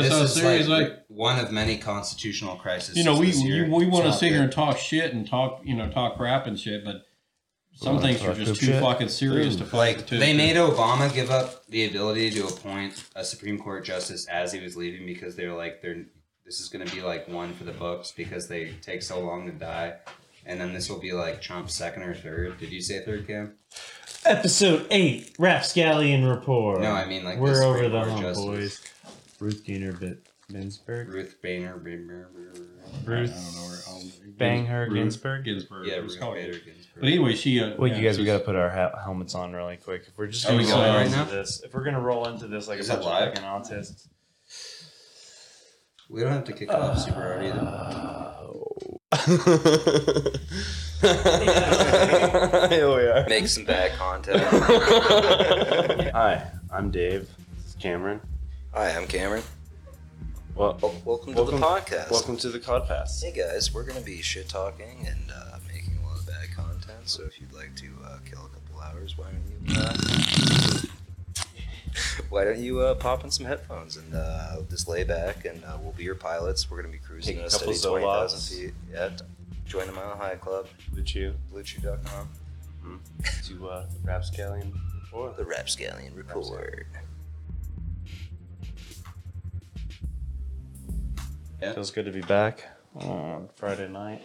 That's this how is serious, like, like, one of many constitutional crises. you know, we this year. we, we want to It's not sit here and talk shit and talk, you know, talk crap and shit, but some wanna things are just too shit? fucking serious to like fuck- to, they to- made Obama give up the ability to appoint a Supreme Court justice as he was leaving because they're like they're this is going to be like one for the books because they take so long to die, and then this will be like Trump's second or third. Did you say third, Cam? Episode eight, Rapscallion Report. No, I mean like we're over Supreme the Court hump, justice. boys. Ruth Gainer Bit Ginsburg. Ruth Bader. I Ruth don't know where I'll, Bang Ruth Ginsburg. Ginsburg. Yeah, Let's Ruth call. Bader Ginsburg. But anyway, she. Uh, Well, yeah, you guys, we she's- gotta put our ha- helmets on really quick. If we're just Are gonna we go going right into now? this, if we're gonna roll into this like Is a it bunch live? of fucking autists. We don't have to kick off super hard either. Here we are. Make some bad content. Hi, I'm Dave. This is Cameron. Hi, I'm Cameron. Well, Wel- welcome to the podcast. welcome to the Cod Pass. Hey guys, we're going to be shit talking and uh, making a lot of bad content. So if you'd like to uh, kill a couple hours, why don't you? Uh, why don't you uh, pop in some headphones and uh, just lay back and uh, we'll be your pilots. We're going to be cruising Take at a steady twenty thousand feet. Yeah, join the Mile High Club, Luchu BlueChew.com, to uh, Rapscallion Report. the Rapscallion Report. Feels good to be back on Friday night.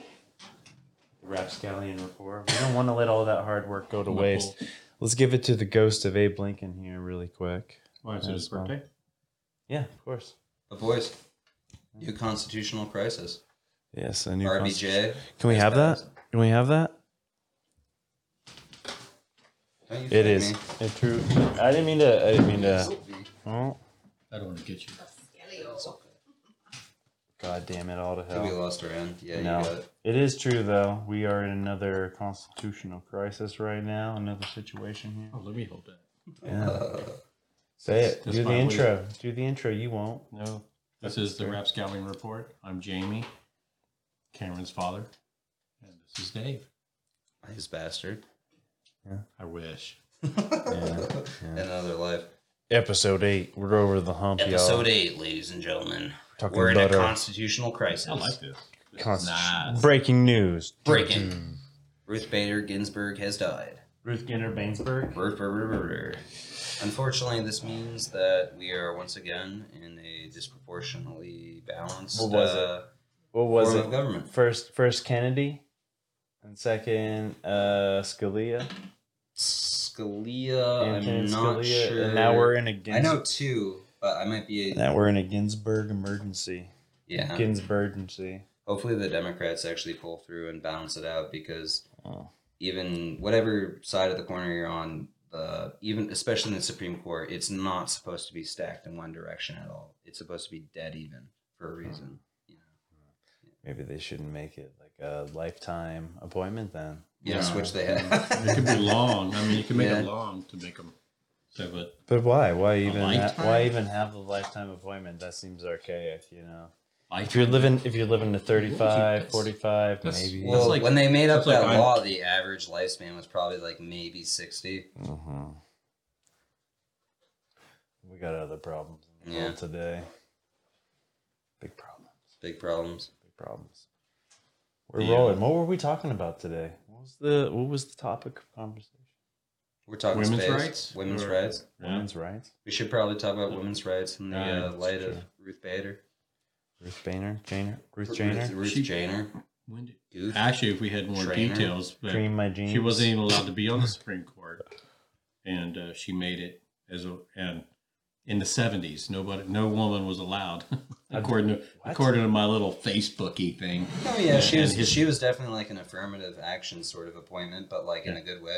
The Rapscallion Report. We don't want to let all that hard work go to waste. Let's give it to the ghost of Abe Lincoln here, really quick. Why is it his That's fine. birthday? Yeah, of course. But voice. new constitutional crisis. Yes, a new RBJ. Can we have that? Can we have that? Don't you It me. It true. I didn't mean to. I didn't mean to. Oh, I don't want to get you. God damn it! All to hell. We lost our end. Yeah, No. you got it. It is true though. We are in another constitutional crisis right now. Another situation here. Oh, let me hold that. Yeah. Uh, Say it. Do the fine. intro. Do the intro. You won't. No, this is the Rapscallion Report. I'm Jamie, Cameron's father, and this is Dave. His bastard. Yeah. I wish. Yeah. Another life. Episode eight. We're over the hump, Episode y'all. eight, ladies and gentlemen. Talking We're in a about our constitutional crisis. I like this. This is Const- nice. Breaking news. Breaking. Ruth Bader Ginsburg has died. Ruth Gainer Bainsburg. Brr, brr, brr, brr, brr. Unfortunately, this means that we are once again in a disproportionately balanced What was uh, What was form it? government. First, first Kennedy, and second uh, Scalia. Scalia, Anthony I'm not Scalia, sure. And now we're in a Gins- I know two, but I might be. That we're in a Ginsburg emergency. yeah. Ginsburg emergency. Hopefully, the Democrats actually pull through and balance it out because Oh. even whatever side of the corner you're on, the even especially in the Supreme Court, it's not supposed to be stacked in one direction at all. It's supposed to be dead even for a reason. You know, Maybe they shouldn't make it like a lifetime appointment then. yes, Yeah. which they have. It could be long. I mean, you can make Yeah. it long to make them. So, but But why? Why even? Ha- why even have the lifetime appointment? That seems archaic, you know. I If you're living, if you're living to 35, 45, That's- maybe. Well, well, like- when they made up that's like that I'm- law, the average lifespan was probably like maybe sixty. Mhm. We got other problems in the Yeah. world today. Big problems. Big problems. Big problems. We're Yeah. rolling. What were we talking about today? What was the What was the topic of conversation? We're talking Women's space, rights? Women's Or- rights. Yeah. Women's rights. We should probably talk about women's rights in the uh, light true. of Ruth Bader. Ruth Bader, Janer, Ruth Ruth, Janer. Ruth She- Janer. When did- Goof. Actually, if we had more Trainer. details, but Cream my jeans. she wasn't even allowed to be on the Supreme Court, and uh, she made it as a and in the seventies, nobody, no woman was allowed, according to What? according to my little Facebooky thing. Oh yeah, she was. his- she was definitely like an affirmative action sort of appointment, but like in a good way.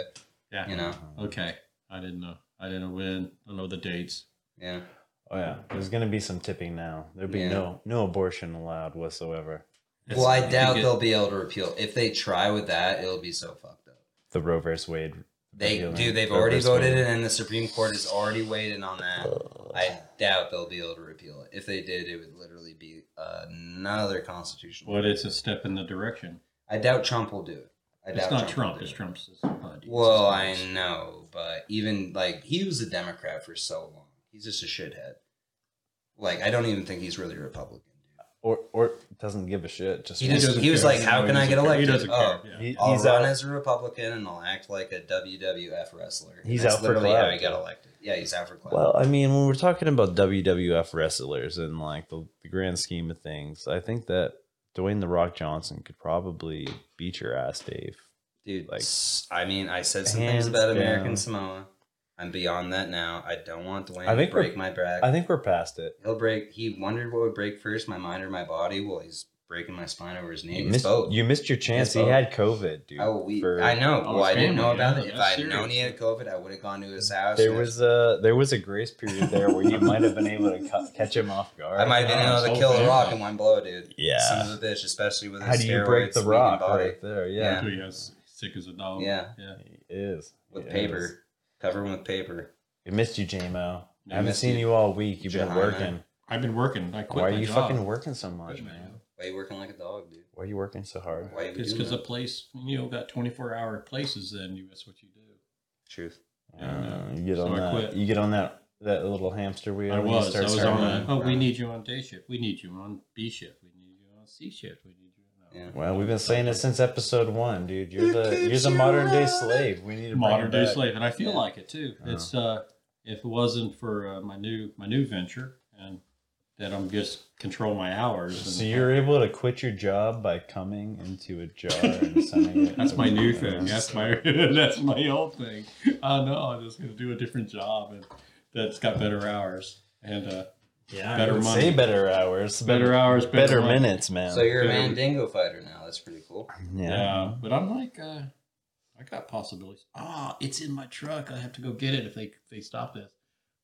Yeah. You know. Uh-huh. Okay, I didn't know. I didn't know when. I don't know the dates. Yeah. Oh yeah, there's gonna be some tipping now. There'll be Yeah. no no abortion allowed whatsoever. well, I doubt you they'll be able to repeal. If they try with that, it'll be so fucked up. The Roe vs. Wade. They do. They've Roe already voted Wade. it, and the Supreme Court has already weighed in on that. I doubt they'll be able to repeal it. If they did, it would literally be another constitutional. But it's a step in the direction. I doubt Trump will do it. I It's not will Trump. do It's it. Trump's. Uh, Well, I know, but even like he was a Democrat for so long. He's just a shithead. Like, I don't even think he's really a Republican. or or doesn't give a shit. Just He just- he was care. like, how No, can I get elected? He doesn't Oh. care. Yeah. he- I'll he's run out. as a Republican and I'll act like a WWF wrestler. And He's that's out for literally how he got elected. Yeah, he's out for clout. Well, I mean, when we're talking about WWF wrestlers and like the, the grand scheme of things, I think that Dwayne the Rock Johnson could probably beat your ass, Dave. Dude, like, I mean, I said some things about down. American Samoa. I'm beyond that now. I don't want Dwayne I think to break my back. I think we're past it. He'll break. He wondered what would break first, my mind or my body. Well, he's breaking my spine over his knee. You missed, both. you missed your chance. He had COVID, dude. Oh, we. for- I know. Oh, well, I didn't know about yeah, it. If I had known he had COVID, I would have gone to his house. There was a there was a grace period there where you might have been able to cu- catch him off guard. I might have been able to kill the fair. rock in one blow, dude. Yeah. Son of a bitch, especially with his How do you break the rock body right there? Yeah, Yeah. He has sick as a dog. Yeah. Yeah. he is with He is. paper. Cover him with paper. We missed you, JMO. Yeah, I haven't seen you. you all week. You've been working. I've been working. I quit Why are you job. fucking working so much, man? Job. Why you working like a dog, dude? Why are you working so hard? Why you It's because the that? place, you know, got 24 hour places, then you, that's what you do. Truth. Uh, you get So on I that. quit. You get on that that little hamster wheel. I and you was. I start was on to- that. Oh, we need you on day shift. We need you on B shift. We need you on C shift. We need you on Yeah. Well, we've been saying it since episode one, dude. You're the you're the modern day slave. We need to bring modern it day back. slave, and I feel Yeah. like it too. It's uh, if it wasn't for uh, my new my new venture and that I'm just control my hours. And, So you're able to quit your job by coming into a jar and sending it. That's my new thing. else. That's my that's my old thing. I know. I'm just gonna do a different job and that's got better hours and uh, yeah, better I would money. Say better hours, better hours, better, better minutes, man. So you're a Yeah. Mandingo fighter now. That's pretty cool. yeah. Yeah, but I'm like, uh, I got possibilities. Ah, it's in my truck. I have to go get it if they if they stop this.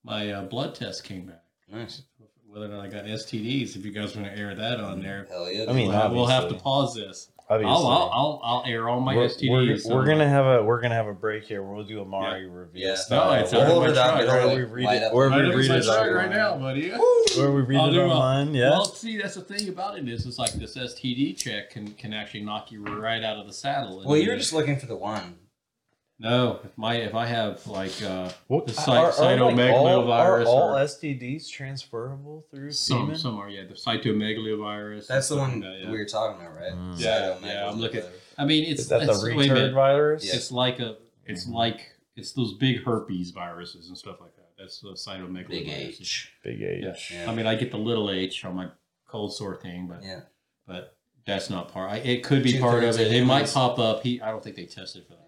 My uh, blood test came back. Nice. Whether or not I got STDs, if you guys want to air that on there, Hell yeah. I mean, we'll, we'll have to pause this. Obviously. I'll, I'll, I'll, I'll air all my we're, STDs. we're, we're gonna have a we're gonna have a break here. We'll do a Mario review. Yeah. No, it's we'll under hold my it up. truck, right? like We read light it- up. or I we read it my out truck right now, buddy. Where we read it do a- online, yeah. Well, see, that's the thing about it is, it's like this STD check can can actually knock you right out of the saddle. Well, you're just looking for the one. No. If my if I have like uh, What, the are, cy- are, like, all, are cytomegalovirus all or- STDs transferable through some semen? some are yeah the cytomegalovirus. That's the one stuff that, yeah. we were talking about, right? Mm. Yeah, yeah, I'm looking- I mean, it's Is that the it's, wait retard minute. virus? Yeah. It's like a it's Mhm. like it's those big herpes viruses and stuff like that. That's the cytomegalovirus. Big H. Big H. Yeah. Yeah. I mean, I get the little H on my cold sore thing, but Yeah. but that's not part. I, it could be Two part of it. It might pop up. He, I don't think they tested for that, but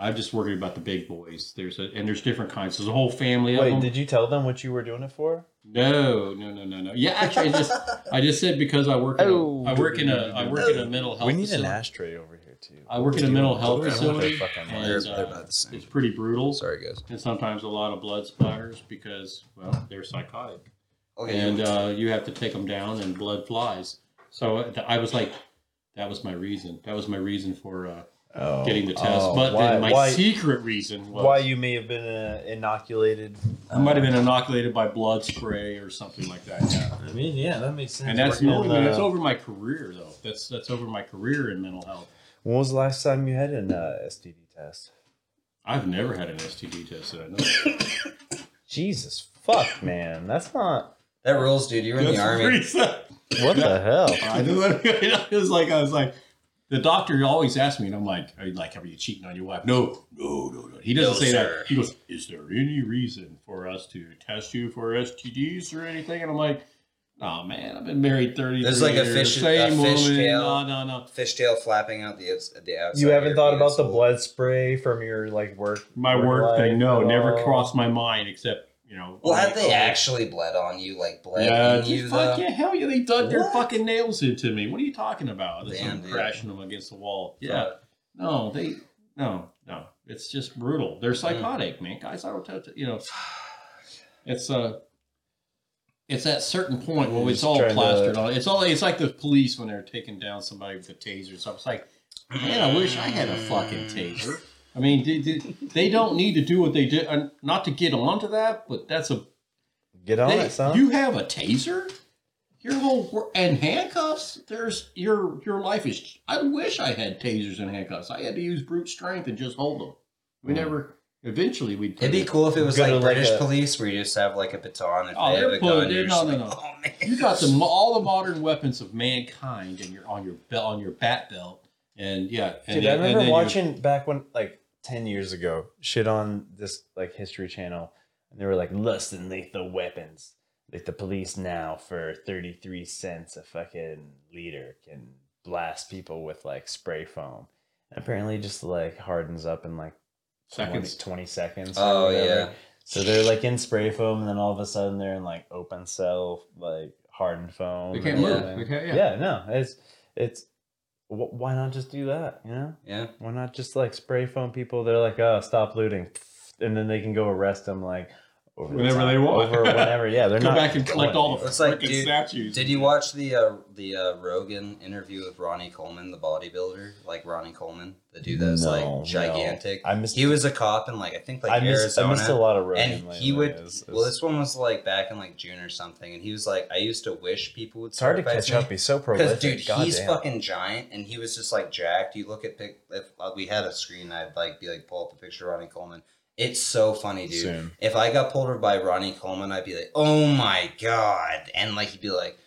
I'm just worried about the big boys. There's a and there's different kinds. There's a whole family of Wait, them. did you tell them what you were doing it for? no, no, no, no, no. Yeah, actually, I just I just said because I work in Oh. a, I work in a I work in a mental health. we need facility. an ashtray over here too. I work in a mental health facility, and uh, they're about the same. it's pretty brutal. Sorry, guys. And sometimes a lot of blood splatters because well they're psychotic. Okay. and uh, you have to take them down and blood flies. So uh, I was like, that was my reason. That was my reason for uh, Oh, getting the test. oh, but why, then my why, secret reason was why you may have been uh, inoculated? I might have been inoculated by blood spray or something like that. Yeah. I mean, yeah, that makes sense. And that's Working no, in, I that's uh, over my career though. That's that's over my career in mental health. When was the last time you had an uh, STD test? I've never had an STD test that I know. Jesus fuck, man, that's not. that rules, dude. You were in the army. pretty. What the hell? I knew it. It was like I was like, the doctor always asks me, and I'm like, are you like, are you cheating on your wife? No, no, no, no. He doesn't No, say sir. that. He goes, is there any reason for us to test you for STDs or anything? And I'm like, oh man, I've been married 30 years. There's like a fish- same a woman. fishtail. No, no, no. Fishtail flapping out the the outside. You haven't thought about the blood spray from your like work? My work thing, life no, never all? crossed my mind except you know. Well, have they only- actually bled on you? Like bled Yeah, in just you fuck yeah, hell yeah, they dug their fucking nails into me. What are you talking about? This Damn, I'm dude. crashing them against the wall. Yeah, no, they, no, no, it's just brutal. They're psychotic, man. Guys, I don't touch it. You know, it's uh it's that certain point where it's all trying to- plastered on. It's all. It's like the police when they're taking down somebody with a taser. So it's like, man, I wish I had a fucking taser. I mean, they, they, they don't need to do what they did. Uh, not to get onto that, but that's a Get on they- it, son. You have a taser. Your whole and handcuffs. There's your your life is. I wish I had tasers and handcuffs. I had to use brute strength and just hold them. We Mm. never. Eventually, we'd. It'd be it- cool if it was Go to, like like, British a- police where you just have like a baton if Oh, they have they're a gun. they're- You're no, just no, like, no. oh. You got the all the modern weapons of mankind and your on your belt on your bat belt, and yeah. And Dude, then- I and remember then you- watching back when, like, 10 years ago, shit on this, like, History Channel. And they were like, less than lethal weapons. Like, the police now, for 33 cents a fucking liter, can blast people with, like, spray foam. And apparently, just, like, hardens up in, like, 20 Seconds. 20 seconds. Oh yeah. So they're, like, in spray foam, and then all of a sudden they're in, like, open cell, like, hardened foam. They can't move. everything. Yeah. yeah, no, it's, it's, wh- why not just do that, you know? Yeah. Why not just like spray foam people? They're like, oh, stop looting, and then they can go arrest them like over the Whenever top- they want. over whenever. Yeah, they're Go not back and collect all the It's like, freaking dude, statues. Did you watch the uh, the uh, Rogan interview with Ronnie Coleman, the bodybuilder? Like Ronnie Coleman, the dude that's No, like no. gigantic. I missed. He was a cop in like I think like I missed. Arizona. I missed a lot of Rogan and lately. he would It's- well this one was like back in like june or something and he was like i used to wish people would it's hard to start catch fights up. He's so because dude God he's damn. fucking giant and he was just like jacked you look at pic if uh, we had a screen i'd like be like pull up a picture of ronnie coleman it's so funny dude. Soon. if i got pulled over by ronnie coleman i'd be like oh my god. And like he'd be like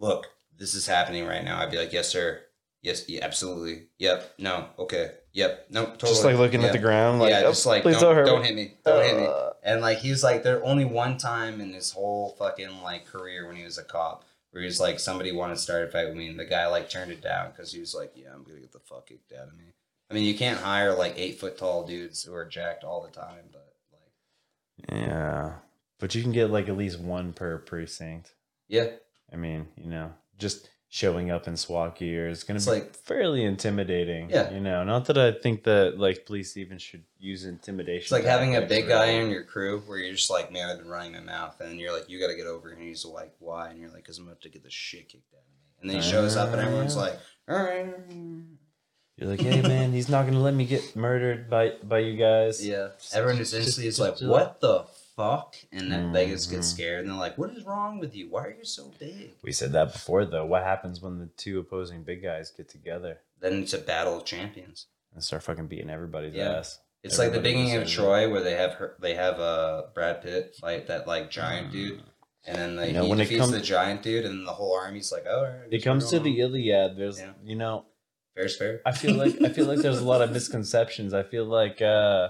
look this is happening right now. I'd be like yes sir. Yes yeah, absolutely. Yep. No. Okay. Yep. No totally. Just like looking yeah. at the ground, like, yeah, oh, just like please don't, don't hurt don't me. hit me, don't hit me. Uh, And like he was like there only one time in his whole fucking like career when he was a cop where he was like somebody wanted to start a fight with me and the guy like turned it down because he was like yeah I'm gonna get the fuck kicked out of me. I mean you can't hire like eight foot tall dudes who are jacked all the time, but like Yeah, but you can get like at least one per precinct. yeah, I mean, you know, just showing up in SWAT gear is going to be like- fairly intimidating. Yeah. you know, not that I think that like police even should use intimidation. it's like having a big guy in your crew where you're just like man I've been running my mouth and you're like you got to get over here and he's like why and you're like because I'm about to get the shit kicked out of me and then he shows up and everyone's Uh, like all right You're like, hey man, he's not gonna let me get murdered by by you guys. Yeah. Everyone just instantly is like, what the fuck? And then they just get Mhm. scared and they're like, what is wrong with you? Why are you so big? We said that before though. What happens when the two opposing big guys get together Then it's a battle of champions. and start fucking beating everybody's Yeah. ass? It's like the beginning of Troy where they have her, they have uh, Brad Pitt fight that like giant dude, and then they, You know, he when it defeats come- the giant dude, and the whole army's like, oh, right, It comes to the Iliad. There's, Yeah. you know, fair's fair. I feel like I feel like there's a lot of misconceptions. I feel like uh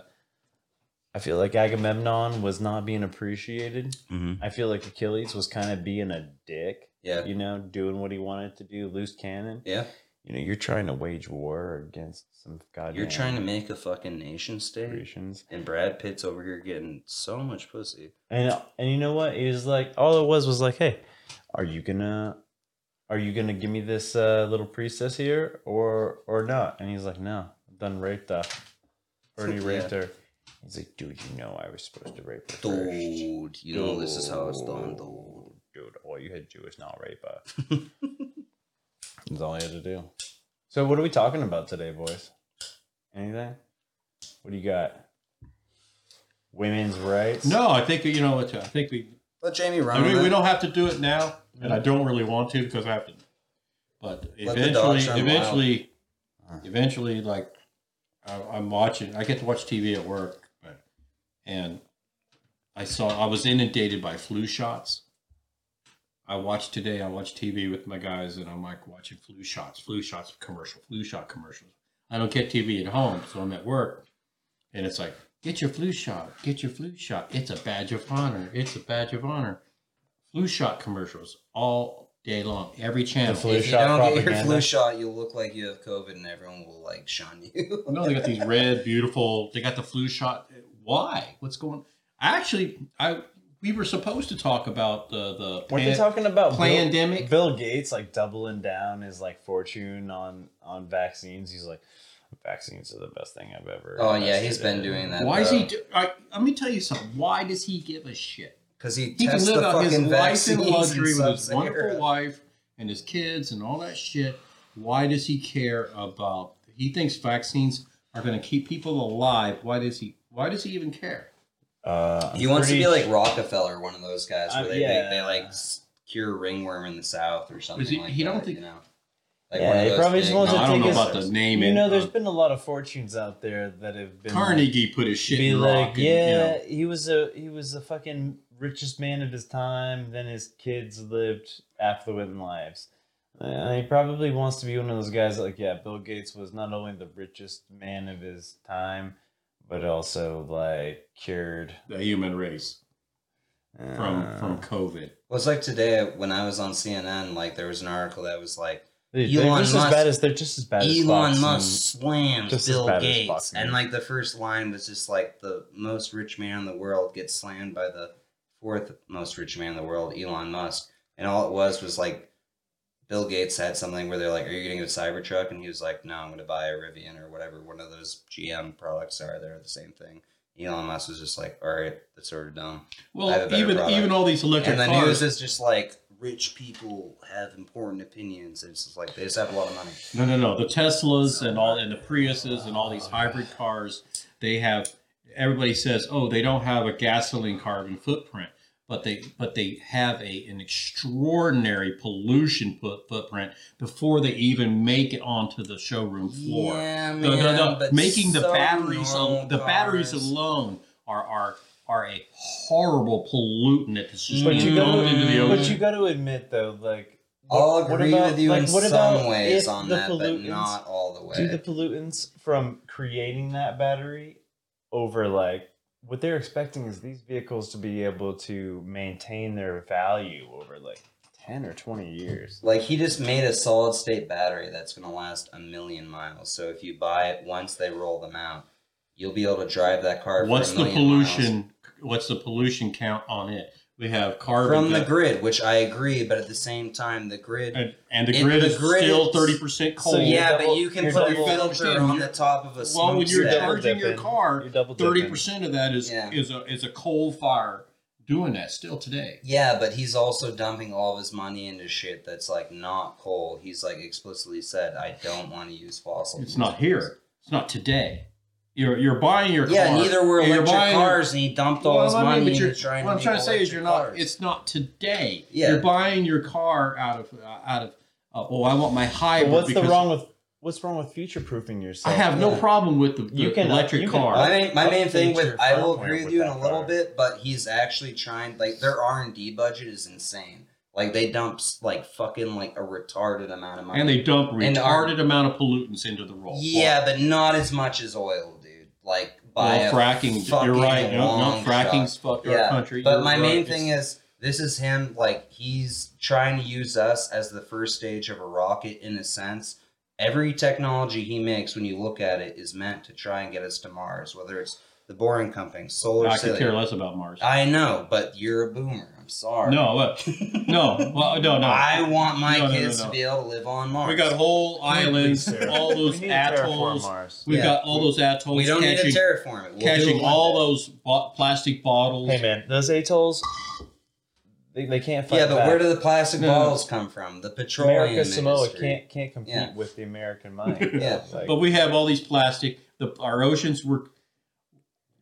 I feel like Agamemnon was not being appreciated. Mm-hmm. I feel like Achilles was kind of being a dick, Yeah, you know, doing what he wanted to do, loose cannon. yeah. You know, you're trying to wage war against some goddamn You're trying to make a fucking nation state, and Brad Pitt's over here getting so much pussy. And and you know what? He was like, all it was was like, hey, are you gonna, are you gonna give me this uh, little priestess here or or not? And he's like, no, I've done raped her, already Yeah. raped her. He's like, dude, you know I was supposed to rape her first. Dude, you know this is how it's done, dude. Dude, all you had to do is not rape her. That's all you had to do. So what are we talking about today, boys? Anything? What do you got? Women's rights? No, I think you know what. I think we. Let Jamie run. I mean, we don't have to do it now, and I don't really want to because I have to. But Let the dogs eventually, run eventually, wild. eventually, like I, I'm watching. I get to watch TV at work, but and I saw I was inundated by flu shots. I watched today. I watched TV with my guys, and I'm like watching flu shots, flu shots commercial, flu shot commercials. I don't get TV at home, so I'm at work, and it's like, get your flu shot, get your flu shot. It's a badge of honor. It's a badge of honor. Flu shot commercials all day long, every channel. flu If you shot don't get your flu shot, you'll look like you have COVID, and everyone will like shun you. No, they got these red, beautiful. They got the flu shot. Why? What's going? On? Actually, I we were supposed to talk about the the Weren't they pan- talking about pandemic. Bill Gates like doubling down his like fortune on on vaccines? He's like, vaccines are the best thing I've ever. Oh yeah, he's been in." doing that. Why is he? Do, I, let me tell you something. Why does he give a shit? Because he, He can live the out his life in luxury with his wonderful wife and his kids and all that shit. Why does he care about? He thinks vaccines are going to keep people alive. Why does he? Why does he even care? Uh, He wants to be like Rockefeller, one of those guys where Uh, they, yeah. they, they like cure ringworm in the South or something he- like he that. don't think- you know, Like Yeah, he probably just big wants to I don't know take about his- the name. You know, there's uh, been a lot of fortunes out there that have been like, Carnegie put his shit be in like, rock. and, yeah, you know, he was a he was the fucking richest man of his time. Then his kids lived affluent lives. Uh, he probably wants to be one of those guys. That, like, yeah, Bill Gates was not only the richest man of his time, but also like cured the human race from uh, from COVID. Well, it's like today when I was on CNN. Like there was an article that was like They, they're Elon just Musk- as bad as they're just as bad as Elon Fox Musk slams Bill Gates, and like the first line was just like the most rich man in the world gets slammed by the fourth most rich man in the world, Elon Musk, and all it was was like Bill Gates had something where they're like, "Are you getting a Cybertruck?" And he was like, "No, I'm going to buy a Rivian or whatever one of those GM products are. They're the same thing." Elon Musk was just like, "All right, that's sort of dumb." Well, I have a better even product. even all these electric and the cars. news is just like rich people have important opinions. It's just like they just have a lot of money. No, no, no. The Teslas and all, and the Priuses and all these hybrid cars, they have. Everybody says, oh, they don't have a gasoline carbon footprint, but they, but they have a an extraordinary pollution foot, footprint before they even make it onto the showroom floor. Yeah, No, no, no. but Making the some batteries, al- the batteries alone are are are a horrible pollutant that is just But being you gotta- into the Mm. But you got to admit though, like I'll what- what agree about- with you like, in what some ways on that, but not all the way. do the pollutants from creating that battery over like what they're expecting is these vehicles to be able to maintain their value over like 10 or 20 years like he just made a solid state battery that's going to last a million miles. So if you buy it once they roll them out, you'll be able to drive that car. What's for a the million miles. pollution? What's the pollution count on it? We have carbon from the that- grid? Which I agree, but at the same time, the grid. and, and the grid the is grid still thirty percent coal. you yeah, double- but you can put a filter on the top of a well, when you're charging your car, thirty percent of that is Yeah. is a is a coal fire doing that still today. Yeah, but he's also dumping all of his money into shit that's like not coal. He's like explicitly said, "I don't want to use fossil." It's not here. It's not today. You're you're buying your car Yeah, car. neither were you're electric buying- cars, and he dumped all Well, his I mean, money but you're- into trying what I'm trying to say is you're not. electric It's not today. Yeah. You're buying your car out of uh, out of. Uh, oh, I want my but hybrid. what's the wrong with what's wrong with future proofing yourself? I have no Yeah. problem with the, the You can- electric you can car. My main, my main thing with I will agree with with you in a little car. bit, but he's actually trying like their R and D budget is insane. Like they dump like fucking like a retarded amount of money. and they dump And our- retarded amount of pollutants into the roll. yeah, but not as much as oil, dude. Like by well, fracking. fucking You're right. No, no, fracking's fucked our country. But You're my right. main thing is this is him like he's trying to use us as the first stage of a rocket in a sense. Every technology he makes, when you look at it, is meant to try and get us to Mars. Whether it's the Boring Company, Solar I could care less about Mars. I know, but you're a boomer. I'm sorry. no, look, no, well, no, no. I want my No, no, no, kids no. to be able to live on Mars. we got whole islands, Please, sir. all those We need to terraform atolls. Mars. We've Yeah. got all those atolls We don't need catching, to terraform it. We'll do catching it one all day. those bo- plastic bottles. Hey man, those atolls, they, they can't fight Yeah, but back. where do the plastic No. bottles come from? The petroleum America Samoa industry. can't can't compete Yeah. with the American mind. Yeah. Like, But we have all these plastic. The, our oceans were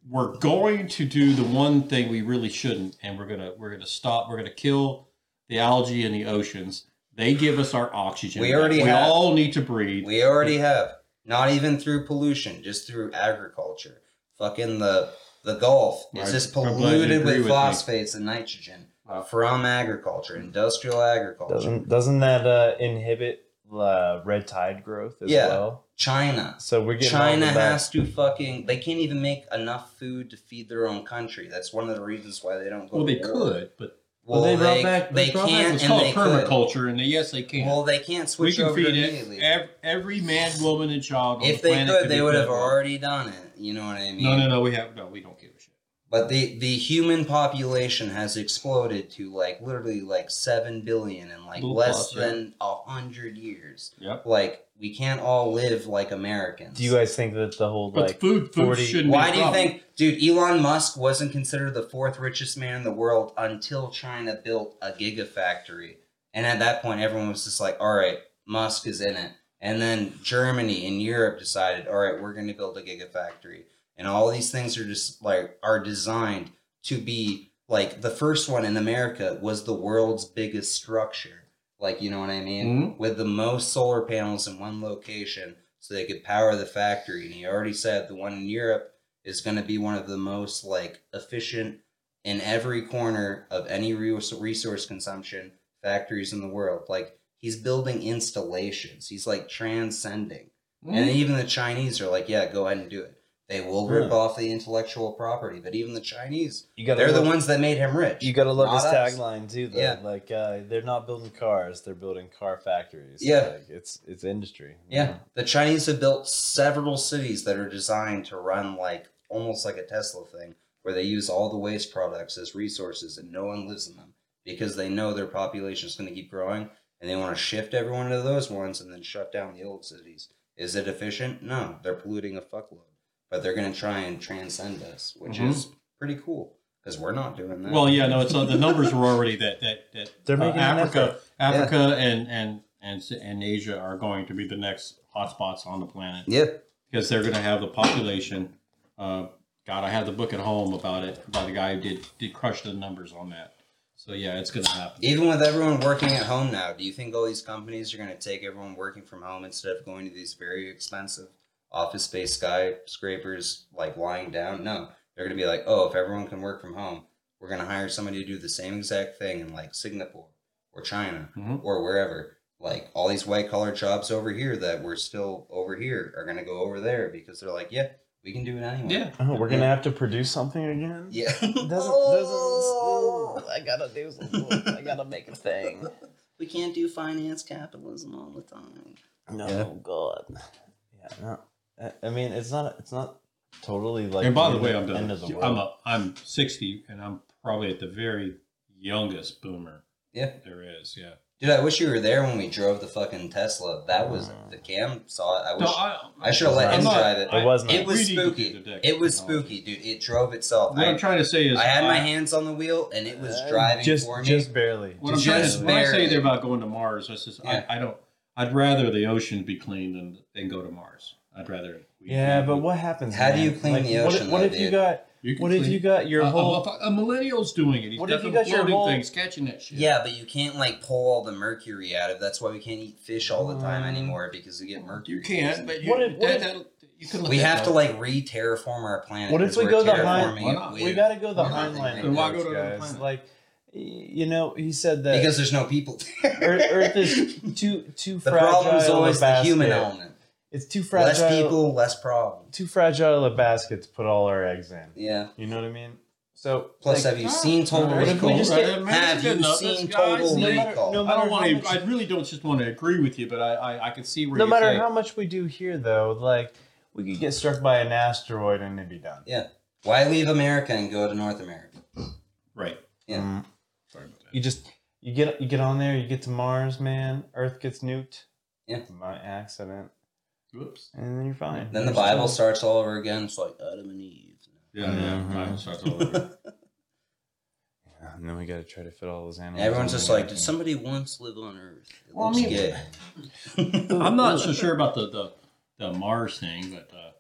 we're going to do the one thing we really shouldn't, and we're gonna we're gonna stop. We're gonna kill the algae in the oceans. They give us our oxygen. We already we have. all need to breathe. We already have. Not even through pollution, just through agriculture. Fucking the the Gulf is I- just I'm glad you polluted agree with with me. phosphates and nitrogen Wow. from agriculture, industrial agriculture. doesn't doesn't that uh, inhibit uh, red tide growth as Yeah. well? China. So we're getting China of has to fucking. They can't even make enough food to feed their own country. That's one of the reasons why they don't go. Well, they war. could, but Well, they brought they, back. they brought can't what's and called they could. permaculture, and they, yes, they can. Well, they can't we switch can over feed immediately. it. Every, every man, woman, and child. On if the they planet could, could they would have already done it. You know what I mean? No, no, no. We have no. We don't give a shit. But the the human population has exploded to like literally like seven billion in like Little less plus, yeah. than a hundred years. Yep. Like we can't all live like Americans. Do you guys think that the whole But like food, food 40 shouldn't. Why be a do you problem. think, dude? Elon Musk wasn't considered the fourth richest man in the world until China built a gigafactory, and at that point, everyone was just like, "All right, Musk is in it." And then Germany and Europe decided, "All right, we're going to build a gigafactory," and all these things are just like are designed to be like the first one in America was the world's biggest structure. like you know what I mean, Mhm. with the most solar panels in one location, so they could power the factory. And he already said the one in Europe is going to be one of the most like efficient in every corner of any resource consumption factories in the world. Like he's building installations. He's like transcending. Mm-hmm. And even the Chinese are like, yeah, go ahead and do it. They will rip Yeah. off the intellectual property, but even the Chinese, You got they're the ones that made him rich. You gotta love his us. tagline too, though. Yeah. Like uh, they're not building cars; they're building car factories. Yeah. like, it's it's industry. you Yeah, the Chinese have built several cities that are designed to run like almost like a Tesla thing, where they use all the waste products as resources and no one lives in them because they know their population is going to keep growing and they want to shift everyone to those ones and then shut down the old cities. Is it efficient? No, they're polluting a fuckload, but they're going to try and transcend us, which Mhm. is pretty cool because we're not doing that. Well, yeah, no, it's uh, the numbers were already that that that They're uh, making an Africa, effort. Africa, and and and and Asia are going to be the next hotspots on the planet yeah, because they're going to have the population. Uh, God, I have the book at home about it by the guy who did did crush the numbers on that. So yeah, it's going to happen. Even with everyone working at home now, do you think all these companies are going to take everyone working from home instead of going to these very expensive office space skyscrapers like lying down? No, they're going to be like, oh, if everyone can work from home, we're going to hire somebody to do the same exact thing in like Singapore or China Mhm. or wherever. Like all these white collar jobs over here that we're still over here are going to go over there because they're like, yeah, we can do it anyway. Yeah. Oh, we're gonna have to produce something again. Yeah. Doesn't doesn't. I gotta do something. I gotta make a thing. we can't do finance capitalism all the time. No, Yeah. God. Yeah, no. I- I mean, it's not. It's not totally like. and by the way, I'm done. of the world. I'm a, I'm 60, and I'm probably at the very youngest boomer Yeah. there is. Yeah. Dude, I wish you were there when we drove the fucking Tesla. That was the cam saw it. I wish No, I, I should have let him not- drive it. It was not. It was We need to spooky. do It was spooky, dude. It drove itself. What I, I'm trying to say is, I had my hands on the wheel and it was Uh, driving just for me. just barely. What I'm Just trying to when I say barely. there about going to Mars, I says Yeah. I, I don't. I'd rather the ocean be clean than than go to Mars. I'd rather. we- Yeah, we- but what happens? How do you clean Like, the what if- ocean, What, though, if you got? You can What if you got your a, whole? a, a millennial's doing it. He's What if you got your whole- things catching that shit. yeah, but you can't like pull all the mercury out of. That's why we can't eat fish all the time Uh, anymore because we get mercury. you can't. But you, What if- what that, if- that'll- you can. we have to like re-terraform our planet. What if 'cause we we're go the terraforming Hein- Why it not? we got to go the with nothing Heinlein. Then why go to another guys. planet? Like, you know, he said that Because there's no people. Earth, Earth is too too the fragile. problem is always the human element. It's too fragile. Less people, less problem. Too fragile a basket to put all our eggs in. Yeah. You know what I mean? So Plus, like, have you seen Total what if we Recall? Right, get- Have you seen This guy's- Total no matter- Recall? no I matter don't want how to. much- I really don't just want to agree with you, but I I, I can see where no matter say, how much we do here, though, like we could get struck by an asteroid and it'd be done. Yeah. Why leave America and go to North America? right. Yeah. Mm. Sorry about that. You just you get you get on there, you get to Mars, man. Earth gets nuked. Yeah. By accident, Whoops. and then you're fine. Then the You're Bible still- starts all over again. It's like Adam and Eve. Yeah, yeah. Mhm. Bible starts all over. Yeah, and then we got to try to fit all those animals. Everyone's just like, did somebody once live on Earth? It Well, I mean, gay. I'm not so sure about the the, the Mars thing, but uh,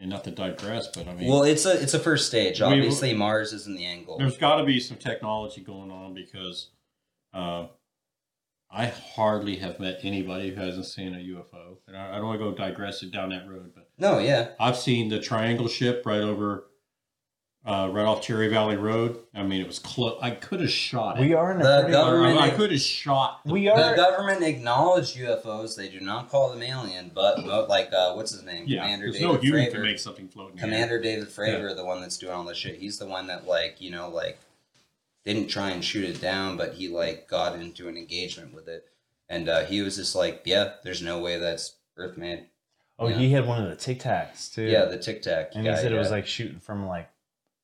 and not to digress, but I mean, well, it's a it's a first stage. We- Obviously, Mars isn't the angle. there's got to be some technology going on because uh, I hardly have met anybody who hasn't seen a UFO, and I, I don't want to go digress it down that road, but No, yeah, I've seen the triangle ship right over. Uh, right off Cherry Valley Road. I mean, it was close. I could have shot it. we are in a The pretty, government- I, I could have shot. the- we are. the are government acknowledged UFOs. They do not call them alien, but but like uh, what's his name? Yeah, Commander there's David no human Fravor. can make something float in the air. Commander David Fravor, the one that's doing all this shit. He's the one that like you know like didn't try and shoot it down, but he like got into an engagement with it, and uh, he was just like, yeah, there's no way that's Earth made. Oh, Yeah. he had one of the Tic Tacs too. Yeah, the Tic Tac. and guy, he said it was like shooting from like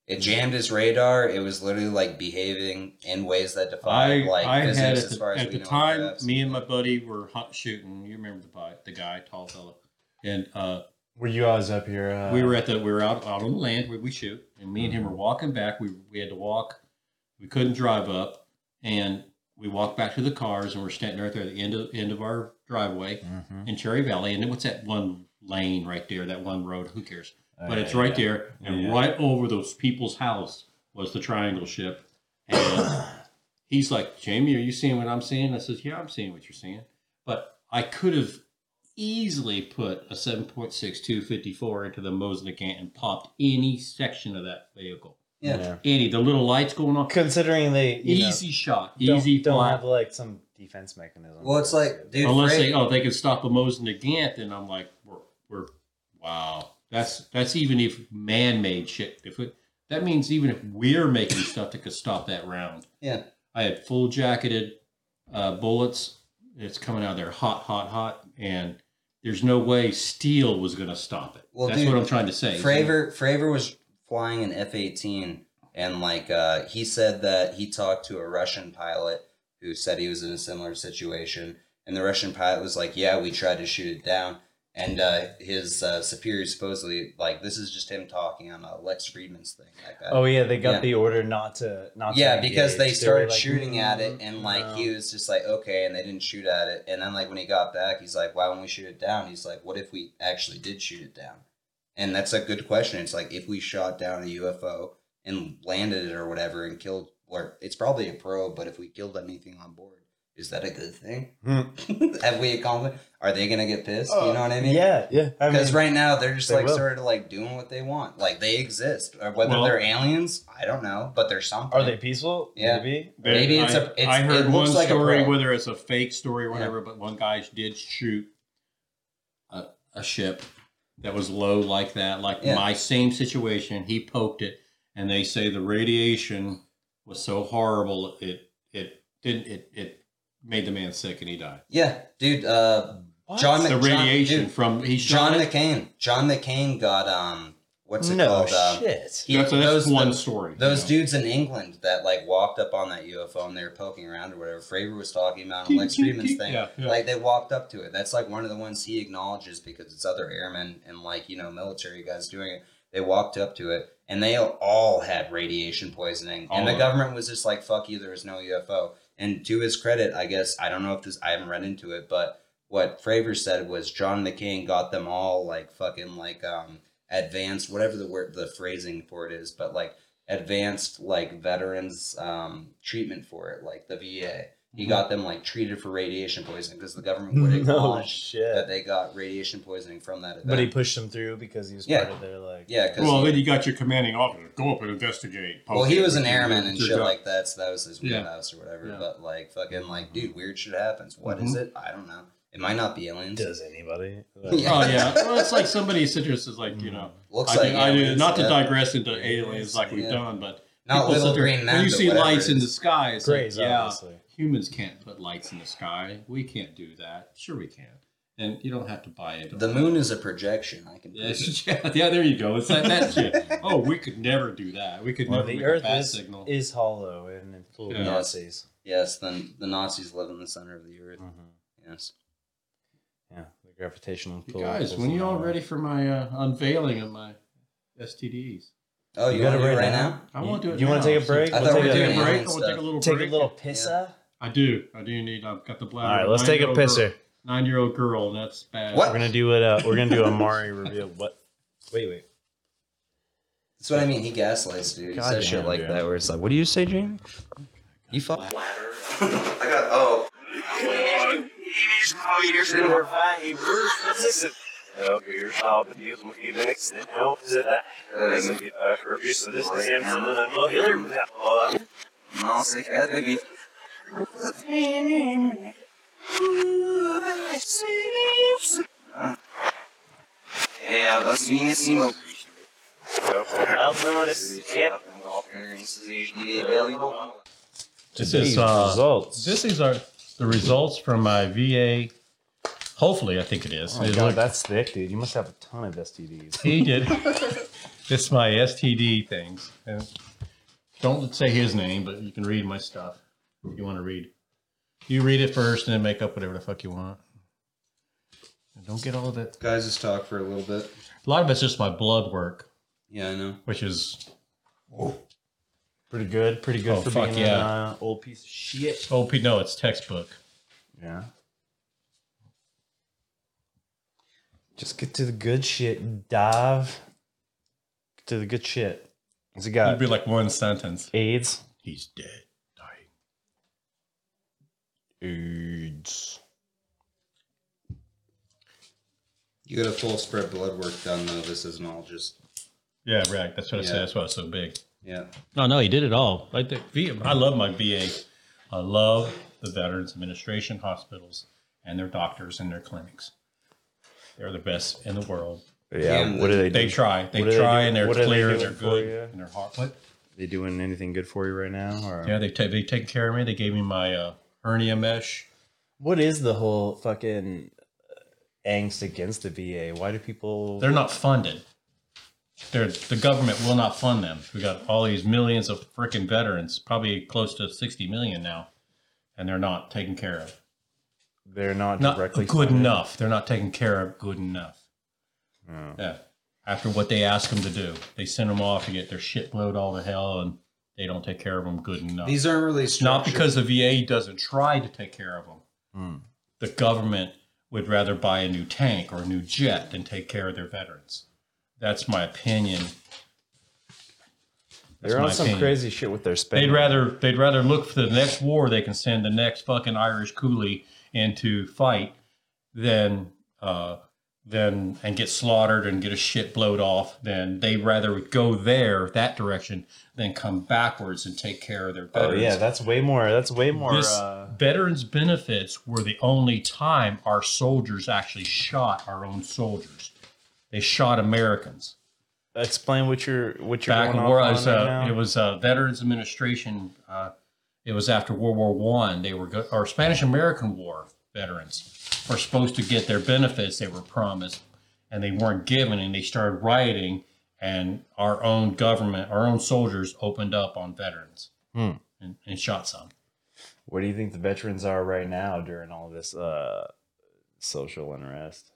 it jammed his radar. It was literally like behaving in ways that I, defied like I physics had as at far the, as at the time, perhaps. me and my buddy were hunt shooting. You remember the guy, the guy, tall fellow, and uh, were you guys up here? Uh, we were at the we were out out on the land where we shoot, and me and him were walking back. We we had to walk. We couldn't drive up, and we walked back to the cars, and we're standing right there at the end of end of our driveway Mhm. in Cherry Valley. And then what's that one lane right there? That one road? Who cares? but Uh, it's right yeah. there, and Yeah. right over those people's house was the triangle ship, and he's like, Jamie, are you seeing what I'm seeing? I says, yeah, I'm seeing what you're seeing. But I could have easily put a 7.6 254 into the Mosin and popped any section of that vehicle. Yeah. Any, the little lights going on. Considering they you know, Easy shot. don't, Easy don't flat. have like some defense mechanism. Well, it's like, dude, Unless Fra- they, oh, they can stop a Mosin Nagant, then I'm like, we're, we're, wow. That's that's even if man-made shit. If it, that means even if we're making stuff that could stop that round. yeah, I had full jacketed uh, bullets. It's coming out there hot, hot, hot, and there's no way steel was going to stop it. Well, That's dude, what I'm trying to say. Fravor Fravor was flying an F eighteen, and like uh, he said that he talked to a Russian pilot who said he was in a similar situation, and the Russian pilot was like, "Yeah, we tried to shoot it down." And uh, his uh, superior supposedly like this is just him talking on uh, Lex Fridman's thing. Like that. Oh yeah, they got Yeah. the order not to not. to yeah, because they started like, shooting at it, "Mm, and like no." he was just like, okay, and they didn't shoot at it, and then like when he got back, he's like, why won't we shoot it down? He's like, what if we actually did shoot it down? And that's a good question. It's like if we shot down a UFO and landed it or whatever and killed, or it's probably a probe, but if we killed anything on board, is that a good thing? Hmm. Have we accomplished? Are they gonna get pissed? you know what I mean? Yeah, yeah. Because right now they're just they like will. sort of like doing what they want. Like they exist. Or whether Well- they're aliens, I don't know. But they're something. are they peaceful? Yeah. Maybe. There- Maybe it's I, a- it's- I heard it looks one like story, probe. whether it's a fake story or whatever, but one guy did shoot a, a ship that was low like that, like Yeah. my same situation. He poked it, and they say the radiation was so horrible it it didn't it it made the man sick and he died. Yeah, dude. Uh, John, The Mc- John- radiation dude, from he John it. McCain. John McCain got um, what's it no called? Um, shit. he- that's, that's those one those, story. those you know. dudes in England that like walked up on that UFO and they were poking around or whatever. Fravor was talking about on Lex Fridman's thing. Yeah, yeah. Like they walked up to it. That's like one of the ones he acknowledges because it's other airmen and like you know military guys doing it. They walked up to it and they all had radiation poisoning, All and the of them. government was just like, "Fuck you." There was no UFO. And to his credit, I guess I don't know if this I haven't read into it, but what Fravor said was John McCain got them all like fucking like um advanced whatever the word the phrasing for it is, but like advanced like veterans um treatment for it, like the VA. He Mhm. got them like treated for radiation poisoning because the government would No acknowledge that shit. they got radiation poisoning from that event. But he pushed them through because he was Yeah. part of their like. yeah, because Well, then you got your commanding officer. Go up and investigate. well, he was an airman and shit gun. like that, so that was his Yeah. wheelhouse or whatever. Yeah. But like, fucking, like, dude, weird shit happens. What is it? I don't know. It might not be aliens. Does anybody? Yeah. Oh yeah, well, it's like somebody sits there and says like you know. Looks I, like do, I do, not to yeah. digress into aliens like we've Yeah. done, but Not people little sit there- green men. when you see whatever lights in the is. sky, it's Grays, like, yeah, obviously. humans can't put lights in the sky. We can't do that. Sure, we can, and you don't have to buy it. The moon is a projection. I can. Yeah, yeah, yeah, there you go. It's that, that shit. Oh, we could never do that. We could Well, never the Earth a is, signal. is hollow and full of Yeah. Nazis. Yes, then the Nazis live in the center of the earth. Mm-hmm. Yes. Yeah, the gravitational You guys, when you all ready for my uh, unveiling of my STDs? Oh, you, You want gotta to do it right now? now? I want to do it. You wanna take a break? I We'll thought we take were a doing break. alien I want to take a little Take break. a little pissa. I do. I do need. I've got the bladder. All right, let's take a Nine-year-old pisser. Nine-year-old girl, that's bad. What? We're gonna do it. Uh, we're gonna do a Mari reveal. What? Wait, wait. That's what I mean. He gaslights, dude. He says shit like dude. that where it's like, what do you say, Jamie? You fuck. I got oh. Help yourself with these mechanics that helps it. Doesn't get a purpose of this and then no healer without No, sick head, baby. Yeah, that's me, Simo. This is uh, results. This is our the results from my VA. Hopefully, I think it is. Oh It god, looked- that's thick, dude. You must have a ton of STDs. he did. this is my STD things. And don't say his name, but you can read my stuff if you want to read. You read it first, and then make up whatever the fuck you want. And don't get all of it. Guys, just talk for a little bit. A lot of it's just my blood work, Yeah, I know. which is Pretty good. Pretty good Oh, for fuck being yeah. an uh, old piece of shit. oh P- no, it's textbook. Yeah. Just get to the good shit. and Dive. To the good shit. What's it It'd be like one sentence. AIDS. He's dead, dying. AIDS. You get a full spread blood work done though. This isn't all just Yeah, right. That's what I Yeah. said. That's why it's so big. yeah. No, no, he did it all. Like the V- I love my VA. I love the Veterans Administration hospitals and their doctors and their clinics. They're the best in the world. Yeah. Damn, what do they do? They try. They What are they try, doing- and they're what are they clear. doing they're for good, you? and they're hard. What? They doing anything good for you right now? Or Yeah, they ta- they take care of me. They gave me my uh, hernia mesh. what is the whole fucking uh, angst against the VA? Why do people? They're not funded. They're, the government will not fund them. We got all these millions of freaking veterans, probably close to sixty million now, and they're not taken care of. They're not Not directly good funded? enough. They're not taken care of good enough. Oh. Yeah. After what they ask them to do, they send them off to get their shit blowed all to hell, and they don't take care of them good enough. These aren't really not because the VA doesn't try to take care of them. Hmm. The government would rather buy a new tank or a new jet than take care of their veterans. That's my opinion. That's They're on some opinion. crazy shit with their spending. They'd rather they'd rather look for the next war they can send the next fucking Irish coolie into fight than uh than and get slaughtered and get a shit blowed off then they'd rather go there that direction than come backwards and take care of their Oh yeah, that's way more. That's way more. This uh, veterans benefits were the only time our soldiers actually shot our own soldiers. They shot Americans explain what you're what you're back going where I was. right Uh, it was uh, Veterans Administration. Uh, it was after World War One. They were go- or Spanish American War veterans were supposed to get their benefits they were promised, and they weren't given, and they started rioting. And our own government, our own soldiers, opened up on veterans Hmm. and, and shot some. Where do you think the veterans are right now during all this uh, social unrest?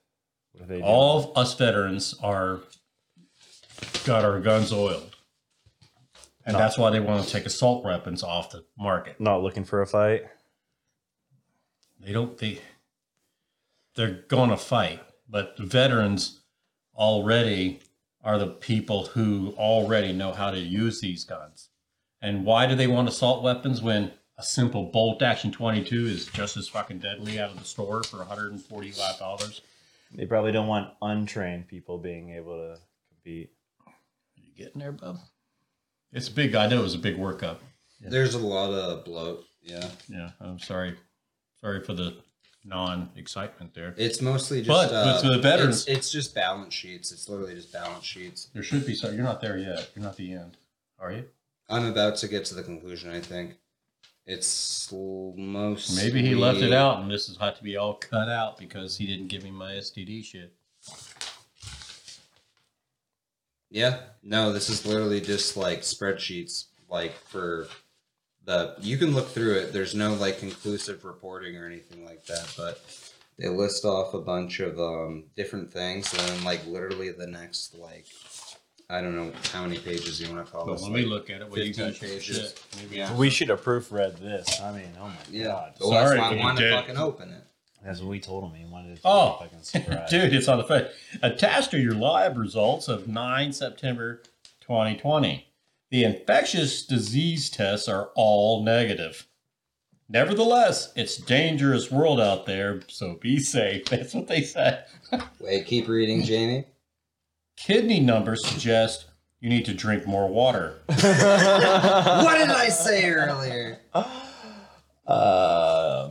What are they doing? All of us veterans are got our guns oiled. And No. that's why they want to take assault weapons off the market. not looking for a fight. They don't they they're going to fight, but the veterans already are the people who already know how to use these guns. And why do they want assault weapons when a simple bolt action 22 is just as fucking deadly out of the store for $145? They probably don't want untrained people being able to compete. You getting there, bub? It's a big. I know it was a big workup. There's a lot of bloat. Yeah, Yeah, I'm sorry. Sorry for the non-excitement there. it's mostly just. But- uh, but the veterans- it's, it's just balance sheets. It's literally just balance sheets. There should be so. You're not there yet. You're not the end, are you? I'm about to get to the conclusion. I think it's most. Maybe he left it out, and this is had to be all cut out because he didn't give me my STD shit. Yeah, no, this is literally just like spreadsheets, like for the. You can look through it. There's no like conclusive reporting or anything like that, but they list off a bunch of um different things, and then like literally the next like. I don't know how many pages you want to call But this. when like, we look at it, well, you 15 guys pages. shit. Maybe Yeah. We should have proofread this. I mean, oh my Yeah, god. well, Sorry, that's why but I you wanted to did. fucking open it. That's what we told him. He wanted to Oh, fucking surprise. dude, it's on the face. Attached to your lab results of 9 September 2020. The infectious disease tests are all negative. Nevertheless, it's dangerous world out there, so be safe. That's what they said. Wait, keep reading, Jamie. Kidney numbers suggest you need to drink more water. what did I say earlier? Uh,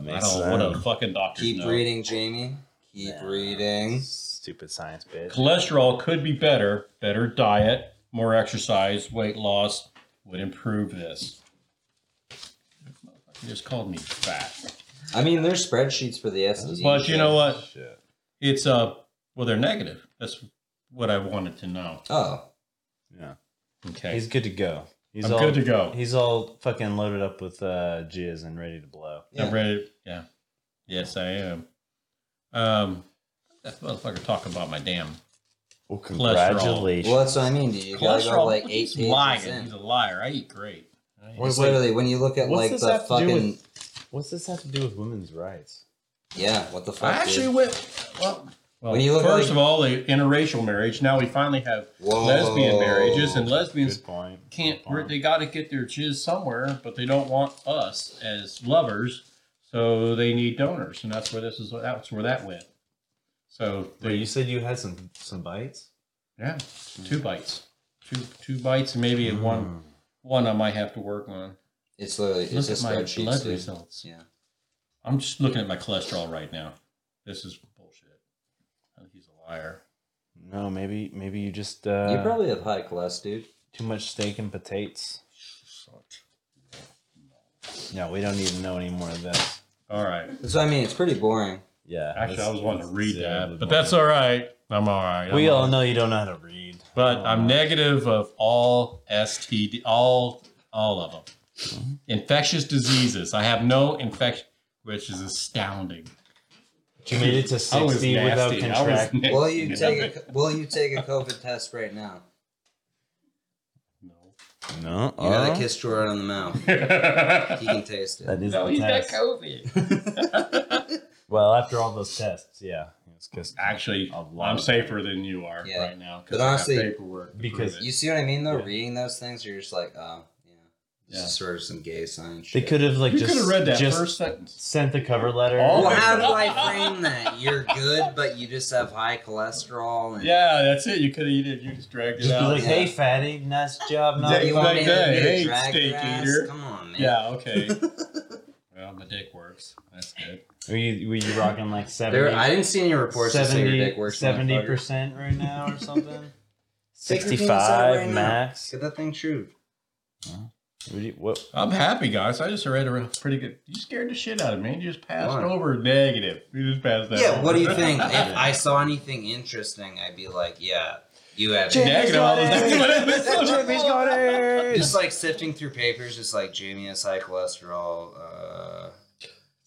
I makes don't know what a fucking doctor Keep know. reading, Jamie. Keep reading. Stupid science bitch. Cholesterol could be better. Better diet, more exercise, weight loss would improve this. He just called me fat. I mean, there's spreadsheets for the STD. But you know what? Shit. It's uh well they're negative. That's what I wanted to know. Oh, Yeah. Okay. He's good to go. He's I'm all good to go. He's all fucking loaded up with uh, jizz and ready to blow. yeah. I'm ready. Yeah. Yes, I am. Um that motherfucker talking about my damn Well, congratulations. Well, that's what I mean. Do you gotta cholesterol. go like eight He's lying. in? He's a liar. I eat great. I eat- It's wait. literally when you look at like the have to do fucking with- What's this have to do with women's rights? yeah. What the fuck? I fuck? actually dude? went well. Well, When you look first like- of all, the interracial marriage. Now we finally have Whoa. lesbian marriages, and lesbians point. can't. Point. They got to get their jizz somewhere, but they don't want us as lovers. So they need donors, and that's where this is. That's where that went. So Wait, you said you had some some bites. yeah, two bites, two two bites, and maybe Mm. one one I might have to work on. It's literally it's Look just at my blood dude. results. Yeah. I'm just looking at my cholesterol right now. This is bullshit. I think he's a liar. No, maybe maybe you just uh, you probably have high cholesterol, dude. too much steak and potatoes. No, we don't need to know any more of this. All right. So I mean, it's pretty boring. Yeah. Actually, let's- I was wanting to read that, but that's all right. I'm all right. We I'm all right. know you don't know how to read. But Oh, I'm negative of all STD, all all of them. Mm-hmm. Infectious diseases. I have no infection, which is astounding. You made it to sixty without nasty. I was contracting. nasty. Will you take a Will you take a COVID test right now? No. No. You gotta uh, kiss Jordan on the mouth. He can taste it. That is no, the he's got. COVID. Well, after all those tests, yeah. It's 'cause- Actually, I'm safer than you are Yeah. right now But because I honestly, paperwork. because. You see what I mean, though? Yeah. Reading those things, you're just like, oh, yeah. This sort of some gay science they shit. could have like you just could read that just first sentence. sent the cover letter. Oh, Well, how do I frame that? You're good, but you just have high cholesterol. And Yeah, that's it. You could have you, you just dragged it Just be out. like, Yeah. hey, fatty, nice job. Not Yeah, You want to Like that. Hey, steak your ass? eater. Come on, man. yeah, okay. well, my dick works. That's good. Were you, were you rocking like 70, There, I didn't see any reports that say your dick works. Seventy percent right now or something? Take your penis out 65 right max. Get that thing shrewd. What, do you- what- I'm happy, guys. I just read a pretty good. You scared the shit out of me. You just passed Why? over negative. You just passed that. Yeah, over. what do you think? if I saw anything interesting, I'd be like, yeah, you have it. Negative. I was like, Jimmy's got it. Just like sifting through papers, just like Jamie has high cholesterol, uh,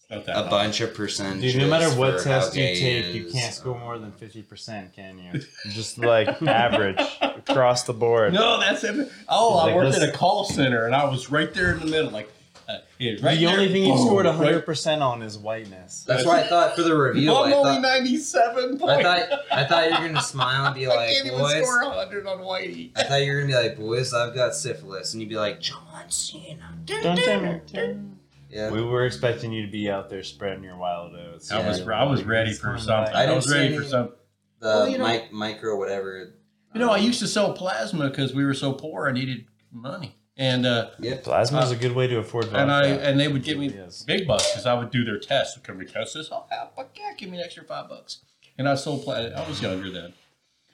Not that a bunch of percentages. Dude, no matter what test you gay he take, you can't score more than 50%, can you? Just like average across the board. No, that's it. Oh, I worked this- at a call center, and I was right there in the middle, like. Uh, yeah, right the there. only thing you scored right- 100% on is whiteness. That's why I thought for the review, I I'm only thought, ninety-seven I thought I thought you were gonna smile and be I like, can't even boys. score hundred on Whitey. I thought you were gonna be like, boys, I've got syphilis, and you'd be like, John Cena. Dun, dun, dun. Yeah. We were expecting you to be out there spreading your wild oats. I was I was ready for something. I I, didn't was see ready any- for something. The Well, you know- mic, micro, whatever. You know, I used to sell plasma because we were so poor. I needed money, and uh, Yep. Plasma is a good way to afford vodka. and I and they would give me It is. big bucks because I would do their tests. Can we test this? Oh, yeah, fuck yeah! Give me an extra five bucks. And I sold plasma. I was younger then,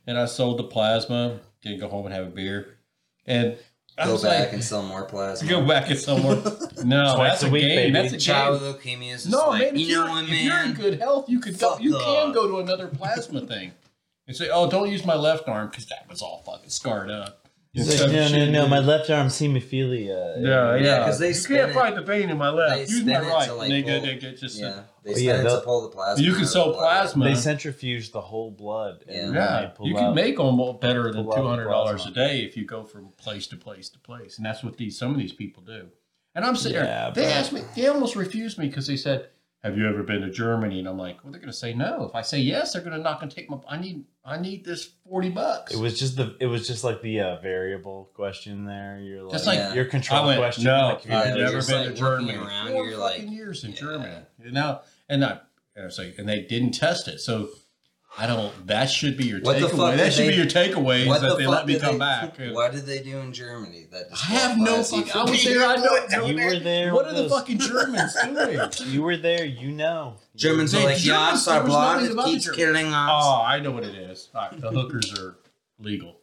and I sold the plasma. Didn't go home and have a beer, and I Go was back like, and sell more plasma. go back and sell more. No, Twice that's a a week, game. baby. That's a Child game. with leukemia is No, like, man. If you know you're, what, if you're in good health, you could go. Fuck You can go to another plasma thing and say, "Oh, don't use my left arm because that was all fucking scarred up." He's like, no, no, no, my left arm's hemophilia. Uh, yeah, yeah. 'cause they you spin can't it- find the vein in my left. they Use spin my it right. to, like, and they get, pull- they just. Yeah, they spin yeah, it to they'll- pull the plasma. you out can of sell the blood. plasma. They centrifuge the whole blood. and Yeah. yeah, they pull you can out- make them better than pull out two hundred dollars a plasma. day if you go from place to place to place, and that's what these some of these people do. And I'm sitting Yeah, there. They but- asked me. They almost refused me because they said, "Have you ever been to Germany?" And I'm like, "Well, they're going to say no. If I say yes, they're going to knock and take my. I need. I need this forty bucks." It was just the. It was just like the uh, variable question there. You're like, Just like- Yeah. your control went, question. no, like, you I've never been like, to Germany. around, Four you're fucking like, years in yeah. Germany. And now, and I, and I and they didn't test it. So I don't. That should be your What takeaway. That should they- be your takeaway. Is What that the they let me come they, back. What did they do in Germany? That I have no fucking. I was there. I a don't boy? know. You were there What are the fucking Germans doing? You were there. You know. Germans are like, yeah, Germans, our there was blood nothing about the keeps killing us. Oh, I know what it is. Right, the hookers are legal.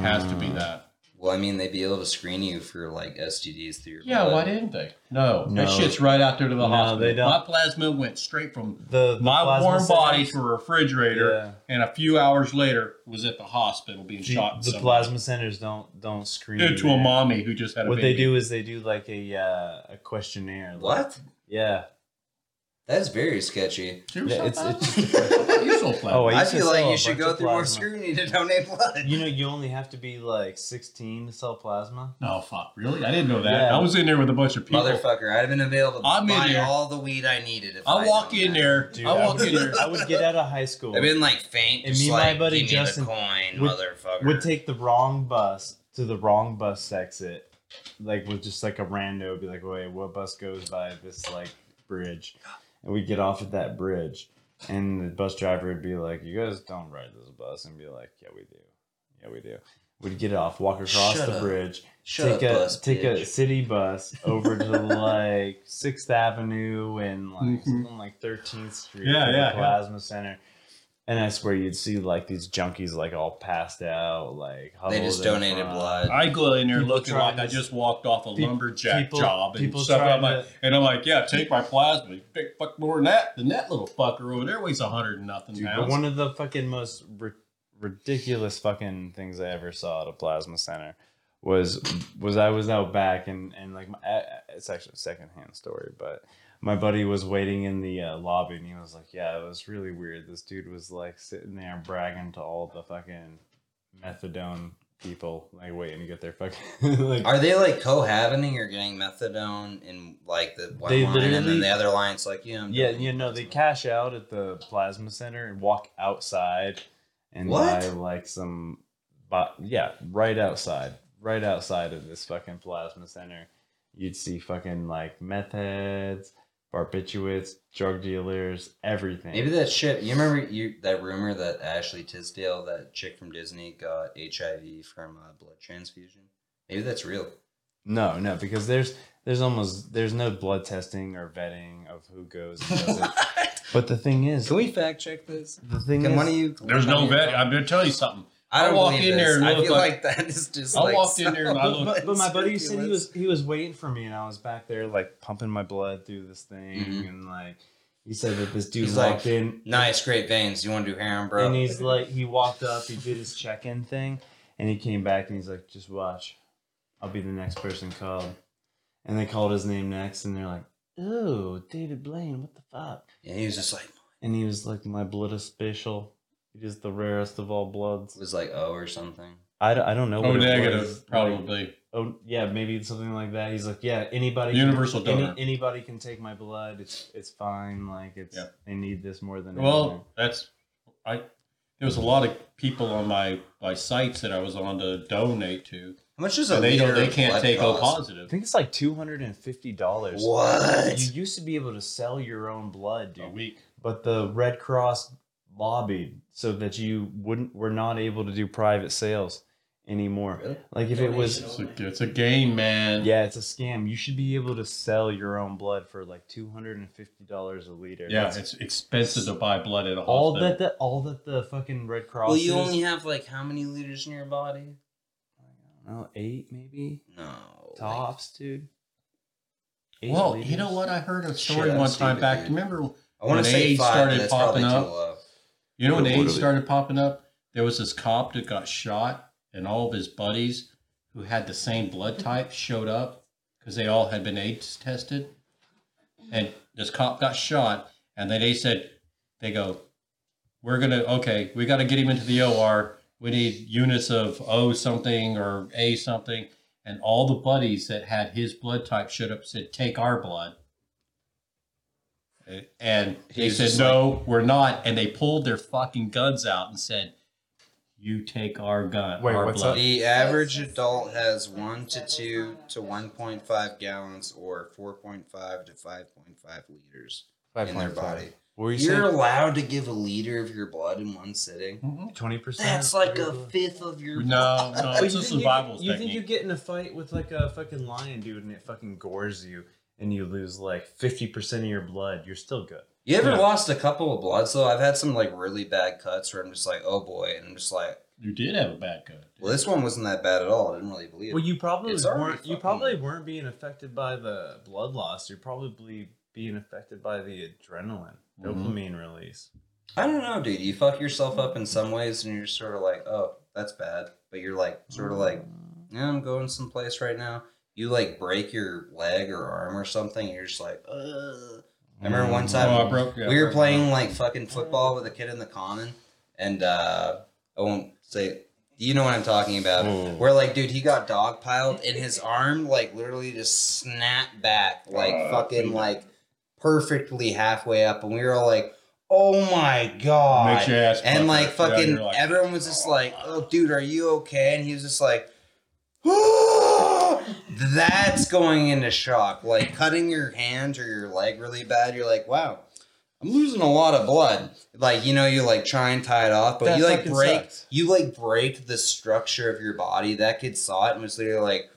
Has to be that. Well, I mean, they'd be able to screen you for like STDs through your Yeah, blood. why didn't they? No, No. that shit's right out there to the No, hospital. they don't. My plasma went straight from The, the my plasma warm body centers- to a refrigerator, Yeah. and a few hours later was at the hospital being The, shot. the somewhere. plasma centers don't don't screen. Due you to a there. mommy who just had a What they baby. do is they do like a uh, a questionnaire. like- What? Yeah. That's very sketchy. Yeah, it's- it's- oh, You sell plasma. Oh, I I feel like you should go of through more plasma. scrutiny to donate blood. You know, you only have to be like 16 to sell plasma. no, fuck, really? I didn't know that. Yeah. I was in there with a bunch of people. Motherfucker, I'd have been available to I'm in buy there. all the weed I needed. If I I'd walk known in that. there. Dude, I I walk would, in there. I would get out of high school. I've been like faint, And just me and my buddy give Justin me the coin, would- motherfucker. would take the wrong bus to the wrong bus exit, like with just like a rando, be like, wait, what bus goes by this like bridge, and we get off at that bridge, and the bus driver would be like, "You guys don't ride this bus," and be like, "Yeah, we do. Yeah, we do." We'd get off, walk across Shut the up. bridge, Shut take up, a bus take a city bus over to like Sixth Avenue and like Mhm. something like Thirteenth Street, Yeah, to the yeah, yeah. Plasma Center. And I swear you'd see like these junkies like all passed out, like They just donated front. blood. I go in there People looking trying like I just walked off a Peop- lumberjack people- job and stuff. I'm like, to- and I'm like, yeah, take my plasma. You Big fuck more than that. Than that little fucker over there weighs a hundred and nothing Dude, pounds. one of the fucking most ri- ridiculous fucking things I ever saw at a plasma center was was I was out back and and like my, it's actually a secondhand story, but my buddy was waiting in the uh, lobby and he was like, "Yeah, it was really weird. This dude was like sitting there bragging to all the fucking methadone people, like waiting to get their fucking like." Are they like cohabiting or getting methadone in like the one They line and then the other line's like, yeah, I'm Yeah, you know, they cash out at the plasma center and walk outside and What? buy like some, but yeah, right outside, right outside of this fucking plasma center, you'd see fucking like meth heads, barbiturates, drug dealers, everything. Maybe that shit. You remember you that rumor that Ashley Tisdale, that chick from Disney, got HIV from a blood transfusion? Maybe that's real. no, no, because there's there's almost there's no blood testing or vetting of who goes. And does it. But the thing is, Can we fact check this? the thing Can is, one of you? There's no vet. I'm gonna tell you something. I don't I walk believe in there this. and I feel like- like, that is just. I like walked in there and I looked- but, but my buddy said he was he was waiting for me and I was back there like pumping my blood through this thing Mhm. and like he said that this dude He's walked like, in Nice, great veins. You want to do heroin, bro? and he's like he walked up he did his check-in thing and he came back and he's like just watch I'll be the next person called and they called his name next and they're like oh David Blaine what the fuck and he was just like, and he was like my blood is special it is the rarest of all it bloods was like O or something. I, d- I don't know what it was. negative, Like, probably. Oh yeah, maybe something like that. He's like, yeah, anybody, Universal can, any- donor. anybody can take my blood. It's it's fine. Like it's Yeah. they need this more than Well, that's I. There was a lot of people on my my sites that I was on to donate to. How much does a they don't. liter They can't blood take O positive. I think it's like two hundred and fifty dollars. What? You used to be able to sell your own blood, dude. a week. but the Red Cross lobbied so that you wouldn't were not able to do private sales anymore. Really? Like if it was It's a, it's a game, man. yeah, it's a scam. You should be able to sell your own blood for like two hundred and fifty dollars a liter. Yeah, That's it's expensive to buy blood at a all that the all that the fucking Red Cross. Well, you is- only have like how many liters in your body? I don't know, eight maybe No. tops, dude. Eight well, liters. you know what? I heard a story I'm one time stupid, back. dude. Remember, I want When to say AIDS five, started probably popping up, low. You know when What AIDS are started popping up? There was this cop that got shot, and all of his buddies who had the same blood mm-hmm. type showed up because they all had been AIDS tested. And this cop got shot, and then they said, "They go, we're gonna okay, we got to get him into the OR. We need units of O something or A something." And all the buddies that had his blood type showed up said, "Take our blood." And He they said, just "No, we're not." And they pulled their fucking guns out and said, "You take our gun, Wait, our what's blood." up? The average adult has one to two to one point five gallons, or four point five to five point five liters in their 5.5. body. What were you You're saying? allowed to give a liter of your blood in one sitting. Mhm. Twenty percent. That's like a fifth of your. No, no, But it's you a think you- survival You, think you get in a fight with like a fucking lion, dude, and it fucking gores you, and you lose like fifty percent of your blood. You're still good. You ever Yeah. lost a couple of bloods though? I've had some like really bad cuts where I'm just like, oh boy, and I'm just like, you did have a bad cut. well, this one wasn't that bad at all. I didn't really believe it. Well, you probably It's weren't. You fucking- probably weren't being affected by the blood loss. You're probably being affected by the adrenaline, Mhm. dopamine release. I don't know, dude. You fuck yourself up in some ways, and you're sort of like, oh, that's bad. But you're like, sort of like, yeah, I'm going someplace right now. You like break your leg or arm or something, you're just like, ugh. I remember one time Oh, broke. yeah, we were playing like fucking football with a kid in the common, and uh, I won't say. You know what I'm talking about? Oh. Where like, dude, he got dog piled, and his arm like literally just snapped back, like Uh, fucking yeah. like perfectly halfway up, and we were all like, "Oh my god!" Makes your ass and like fucking you're like, everyone was just like, "Oh, dude, are you okay?" And he was just like, That's going into shock. Like cutting your hand or your leg really bad. You're like, wow, I'm losing a lot of blood. Like you know, you like try and tie it off, but That you like break. sucks. You like break the structure of your body. That kid saw it and was literally like.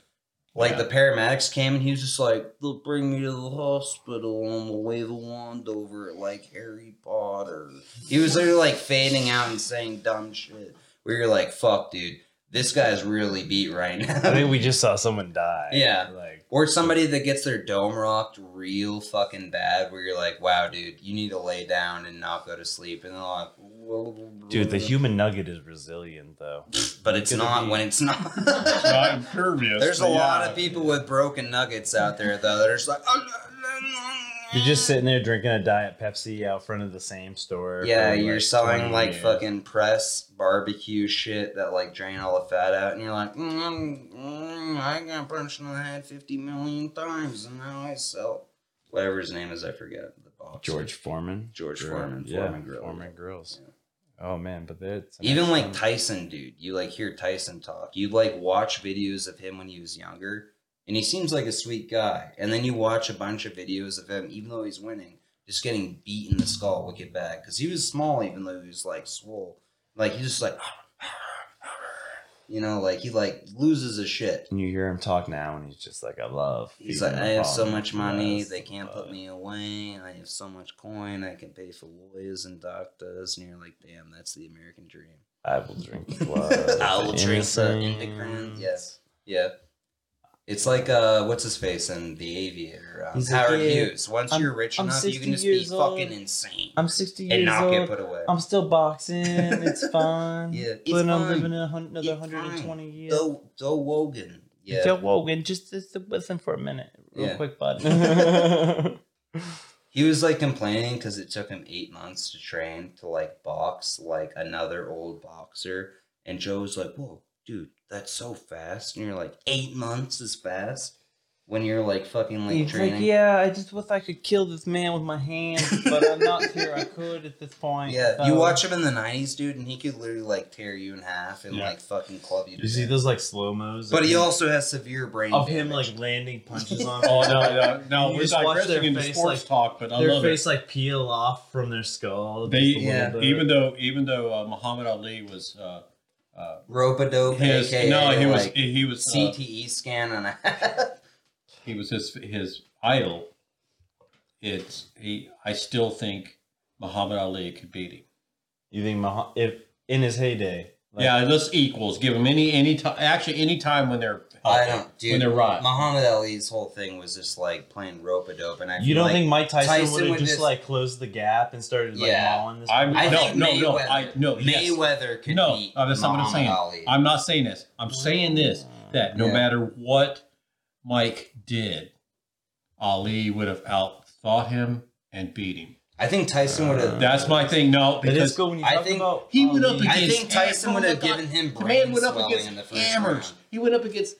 Like Yeah. the paramedics came and he was just like, "They'll bring me to the hospital and we'll wave a wand over it like Harry Potter." He was literally like fading out and saying dumb shit. Where you're like, "Fuck, dude, this guy's really beat right now." I think we just saw someone die. Yeah. Like Or somebody that gets their dome rocked real fucking bad, where you're like, wow, dude, you need to lay down and not go to sleep. And they're like, dude, the human nugget is resilient though. But it's Gonna not be- when it's not. Not impervious. There's a but lot of people with broken nuggets out there, though, that are just like, oh, You're just sitting there drinking a diet Pepsi out front of the same store. Yeah, for, you're like, selling like years. fucking press barbecue shit that like drain all the fat out, and you're like, mm, mm, I got punched in the head 50 million times, and now I sell whatever his name is, I forget. The boxer. George Foreman. George Or- Foreman, yeah, Foreman Grill. Foreman Grills. Oh man, but that's Even like Tyson, dude, you like hear Tyson talk. You like watch videos of him when he was younger, and he seems like a sweet guy. And then you watch a bunch of videos of him, even though he's winning, just getting beat in the skull wicked bad because he was small, even though he was like swole. Like he just like, you know, like he like loses his shit. And you hear him talk now? And he's just like, I love. He's like, I have so much money, they can't put me away. I have so much coin, I can pay for lawyers and doctors. And you're like, damn, that's the American dream. I will drink blood. I will drink the immigrant. Yes. Yeah. It's like uh, what's his face in The Aviator? Um, He's Howard Hughes. Once I'm- you're rich I'm enough, you 60 can just be years old. fucking insane I'm 60 years and not old. get put away. I'm still boxing. It's fun. Yeah, it's but I'm fine. living a hun- another It's 120 years. Joe, Joe Wogan. Yeah. Joe Wogan, just, just listen for a minute, real Yeah. quick, bud. He was like complaining because it took him eight months to train to like box like another old boxer. And Joe was like, Whoa, dude, that's so fast. And you're like, Eight months is fast when you're like fucking like He's training. like, yeah, I just wish I could kill this man with my hands, but I'm not sure I could at this point. Yeah, so- you watch him in the '90s, dude, and he could literally like tear you in half and Yeah. like fucking club you. To You see those like slow mos? But he also has severe brain of him like landing punches on. Oh no, people. no, no! You We're just watch their digressing into face, sports like, talk, but I their love face it. like peel off from their skull. They, just a little yeah, even though, even though uh, Muhammad Ali was, uh, uh, rope-a-dope, his aka no, he was, like he was, uh, CTE scan on a. he was his his idol. It's he. I still think Muhammad Ali could beat him. you think Mah- if in his heyday, like, yeah, let's equals. Give him any any time. Actually, any time when they're I don't, dude. when they're right. Muhammad Ali's whole thing was just like playing rope-a-dope, and I you don't like, think Mike Tyson, Tyson would have just just- like closed the gap and started like Yeah. mauling this? I'm I no, think no, no. I no. yes. Mayweather could No, beat uh, that's not what I'm Muhammad saying. Ali. I'm not saying this. I'm saying this that no Yeah. matter what Mike did, Ali would have outthought him and beat him. I think Tyson would have. That's my thing. No, It is because cool when you I think about he went up Ali. I think Tyson would have my God. given him the brain man went up against in the first hammers. round. He went up against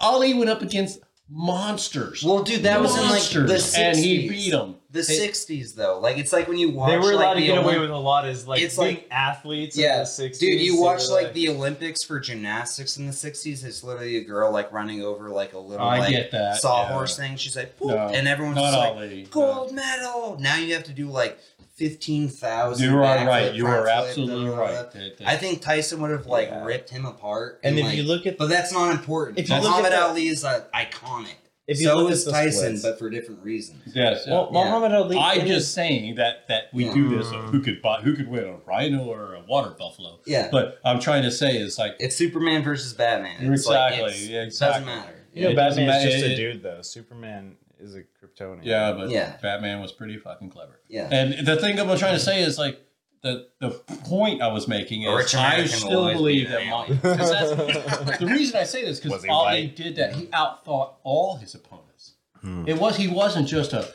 Ali. Went up against monsters. Well, dude, that was in like monsters, the 60s. and he beat them. The '60s, though, like it's like when you watch. They were allowed like, to the get away Olymp- with a lot as like It's being like- athletes Yeah, in the 60s. Dude, you they watch were, like the Olympics for gymnastics in the '60s. It's literally a girl like running over like a little I like get that, sawhorse yeah. thing. She's like, Poop, No, and everyone's Not just like, Ali. gold medal. Now you have to do like fifteen thousand. You are right. You are absolutely right. That- that- I think Tyson would have like Yeah. ripped him apart. And if like- you look at but that's not important. If you look Muhammad at the- Ali is uh, iconic. if you so look is at Tyson, splits- but for different reasons. yes. well, Yeah. Muhammad Ali. I'm just his- saying that that we Yeah. do this. Of who could buy? Who could win a rhino or a water buffalo? Yeah, But I'm trying to say is like it's Superman versus Batman. It's like, Exactly, it's- yeah, Doesn't exactly. matter. You know, Batman's matter. just a dude though. Superman is a Kryptonian. yeah, but Yeah. Batman was pretty fucking clever. Yeah. And the thing I'm trying to say is like the the point I was making is rich I still believe be that an my, alien. 'cause that's, the reason I say this Was because he Ali did that. He outthought all his opponents. Hmm. It was he wasn't just a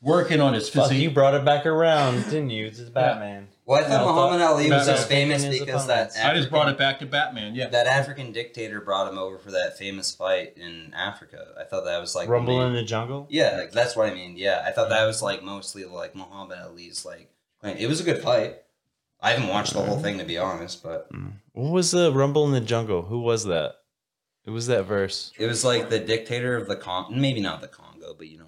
working on his Fuck, you brought it back around, didn't you? This is Batman. Well, I thought Yeah, I Muhammad Ali was Batman just famous picking because that opponents. I just brought it back to Batman. Yeah. That African dictator brought him over for that famous fight in Africa. I thought that was like the Rumble main- in the Jungle. Yeah, like, that's what I mean. Yeah, I thought that was like mostly like Muhammad Ali's like. It was a good fight. I haven't watched the whole mm-hmm. thing to be honest, but mm. What was the Rumble in the Jungle? Who was that? It was that verse. It was like the dictator of the Con, maybe not the Congo, but you know what I mean.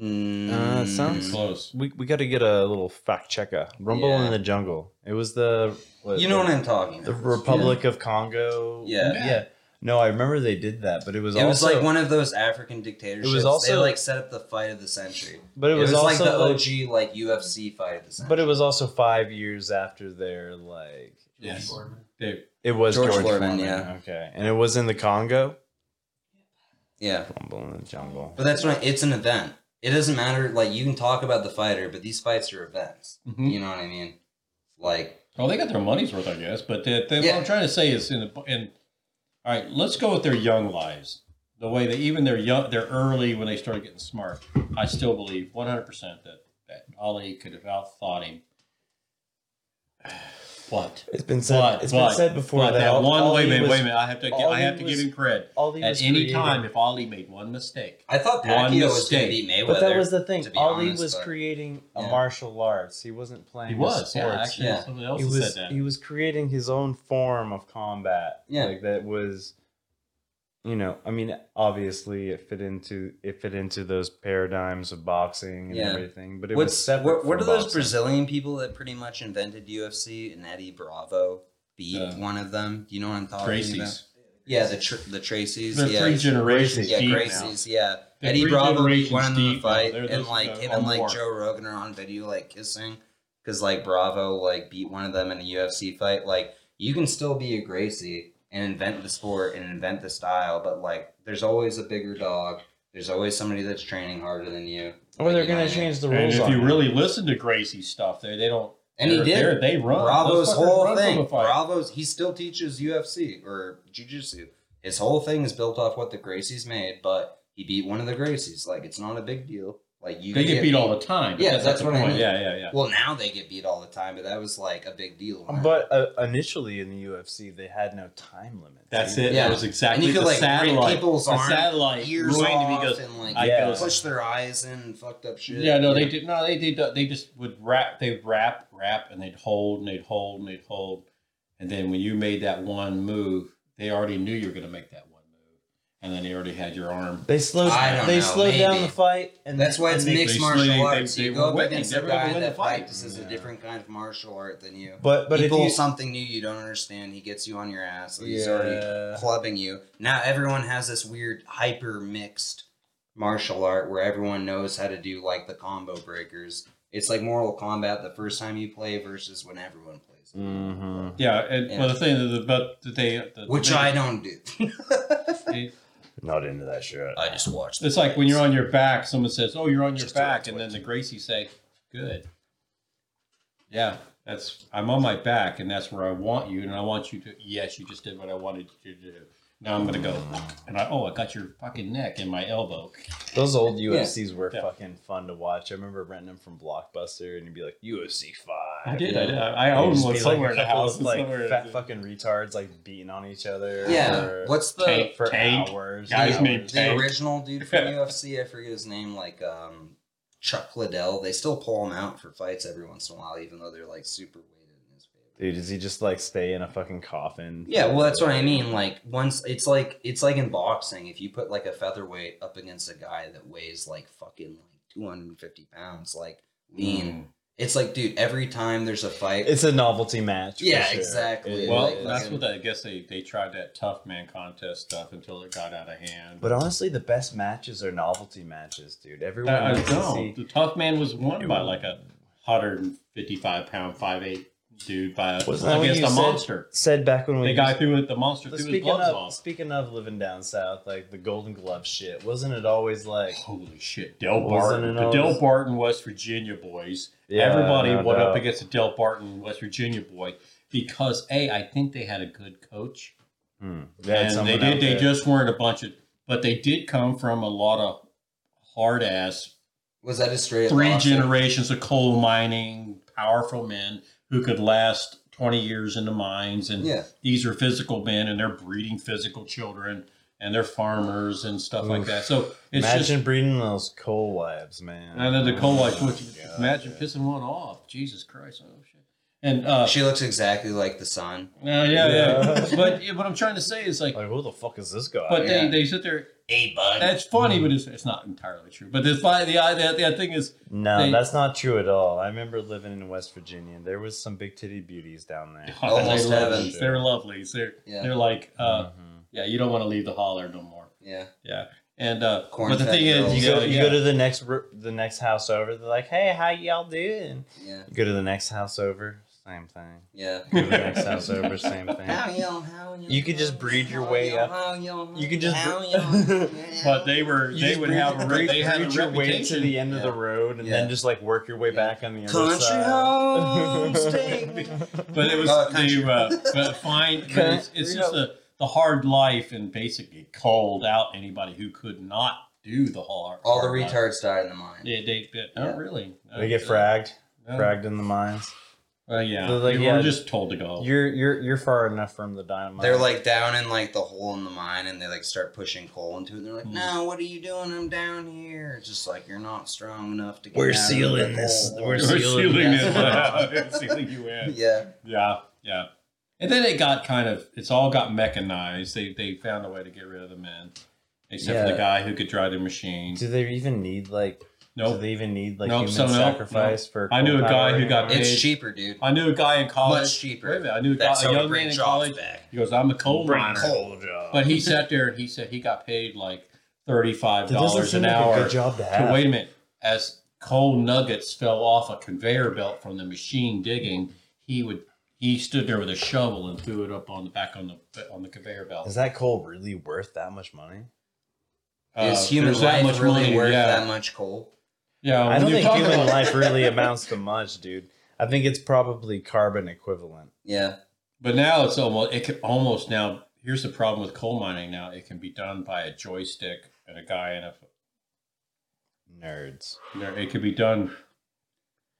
Mm, Uh, sounds- Close. We, we got to get a little fact checker. Rumble Yeah. in the jungle. It was the what, You know the, what I'm talking the about. Republic of Congo. Yeah. yeah. No, I remember they did that, but it was It was like one of those African dictatorships. they also- like set up the fight of the century. but it was, like also the like- OG like UFC fight of the century. but it was also five years after their like. Yes. They, It was George George, Foreman, Foreman. yeah. Okay, and it was in the Congo. yeah. Rumble in the jungle. But that's right. It's an event. It doesn't matter. Like you can talk about the fighter, but these fights are events. Mhm. You know what I mean? Like Well, they got their money's worth, I guess. But the, the, Yeah. what I'm trying to say is, in, the, in all right, let's go with their young lives. The way they even their young, they're early when they started getting smart. I still believe 100 percent that that Ali could have outthought him. What? It's been said. But, it's but, been said before but that, that Al- one. Ali wait a minute. Wait a minute. I have to. Give, I have to was- give him credit. Ali At any creating- time, if Ali made one mistake, I thought One Pacquiao was going to beat Mayweather. But that was the thing. to be Ali honest, was but- creating a martial arts. He wasn't playing. he the was. Yeah, actually, Yeah. someone else he was said that. he was creating his own form of combat. Yeah. like that was, you know, I mean, obviously it fit into it fit into those paradigms of boxing and Yeah. everything, but it What's was separate. what, what are from those. Brazilian people that pretty much invented UFC and Eddie Bravo beat Uh, one of them? Do you know what I'm talking about? Yeah, the tr- the Tracy's. They're yeah, three generations yeah, deep now. Gracie's. Yeah, They're Eddie Bravo beat one of them in deep the now. fight, and like are him and like war. Joe Rogan are on video like kissing because like Bravo like beat one of them in a UFC fight. Like you can still be a Gracie and invent the sport and invent the style, but like there's always a bigger dog. There's always somebody that's training harder than you. Or Like, they're you know gonna what I mean? change the and rules. if on you it. really listen to Gracie's stuff, they they don't. And he did. they're- run. Bravo's Those whole run thing. a fight. Bravo's he still teaches UFC or jujitsu. His whole thing is built off what the Gracies made, but he beat one of the Gracies. Like it's not a big deal. Like you They can get beat all the time. Yeah, because that's the what I point. mean. Yeah, yeah, yeah. Well, now they get beat all the time, but that was like a big deal. But uh, initially in the UFC, they had no time limit. That's it. Yeah. That was exactly and you could the like satellite. rip people's the arm, satellite ears off because and like I Yeah. push their eyes in and fucked up shit. Yeah, no, they did. No, they did. They just would wrap. They'd wrap, wrap, and they'd hold, and they'd hold, and they'd hold, and then when you made that one move, they already knew you were going to make that one move, and then he already had your arm. They slowed. I don't they know, slowed down the fight, and That's why it's and they- mixed they- martial they- arts. they you were go up winning. against a were gonna guy win the that fight. practices a Yeah. different kind of martial art than you. But but he if pulls you something new you don't understand, he gets you on your ass. Like, He's Yeah. already clubbing you. Now everyone has this weird hyper mixed martial art where everyone knows how to do like the combo breakers. It's like Mortal Kombat the first time you play versus when everyone plays. it. Mhm. Yeah, and Yeah. well, the thing that about that they, the, Which they- I don't do. it- not into that shit. I just watch. it's like when you're on your back, someone says, "Oh, you're on your Just back," and then the watch. Gracie say, "Good." Yeah, that's I'm on my back, and that's where I want you, and I want you to. Yes, you just did what I wanted you to do. Now I'm gonna go, and I oh, I got your fucking neck and my elbow. Those old UFCs were Yeah. fucking fun to watch. I remember renting them from Blockbuster, and you'd be like UFC Five. I did. I, Yeah. did. I, I It'd own just one be somewhere like in a the couple house. of, like somewhere. fat fucking retards like beating on each other. Yeah. for, What's the Tank. for Tank. hours. Guys and named hours. the Tank. original dude from UFC? I forget his name. Like um, Chuck Liddell. They still pull him out for fights every once in a while, even though they're like super weighted in his favor. Dude, does he just like stay in a fucking coffin? Yeah, well, that's what I mean. Like once it's like it's like in boxing. If you put like a featherweight up against a guy that weighs like fucking like two hundred and fifty pounds, like lean, mm. it's like, dude, every time there's a fight, It's a novelty match. Yeah, sure. exactly. It Well, like, that's fucking- what I guess they, they tried that tough man contest stuff until it got out of hand. But honestly, the best matches are novelty matches, dude. Everyone I, I wants to know see. the tough man was won by like a hundred and fifty five pound five eight dude by a, Wasn't that what against you a said? monster. Said back when we The guy threw it. The monster But threw his speaking gloves of off. speaking of living down south, like the Golden Glove shit, wasn't it always like Holy shit, Del Wasn't Barton, it the always- Del Barton, West Virginia boys. Yeah, Everybody no went up doubt. against a Delbarton, West Virginia boy because a I think they had a good coach. hmm, they had and they someone did. out They there. just weren't a bunch of, but they did come from a lot of hard ass was that a straight three boxer? generations of coal mining, powerful men who could last twenty years in the mines, and Yeah, these are physical men, and they're breeding physical children, and they're farmers and stuff like that. So it's Imagine just. breeding those coal wives, man. And then the coal Oh lights, my which God, imagine dude. pissing one off. Jesus Christ! Oh shit! And uh, She looks exactly like the sun. yeah, yeah, yeah. Yeah. but yeah, what I'm trying to say is like, Like, who the fuck is this guy? but yeah. they they sit there. Hey, bud. That's funny, but it's, it's not entirely true. But it's funny. The the, the thing is, no, they- that's not true at all. I remember living in West Virginia. and There was some big titty beauties down there. Almost they heaven. They're lovely. They're Yeah. they're like, uh, Mhm. yeah, you don't want to leave the holler no more. yeah. Yeah, and uh, Corn but the thing girls. is, You you go, go, you yeah. go to the next the next house over. They're like, "Hey, how y'all doing?" Yeah. You go to the next house over, same thing. Yeah. Go to house over, same thing. How y'all, how y'all, You could just breed your how way y'all, up. how y'all, You could just how br- y'all, But they were You they would have a re- breed- they had a breed your way to the end of the road, and Yeah. then just like work your way Yeah. back on the other Country side. homes, take me. But it was Uh, country. to uh, but fine. But it's, it's just the the hard life and basically called out anybody who could not do the hard. All the hard life. retards died in the mine. Yeah, they, but not Yeah. really. They get fragged, fragged in the mines. Well, yeah, They're like, we yeah, were just told to go. You're you're you're far enough from the dynamite. They're like down in like the hole in the mine, and they like start pushing coal into it. And they're like, Hmm. "No, what are you doing? I'm down here." It's just like you're not strong enough to. Get We're out of sealing the this- hole." we're We're sealing sealing this. it. We're sealing you in. yeah, Yeah, yeah. And then it got kind of, it's all got mechanized. They they found a way to get rid of the men, except for Yeah. the guy who could drive the machine. Do they even need like? Do they even need like Nope, human so no, sacrifice for? I knew a guy who got anymore? it's cheaper, dude. I knew a guy in college. Much cheaper. Wait a minute. I knew a, guy, That's a how young we bring man in jobs college. back. He goes, I'm a coal miner. coal job. But he sat there and he said he got paid like $35 an seem like hour. a good job to So have. wait a minute. As coal nuggets fell off a conveyor belt from the machine digging, he would he stood there with a shovel and threw it up on the back on the on the conveyor belt. Is that coal really worth that much money? Is Uh, human there's that life much really money, worth yeah. that much coal? Yeah, I don't think human about- life really amounts to much, dude. I think it's probably carbon equivalent. Yeah, But now it's almost it can almost now. Here's the problem with coal mining. Now it can be done by a joystick and a guy in a. Nerds. It could be done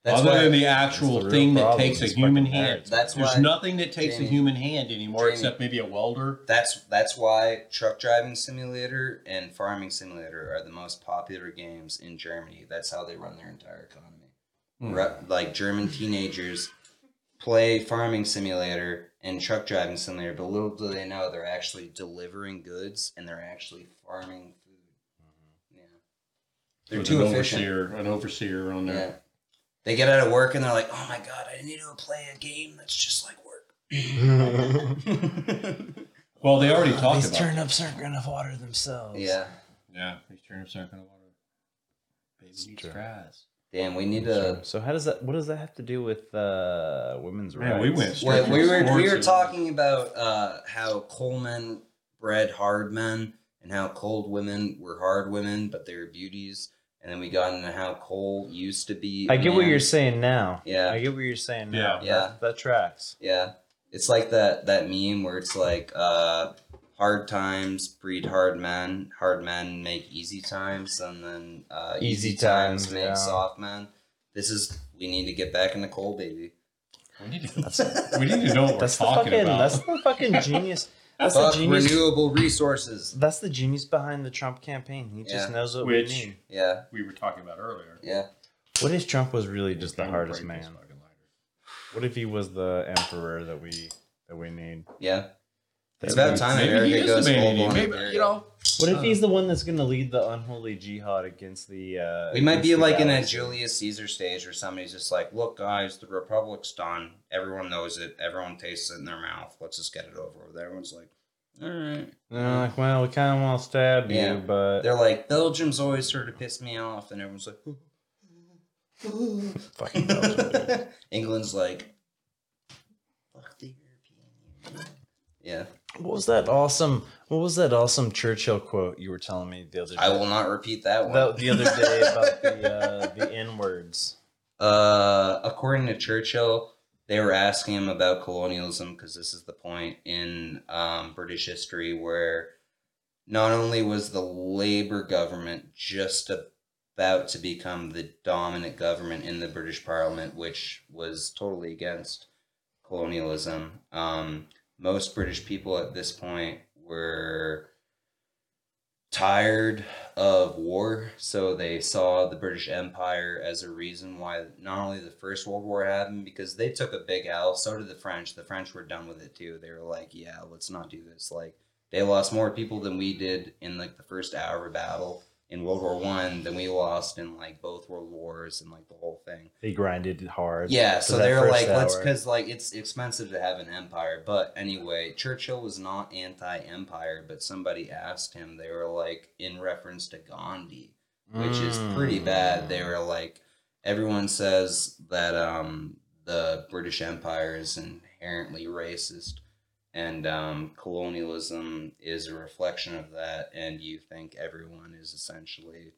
that's other why. than the actual the thing that takes a human hand. That's There's why. nothing that takes Jamie, a human hand anymore Jamie. except maybe a welder. That's that's why truck driving simulator and farming simulator are the most popular games in Germany. That's how they run their entire economy. Hmm. Ru- Like German teenagers play farming simulator and truck driving simulator, but little do they know they're actually delivering goods and they're actually farming food. Yeah, they're With too an efficient. overseer, an overseer on Yeah, there. They get out of work and they're like, "Oh my god, I need to play a game that's just like work." Well, they already talked These about. These turnips aren't gonna water themselves. yeah, Yeah, these turnips aren't gonna water. Baby needs true. grass. damn, we need to. so how does that? What does that have to do with uh, women's Man, rights? we went straight Well, we were we were talking about uh, how Coleman bred hard men and how cold women were hard women, but they were beauties. And then we got into how coal used to be. I get what you're saying now. Yeah. I get what you're saying now. Yeah. That, that tracks. Yeah, it's like that that meme where it's like uh, hard times breed hard men, hard men make easy times, and then uh, Easy times, make yeah. soft men. This is we need to get back in the coal baby. We need to. we need to know what we're talking fucking. about. That's the fucking genius. That's the Fuck genius. renewable resources. That's the genius behind the Trump campaign. He just Yeah. knows what Which- we need. Yeah, we were talking about earlier. yeah. What if Trump was really just the Kinda hardest break this man? fucking lighter. What if he was the emperor that we that we need? Yeah. It's about time Maybe he America is goes the man. full-blown Maybe imperial. you know. What if he's the one that's going to lead the unholy jihad against the? Uh, We might be against the like in a? Julius Caesar stage where somebody's just like, look, guys, the Republic's done. Everyone knows it. Everyone tastes it in their mouth. Let's just get it over with. Everyone's like, all right. They're like, well, we kind of want to stab Yeah. you, but They're like, Belgium's always sort of pissed me off. And everyone's like, fucking Belgium. England's like, fuck the European Union. Yeah. What was that awesome? What was that awesome Churchill quote you were telling me the other day? I will not repeat that one. the, the other day about the uh, the N words. Uh, according to Churchill, they were asking him about colonialism because this is the point in um, British history where not only was the Labour government just about to become the dominant government in the British Parliament, which was totally against colonialism. Um, most British people at this point were tired of war, so they saw the British Empire as a reason why not only the First World War happened because they took a big L. So did the French. The French were done with it too. They were like, "Yeah, let's not do this." Like they lost more people than we did in like the first hour of battle in World War One than we lost in like both World Wars and like the whole thing. They grinded hard. Yeah, so they're like, let's because like it's expensive to have an empire. But anyway, Churchill was not anti-empire, but somebody asked him. They were like in reference to Gandhi, which is pretty bad. They were like, everyone says that um the British Empire is inherently racist. And um, colonialism is a reflection of that, and you think everyone is essentially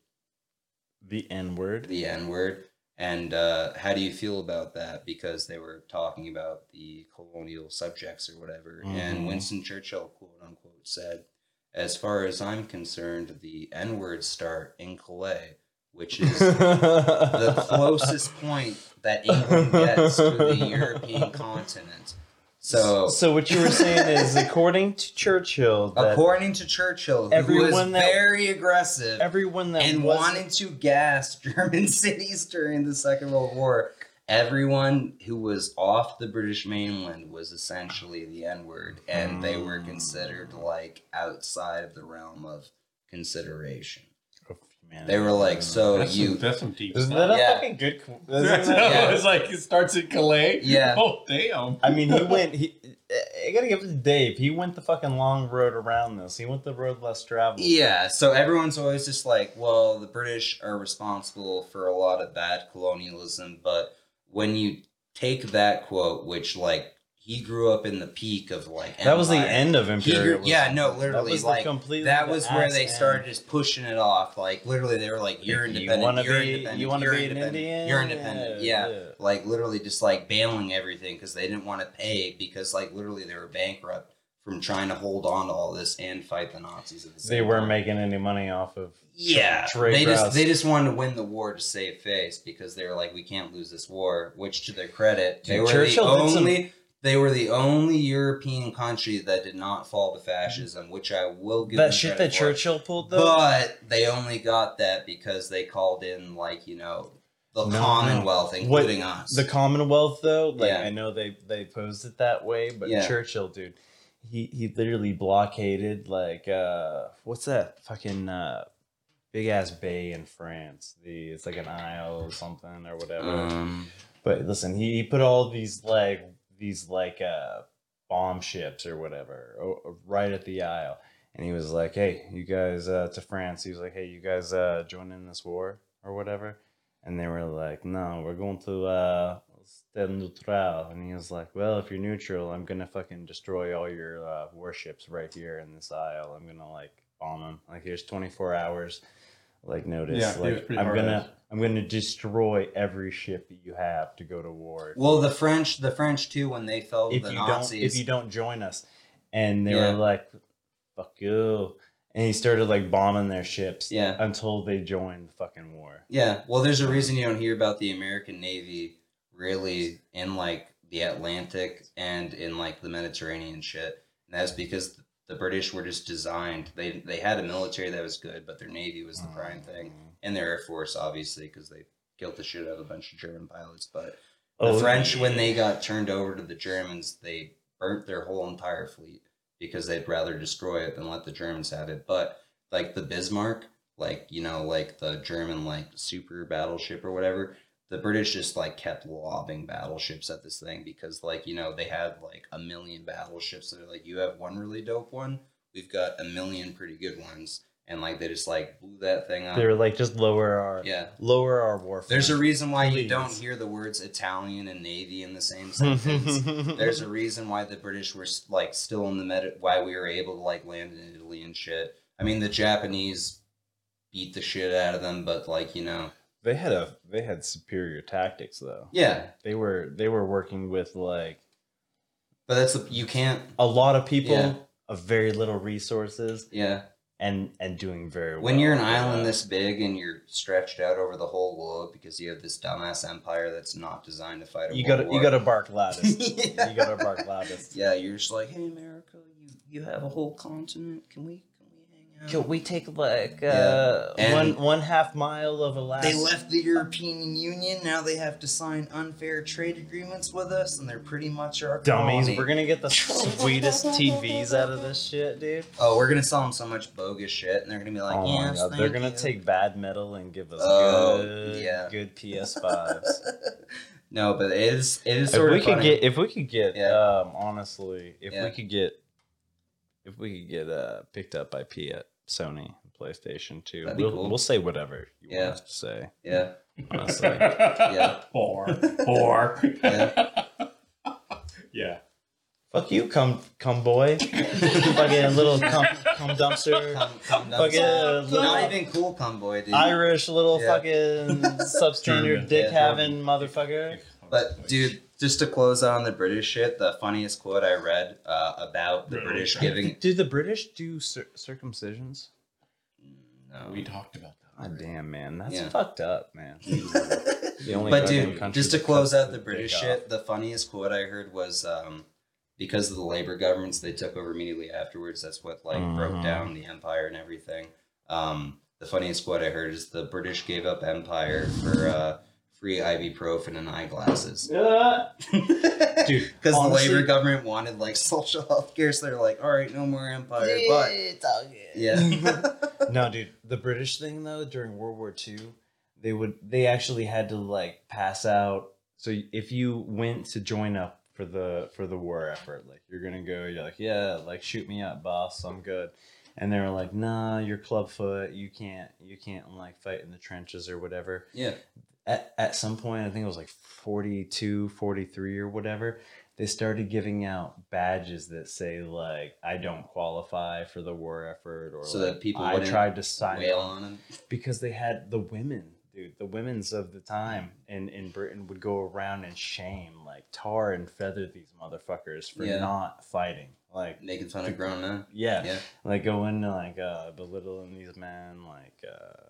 the N word. the N word. And uh, how do you feel about that? Because they were talking about the colonial subjects or whatever. And Mhm. Winston Churchill, quote unquote, said, As far as I'm concerned, the N words start in Calais, which is the closest point that England gets to the European continent. So, so what you were saying is, according to Churchill, that according to Churchill, who everyone was that- very aggressive, everyone that and wanted to gas German cities during the Second World War. Everyone who was off the British mainland was essentially the N word, and they were mm. considered like outside of the realm of consideration. Of humanity. They were like, so That's you, some, that's some deep Isn't stuff. that a Yeah. fucking good? qu- That's isn't Yeah. It's like it starts in Calais. Yeah. Oh damn. I mean, he went. He, I gotta give it to Dave. He went the fucking long road around this. He went the road less traveled. yeah. So everyone's always just like, well, the British are responsible for a lot of bad colonialism, but when you take that quote, which like he grew up in the peak of like That was the end of He imperialism. grew, yeah, no, That literally, was like completely that was where they end. started just pushing it off. Like literally, they were like, "You're If you wanna be- independent. you wanna you're be an independent. Indian? You're independent." Yeah. Yeah, yeah. like literally just like bailing everything because they didn't want to pay because like literally they were bankrupt from trying to hold on to all this and fight the Nazis at the same They weren't time. making any money off of. Yeah, trade they just routes. they just wanted to win the war to save face because they were like, we can't lose this war. Which, to their credit, they Dude, were Churchill the did some- only they were the only European country that did not fall to fascism, which I will give That shit that for. Churchill pulled though. But they only got that because they called in like you know the No, no. Commonwealth, What- including us. The Commonwealth, though, like Yeah. I know they they posed it that way, but Yeah. Churchill, dude, he he literally blockaded like uh what's that fucking uh big ass bay in France? The it's like an isle or something or whatever. um, But listen, he, he put all these like these like uh bomb ships or whatever right at the isle, and he was like, "Hey, you guys uh, to France." He was like, "Hey, you guys uh, join in this war or whatever," and they were like, "No, we're going to uh, stay neutral." And he was like, "Well, if you're neutral, I'm gonna fucking destroy all your uh, warships right here in this isle. I'm gonna like bomb them. Like here's 24 hours." Like notice, Yeah, like pretty I'm hard gonna I'm gonna destroy every ship that you have to go to war. well, the French, the French too, when they fell to if the you Nazis, don't, if you don't join us, and they Yeah. were like, "Fuck you," and he started like bombing their ships, Yeah. until they joined the fucking war. Yeah, well, there's a reason you don't hear about the American Navy really in like the Atlantic and in like the Mediterranean shit. And that's because the British were just designed. They they had a military that was good, but their navy was the prime thing, mm. And their air force obviously because they killed the shit out of a bunch of German pilots. But the Oh, French, when they got turned over to the Germans, they burnt their whole entire fleet because they'd rather destroy it than let the Germans have it. But like the Bismarck, like you know, like the German like super battleship or whatever, the British just like kept lobbing battleships at this thing because like you know they had like a million battleships. They're like, you have one really dope one, we've got a million pretty good ones, and like they just like blew that thing up. They were like, just lower our, yeah. lower our war. There's a reason why you don't hear the words Italian and Navy in the same sentence. There's a reason why the British were like still in the Med, why we were able to like land in Italy and shit. I mean, the Japanese beat the shit out of them, but like you know, they had a they had superior tactics though. yeah. They were they were working with like But that's the you can't. a lot of people Yeah. of very little resources Yeah, and and doing very well. when you're an Uh, island this big and you're stretched out over the whole globe because you have this dumbass empire that's not designed to fight a you gotta war. you gotta bark loudest. Yeah. You gotta bark loudest. Yeah, you're just like, hey America, you you have a whole continent. Can we can we hang Could we take like uh, And- one one half mile of Alaska? They left the European Union. Now they have to sign unfair trade agreements with us, and they're pretty much our Dummies, colony. we're gonna get the sweetest TVs out of this shit, dude. Oh, we're gonna sell them so much bogus shit, and they're gonna be like, oh my "Yes, god, they're gonna you." take bad metal and give us Oh, good, yeah. good PS5s. no, but it is it is if we of could funny. get, if we could get, Yeah. um, honestly, if Yeah. we could get, if we could get uh picked up by P at Sony PlayStation 2, That'd be we'll, cool. we'll say whatever you Yeah. want us to say. yeah, Honestly. Yeah. Or, or. Yeah. yeah. Fuck you, cum cum boy. Fucking little cum, cum dumpster. come, come down. Fucking uh, little Not even cool, cum boy, dude. Irish little Yeah. fucking substandard German. dick Yeah, having motherfucker. But dude, just to close on the British shit, the funniest quote I read uh, about the British giving. Do the British do cir- circumcisions? No. we talked about that. God damn, man, that's Yeah. fucked up, man. The only but fucking dude, country just to that close cuts out the dick British off. shit, the funniest quote I heard was um, because of the labor governments they took over immediately afterwards. That's what like broke Mhm. down the empire and everything. Um, the funniest quote I heard is the British gave up empire for uh, free ibuprofen and eyeglasses. Uh. Dude, because the honestly- labor government wanted like social health care, so they're like, all right, no more empire, but yeah, no, dude. The British thing though, during World War II, they would they actually had to like pass out. So if you went to join up for the for the war effort, like you're gonna go, you're like, yeah, like shoot me up, boss, I'm good. And they were like, nah, you're clubfoot. You can't you can't like fight in the trenches or whatever. yeah, At at some point, I think it was like 42, 43 or whatever. They started giving out badges that say like I don't qualify for the war effort or So like, that people I tried to sign wail on them. because they had the women, dude, the women's of the time in in Britain would go around and shame, like tar and feather these motherfuckers for Yeah. not fighting. Like, making fun of grown men. yeah, Yeah. like going into like uh, belittling these men, like uh, I don't know.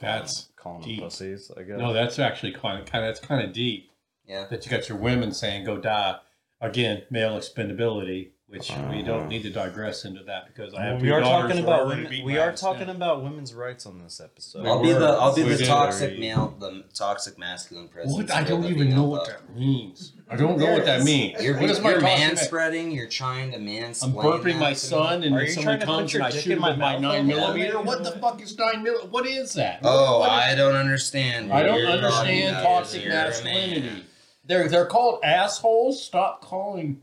Calling That's them, calling deep. them pussies. I guess. No, that's actually kind of, kind of, that's kind of deep. Yeah. That you got your women saying, go die. Again, male expendability, which we don't need to digress into that because I have Well, two we are daughters talking who about ready women. beat We my are ass. talking Yeah. about women's rights on this episode. I'll be the I'll be We the did. toxic male, the toxic masculine presence. What? I for don't the even know female what love. that means. I don't know what that means. You're, what is my you're toxic man ma- spreading. You're trying to mansplain. I'm burping my to me. son, and Are then you someone trying to put comes your and I dick shoot in him my with my mouth nine right now? millimeter. What the fuck is nine millimeter? What is that? Oh, What is- I don't understand. I don't You're understand not- toxic you're a man. masculinity. They're they're called assholes. Stop calling.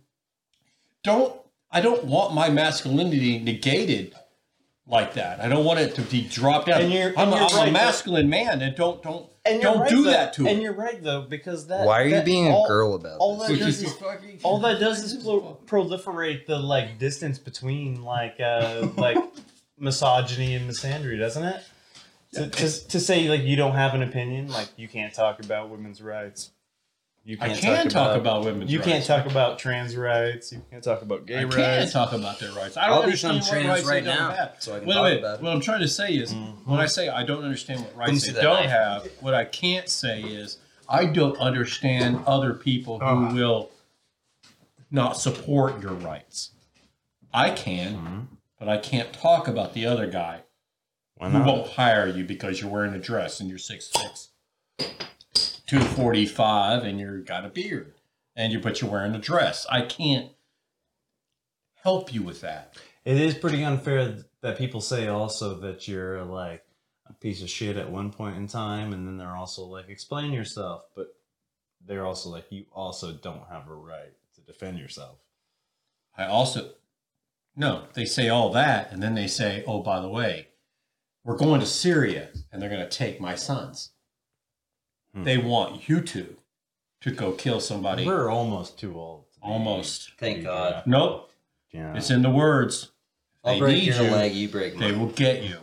Don't I don't want my masculinity negated like that. I don't want it to be dropped down. And you're- I'm, and a, you're I'm a right, masculine man, and don't don't And you're don't right, do though. that to And him. you're right though, because that. Why are you that- being all- a girl about all this? that does is is fucking- all that does is pro- proliferate the like distance between like uh like misogyny and misandry, doesn't it? To, to, to say like you don't have an opinion, like you can't talk about women's rights. You I can talk about women's rights. You rights. can't talk about trans rights. You can't talk about gay I rights. I can't talk about their rights. I don't I'll understand what trans rights right they don't have. so I can Wait, talk wait. about it. What I'm trying to say is, Mm-hmm. when I say I don't understand what rights they don't knife. have, what I can't say is I don't understand other people who Ah. will not support your rights. I can, Mm-hmm. but I can't talk about the other guy Why who won't hire you because you're wearing a dress and you're six six, two forty five, and you're got a beard, and you but you're wearing a dress. I can't help you with that. It is pretty unfair that people say also that you're like a piece of shit at one point in time, and then they're also like, explain yourself, but they're also like, you also don't have a right to defend yourself. I also no, they say all that, and then they say, "Oh, by the way, we're going to Syria, and they're going to take my sons. Hmm. They want you to to go kill somebody." We're almost too old. to Almost. Thank God. Nope, Yeah. it's in the words. I'll They break need your you. leg, you break They will get you.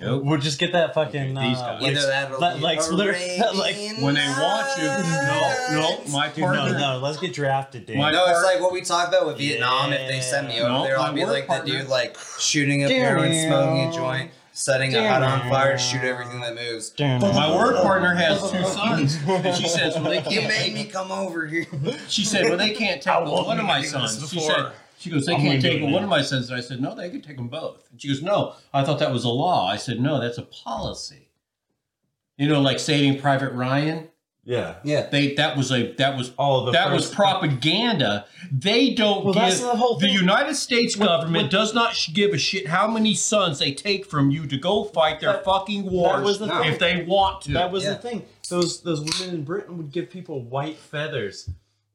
They'll. We'll just get that fucking Okay, these uh, guys. like, Either that or like, be like, a literally- like- When they want you, no, no, my dude, no, no, let's get drafted, dude. My- No, it's like what we talked about with Vietnam. If they send me over No, there, I'll be work like the partner- dude, like shooting up heroin, smoking a joint, setting a hut on fire, to shoot everything that moves. My work partner has two sons, and she says, "Well, they You can't." made me come over here. She said, "Well, they can't take How well, long one of my you been doing sons." She before? said, She goes, they I'm can't gonna do take it one now. of my sons. And I said, no, they can take them both. And she goes, no, I thought that was a law. I said, no, that's a policy. You know, like Saving Private Ryan. Yeah. Yeah. They that was a that was Oh, the that was propaganda. They don't Well, give that's the whole thing. United States government does not give a shit how many sons they take from you to go fight their That- fucking wars was the No. if they want to. That was Yeah. the thing. Those those women in Britain would give people white feathers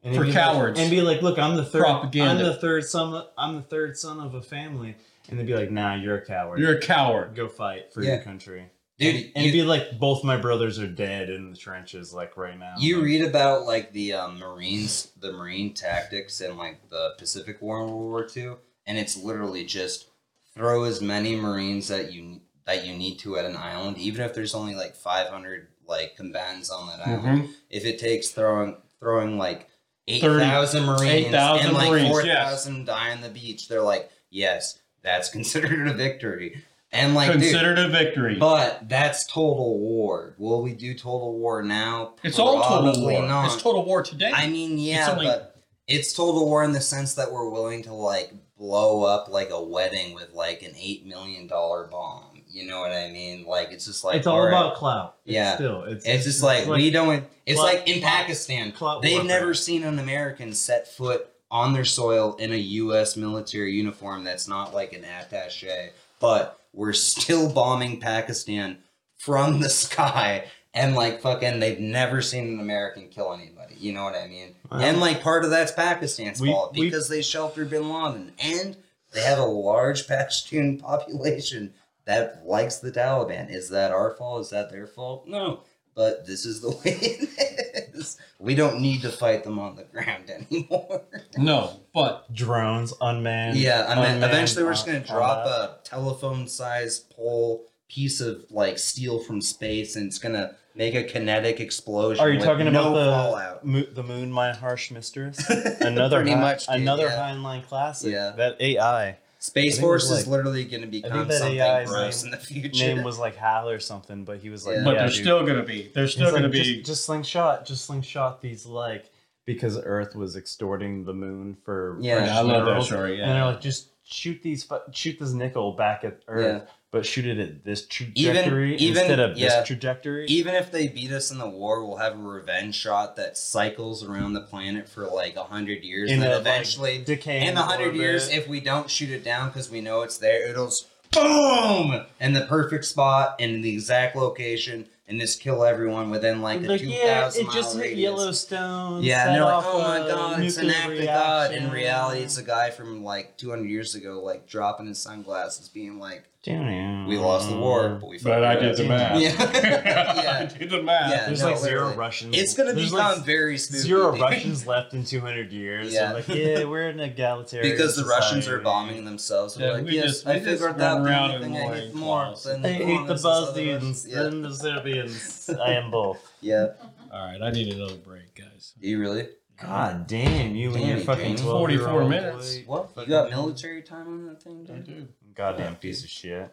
and For be like- cowards. and be like, "Look, I'm the third. Propaganda. I'm the third son. I'm the third son of a family." And they'd be like, "Nah, you're a coward. You're a coward. Go fight for Yeah. your country." Dude, And you- it'd be like, "Both my brothers are dead in the trenches, like right now." You Like, read about like the um, Marines, the Marine tactics and like the Pacific War and World War II, and it's literally just throw as many Marines that you that you need to at an island, even if there's only like 500 like combatants on that island. Mhm. If it takes throwing throwing like 8,000 Marines 8,000 and like Marines, 4,000 die on the beach, they're like, yes, that's considered a victory. And like, dude, Considered a victory. but that's total war. Will we do total war now? it's all total war. Not. It's total war today. I mean, yeah, only- but it's total war in the sense that we're willing to like blow up like a wedding with like an eight million dollar bomb. You know what I mean? Like it's just like it's all alright. about clout. It's Yeah. still, it's, It's just like, we don't. It's clout- like in Pakistan, clout they've warfare. never seen an American set foot on their soil in a U.S. military uniform that's not like an attaché. But we're still bombing Pakistan from the sky, and like fucking, they've never seen an American kill anybody. You know what I mean? Well, and like part of that's Pakistan's we- fault we- because they sheltered Bin Laden, and they have a large Pashtun population that likes the Taliban. Is that our fault? Is that their fault? No. But this is the way it is. We don't need to fight them on the ground anymore. no, but drones unmanned. yeah, I mean, unmanned, eventually we're just uh, gonna drop combat. a telephone-sized pole piece of like steel from space, and it's gonna make a kinetic explosion. Are you talking no about the mo- the moon, my harsh mistress? Another Pretty hi- much, dude, another yeah. Heinlein classic. Yeah. that AI Space I think it Force was is literally gonna become that something AI's gross name- in the future. name was like Hal or something, but he was like, Yeah. but yeah, they're dude. still gonna be. They're still gonna be. just, just slingshot, just slingshot these like because Earth was extorting the moon for Yeah, precious I love that minerals. Yeah. And they're like, just shoot these, fu- shoot this nickel back at Earth, Yeah. But shoot it at this trajectory even- instead of yeah. this trajectory. Even if they beat us in the war, we'll have a revenge shot that cycles around the planet for like a hundred years, and then a, like, eventually, decaying in a hundred years, if we don't shoot it down because we know it's there, it'll boom in the perfect spot in the exact location, and just kill everyone within like a Like, two yeah, it just hit radius. Yellowstone. Yeah, and they're like, "Oh my god, it's an act of God." In reality, it's a guy from like 200 years ago, like dropping his sunglasses, being like, "We lost the war, but we." but I did the math. Yeah. I did the math. Yeah. There's no, like zero literally. Russians. It's gonna There's, become like, very spooky. zero dude. Russians left in 200 years. Yeah. Yeah, like yeah, we're in an egalitarian because the Russians are bombing themselves. They're Yeah, like, we yes, just- I we just figured run out the around only thing I hate more loincloths. than I the hate the colonists is other Bosnians Russians. and the Serbians. I am both. Yeah. All right, I need another break, guys. You really? God damn, you and your fucking 44 minutes. What? You got military time on that thing, dude? I do. Goddamn piece of shit.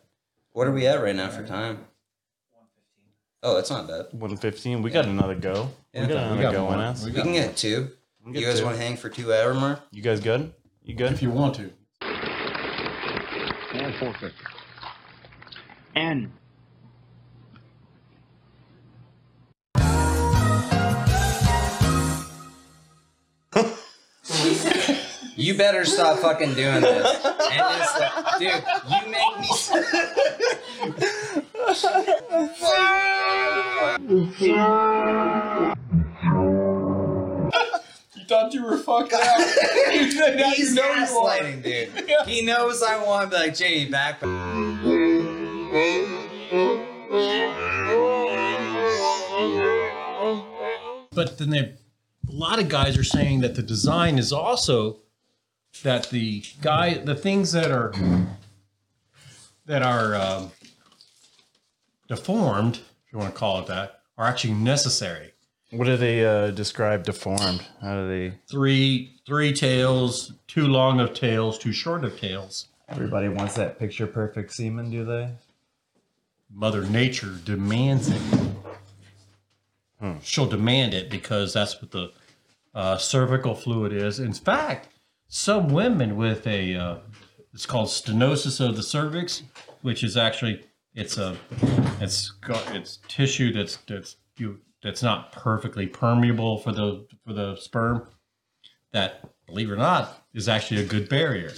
What are we at right now for time? Oh, that's not bad. 115. We got another go. Yeah. we got We another got go more. on us. We We can more. get two. We You guys two. want to hang for two hour more? You guys good? You good? If you want to. N. You better stop fucking doing this. And it's like, dude, you make me. You thought you were fucked up. you said now He's you know you are. gaslighting, dude. He knows I want to be like, Jamie, back. But then they, a lot of guys are saying that the design is also that the guy, the things that are that are um, deformed, if you want to call it that, are actually necessary. What do they uh, describe deformed? How do they? Three three tails, too long of tails, too short of tails. Everybody wants that picture perfect semen, do they? Mother Nature demands it. She'll demand it because that's what the uh, cervical fluid is. In fact, some women with a uh, it's called stenosis of the cervix, which is actually it's a it's got it's tissue that's that's you that's not perfectly permeable for the for the sperm. That believe it or not is actually a good barrier.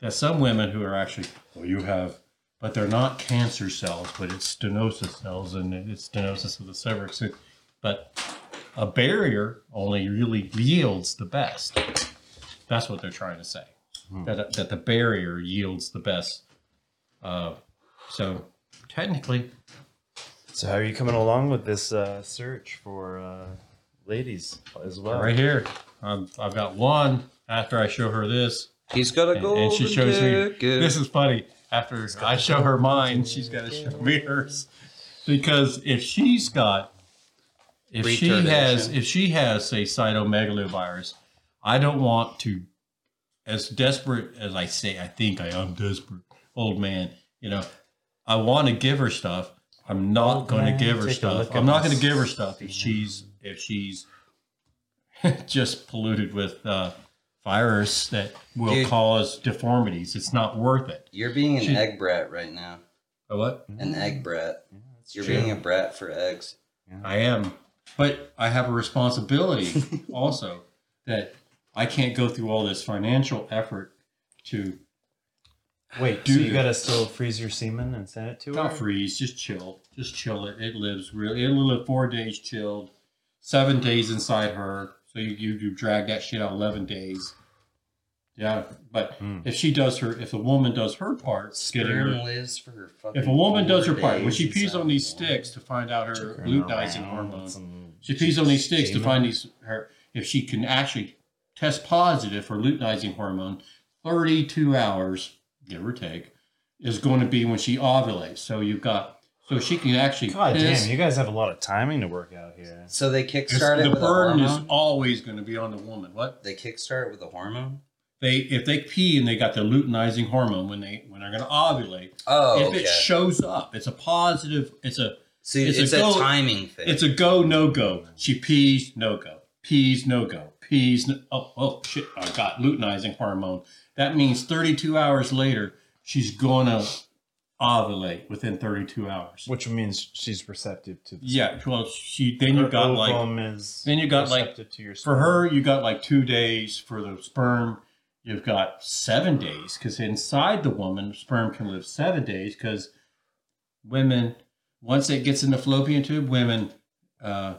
That some women who are actually well you have but they're not cancer cells, but it's stenosis cells and it's stenosis of the cervix. But a barrier only really yields the best. That's what they're trying to say. That, that the barrier yields the best. Uh, so technically, So how are you coming along with this uh, search for uh, ladies as well? right here, um, I've got one after I show her this. He's got a And, golden and she shows me. ticket. This is funny. After I show her mine, she's got to show me hers. Because if she's got, if she has, if she has, say, cytomegalovirus, I don't want to, as desperate as I say, I think I am desperate, old man. You know, I want to give her stuff. I'm not Old going to give her take stuff. I'm not going to give her stuff if she's if she's just polluted with uh, virus that will Dude. cause deformities. It's not worth it. You're being an She- egg brat right now. A what? An egg brat. Yeah, You're true. being a brat for eggs. I am, but I have a responsibility also that I can't go through all this financial effort to Wait, do so you this. gotta still freeze your semen and send it to her? not freeze, just chill, just chill it. It lives really. It'll live four days chilled, seven days inside her. So you you, you drag that shit out eleven days. Yeah, but Hmm. if she does her, if a woman does her part, getting her Sperm lives for fucking. If a woman does her four part, when days she pees inside on these the woman. sticks to find out her Turn luteinizing around hormone, with some she pees on these sticks to semen. find these her if she can actually test positive for luteinizing hormone, thirty-two hours, give or take, is going to be when she ovulates. So you've got so she can actually God piss. damn, you guys have a lot of timing to work out here. So they It's- kickstart it the with a burden is always going to be on the woman. What They kickstart it with a hormone. they if they pee and they got the luteinizing hormone when they when they're going to ovulate, Oh, if okay. it shows up, it's a positive. It's a so it's it's, a a, go- timing thing. It's a go no go. She pees no go. Pees no go. Pees oh oh shit! I got luteinizing hormone. That means 32 hours later she's gonna ovulate within 32 hours. Which means she's receptive to the Yeah. Well, she then you got like then you got, like, to your for her you got like two days for the sperm. You've got seven days because inside the woman, sperm can live seven days because women once it gets in the fallopian tube, women uh,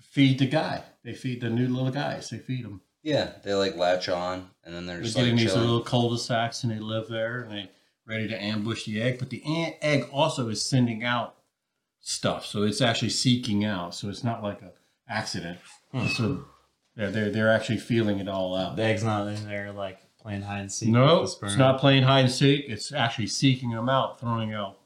feed the guy. They feed the new little guys. They feed them. yeah, they like latch on, and then they're They just get like these chilling. little cul-de-sacs and they live there and they ready to ambush the egg. But the an- egg also is sending out stuff, so it's actually seeking out. So it's not like a accident. Hmm. So they're, they're they're actually feeling it all out. the egg's not in there like playing hide and seek. No, with it's not playing hide and seek. It's actually seeking them out, throwing out.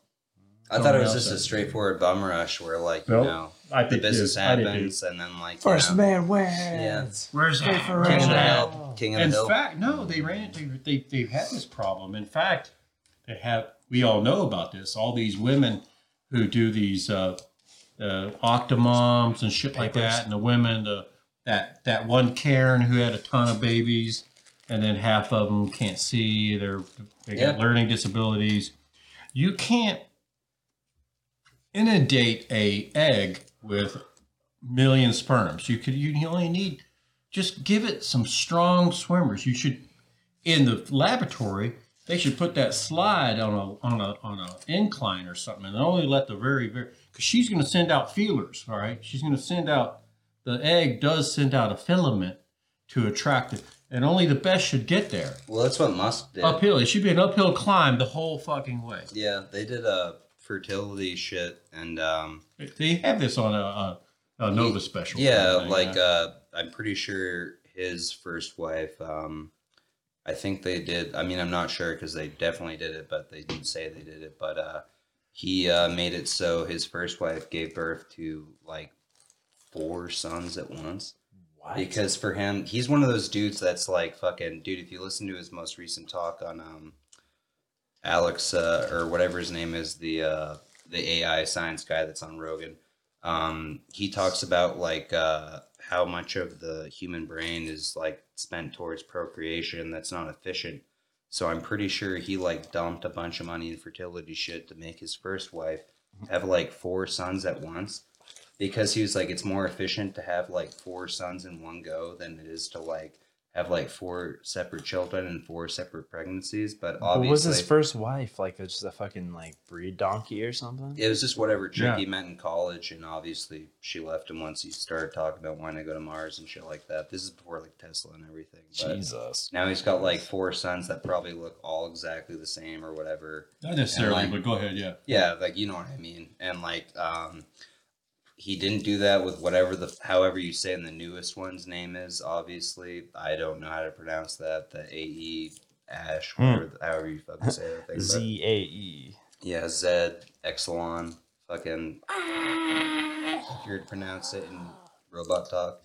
I thought it was Someone just a straightforward bum rush where like you know I the think business too. I did happens, and then like you First know, man wins. Yeah. Where's Hey, for king of the hill, king of the In hill. fact, no, they ran into they they've had this problem. In fact, they have. We all know about this. All these women who do these uh, uh, octomoms and shit like Papers. that, and the women, the that that one Karen who had a ton of babies, and then half of them can't see. They're they got Yeah. learning disabilities. You can't inundate a egg with million sperms. You could you only need just give it some strong swimmers. You should in the laboratory they should put that slide on a on a on a incline or something and only let the very very because she's going to send out feelers. All right, she's going to send out the egg does send out a filament to attract it, and only the best should get there. Well, that's what Musk did. Uphill, it should be an uphill climb the whole fucking way. Yeah, they did a fertility shit, and um, They have this on a, a, a Nova special. yeah, kind of like uh, I'm pretty sure his first wife. Um, I think they did. I mean, I'm not sure because they definitely did it, but they didn't say they did it. But uh, he uh, made it so his first wife gave birth to like four sons at once. What? Because for him, he's one of those dudes that's like fucking dude. If you listen to his most recent talk on um, Alex uh, or whatever his name is, the uh, the AI science guy that's on Rogan, um, he talks about like uh, how much of the human brain is like spent towards procreation that's not efficient. So I'm pretty sure he like dumped a bunch of money in fertility shit to make his first wife have like four sons at once because he was like it's more efficient to have like four sons in one go than it is to like have like four separate children and four separate pregnancies. But What obviously, was his first wife? Like just a fucking like breed donkey or something? it was just whatever chick Yeah. he met in college, and obviously she left him once he started talking about wanting to go to Mars and shit like that. This is before like Tesla and everything. But Jesus. now he's got like four sons that probably look all exactly the same or whatever. Not necessarily, like- but go ahead. Yeah. Yeah, like you know what I mean. And like um he didn't do that with whatever the however you say in the newest one's name is, obviously. I don't know how to pronounce that. The AE Ash, Hmm. whatever however you fucking say that thing. Z A E. Yeah, Zed, Exelon, fucking weird to pronounce it in robot talk.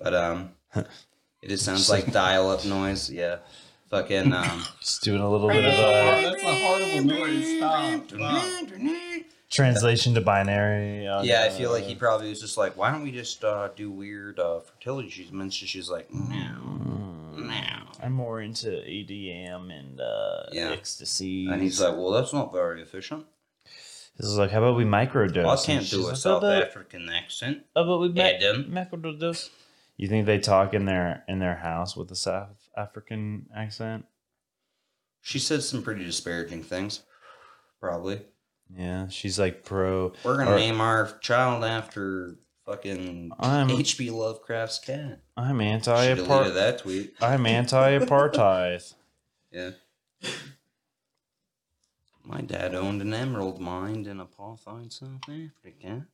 But um it just sounds like dial up noise, yeah. Fucking um Just doing a little bit of a that's a horrible noise. Stop. Translation to binary. on, Yeah, I feel like uh, he probably was just like, why don't we just uh, do weird uh, fertility treatments? And she's like, no, no. I'm more into EDM and uh, Yeah. ecstasy. And he's like, well, that's not very efficient. this is like, how about we microdose? I can't do a like, South about, African accent. How about we ma- microdose? You think they talk in their in their house with a South African accent? She said some pretty disparaging things. Probably. Yeah, she's like pro. We're gonna Or- name our child after fucking I'm H.P. Lovecraft's cat. I'm anti-apartheid. that tweet. I'm anti-apartheid. Yeah. My dad owned an emerald mine in apartheid South Africa.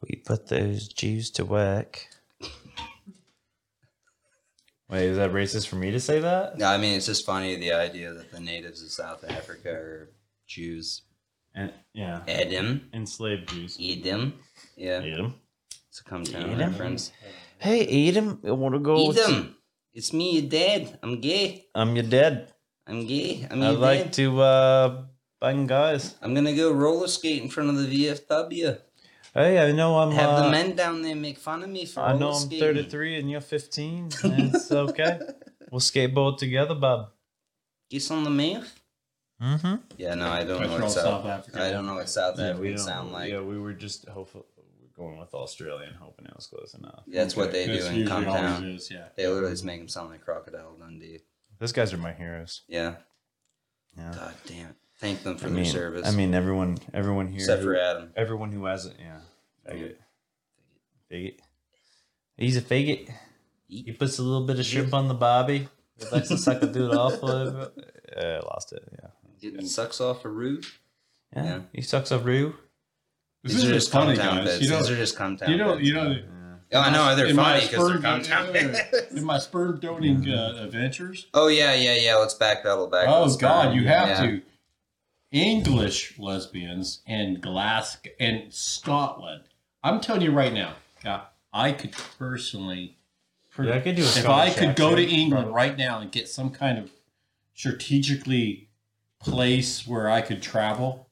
we put those Jews to work. Wait, is that racist for me to say that? No, I mean it's just funny the idea that the natives of South Africa are Jews. And, yeah, Adam, enslaved Jews. Adam, yeah, Adam. it's a Cum Town Adam? reference. Hey, Adam, I want to go. with- Adam, it's me, your dad. I'm gay. I'm your dad. I'm gay. I'm I your like dad. to uh, bang guys. I'm gonna go roller skate in front of the VFW. Hey, I know I'm. Have the uh, men down there make fun of me for I know I'm skating. 33 and you're 15. and it's okay. we'll skateboard together, bub. Kiss on the mouth. Mm-hmm. Yeah, no, I don't know what South. South Africa. I don't know what South Yeah, we sound like. Yeah, we were just hopeful. Going with Australian, hoping it was close enough. Yeah, that's what they do in usually Come always Town. is, yeah. They literally just make them sound like Crocodile Dundee. Those guys are my heroes. Yeah. Yeah. God damn it. Thank them for I their service. I mean, everyone, everyone here, except for Adam. everyone who has it, yeah, faggot, faggot. He's a faggot. He puts a little bit of shrimp on the bobby. He likes to suck a dude off. Uh, I lost it. Yeah. Getting sucks off a root. yeah, Yeah. He sucks a roo. This These is are just just come funny, guys. bits. You know, These are just Cum Town you know, bits. you know. Yeah. Oh, I know they're my funny because they're sperm- Cum Town bits. In my sperm donating uh, adventures. Oh yeah, yeah, yeah. Let's backpedal back. Oh the God, sperm. you have Yeah. to. English lesbians and Glasgow and Scotland. I'm telling you right now, God, I could personally, Yeah, I could do a if I could go to England right now and get some kind of strategically place where I could travel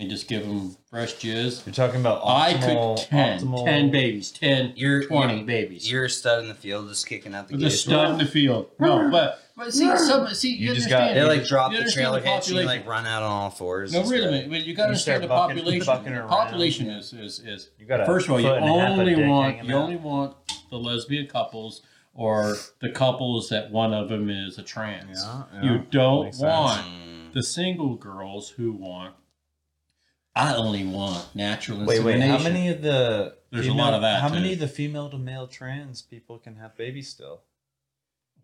and just give them fresh jizz, You're talking about I optimal, could 10, optimal 10 babies, 10, You're 20 you're, babies. You're a stud in the field, just kicking out the With a gates. stud in the field. No, but but see, some see you, You just got, They like drop the trailer the hitch and you population. like run out on all fours. No, and wait a minute. But you got to start understand the bucking- population. bucking The population is, is is You got a first of all, you foot and a half of only want you out. only want the lesbian couples or the couples that one of them is a trans. Yeah, yeah. You don't want. sense. Want the single girls who want. I only want natural Wait, wait. insemination. How many of the There's a lot of that, How too. many of the female to male trans people can have babies still?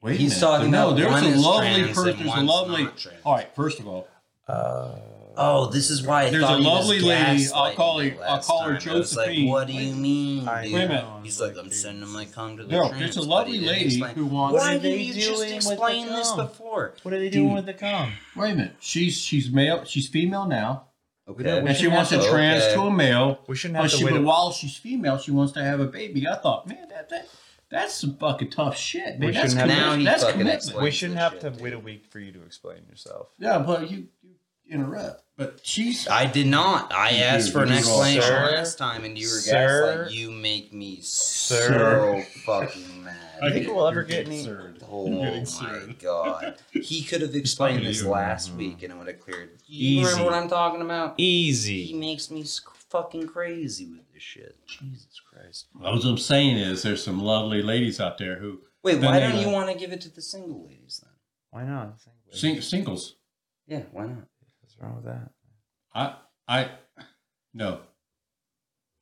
Wait a He's minute. talking no, about there's a lovely person. There's a lovely. All right. First of all, Uh, Oh, this is why I There's thought a he was lovely lady, I'll gaslighting call me her- I'll last call her time. I was like, Josephine. what do you mean? I? Wait a minute. He's like, I'm sending my cum to the no, trans there's a buddy. lovely And lady he's like, who wants. Why are didn't you just doing with the explain this cum? before? What are they doing Dude. with the cum? Wait a minute. She's she's male. She's female now, Okay. And she shouldn't wants to have to- trans okay. to a male. We shouldn't But have to she, wait. but a- while she's female, she wants to have a baby. I thought, man, that that that's some fucking tough shit. Man. We That's, shouldn't have- commitment. Now he that's fucking commitment. explains we shouldn't have shit, to dude. wait a week for you to explain yourself. Yeah, but you, you interrupt. But she's I did not. I You asked for an explanation Sir? last time, and you were Sir? gaslight. You make me so Sir. so fucking mad. I think we'll ever get getting any- served. Oh my served. god. He could have explained this you. last Mhm. week and it would have cleared. You Easy. remember what I'm talking about? Easy. He makes me fucking crazy with this shit. Jesus Christ. What I'm saying is, there's some lovely ladies out there who Wait, why don't you want to give it to the single ladies then? Why not? sing, singles. Yeah, why not? What's wrong with that? I, I, no,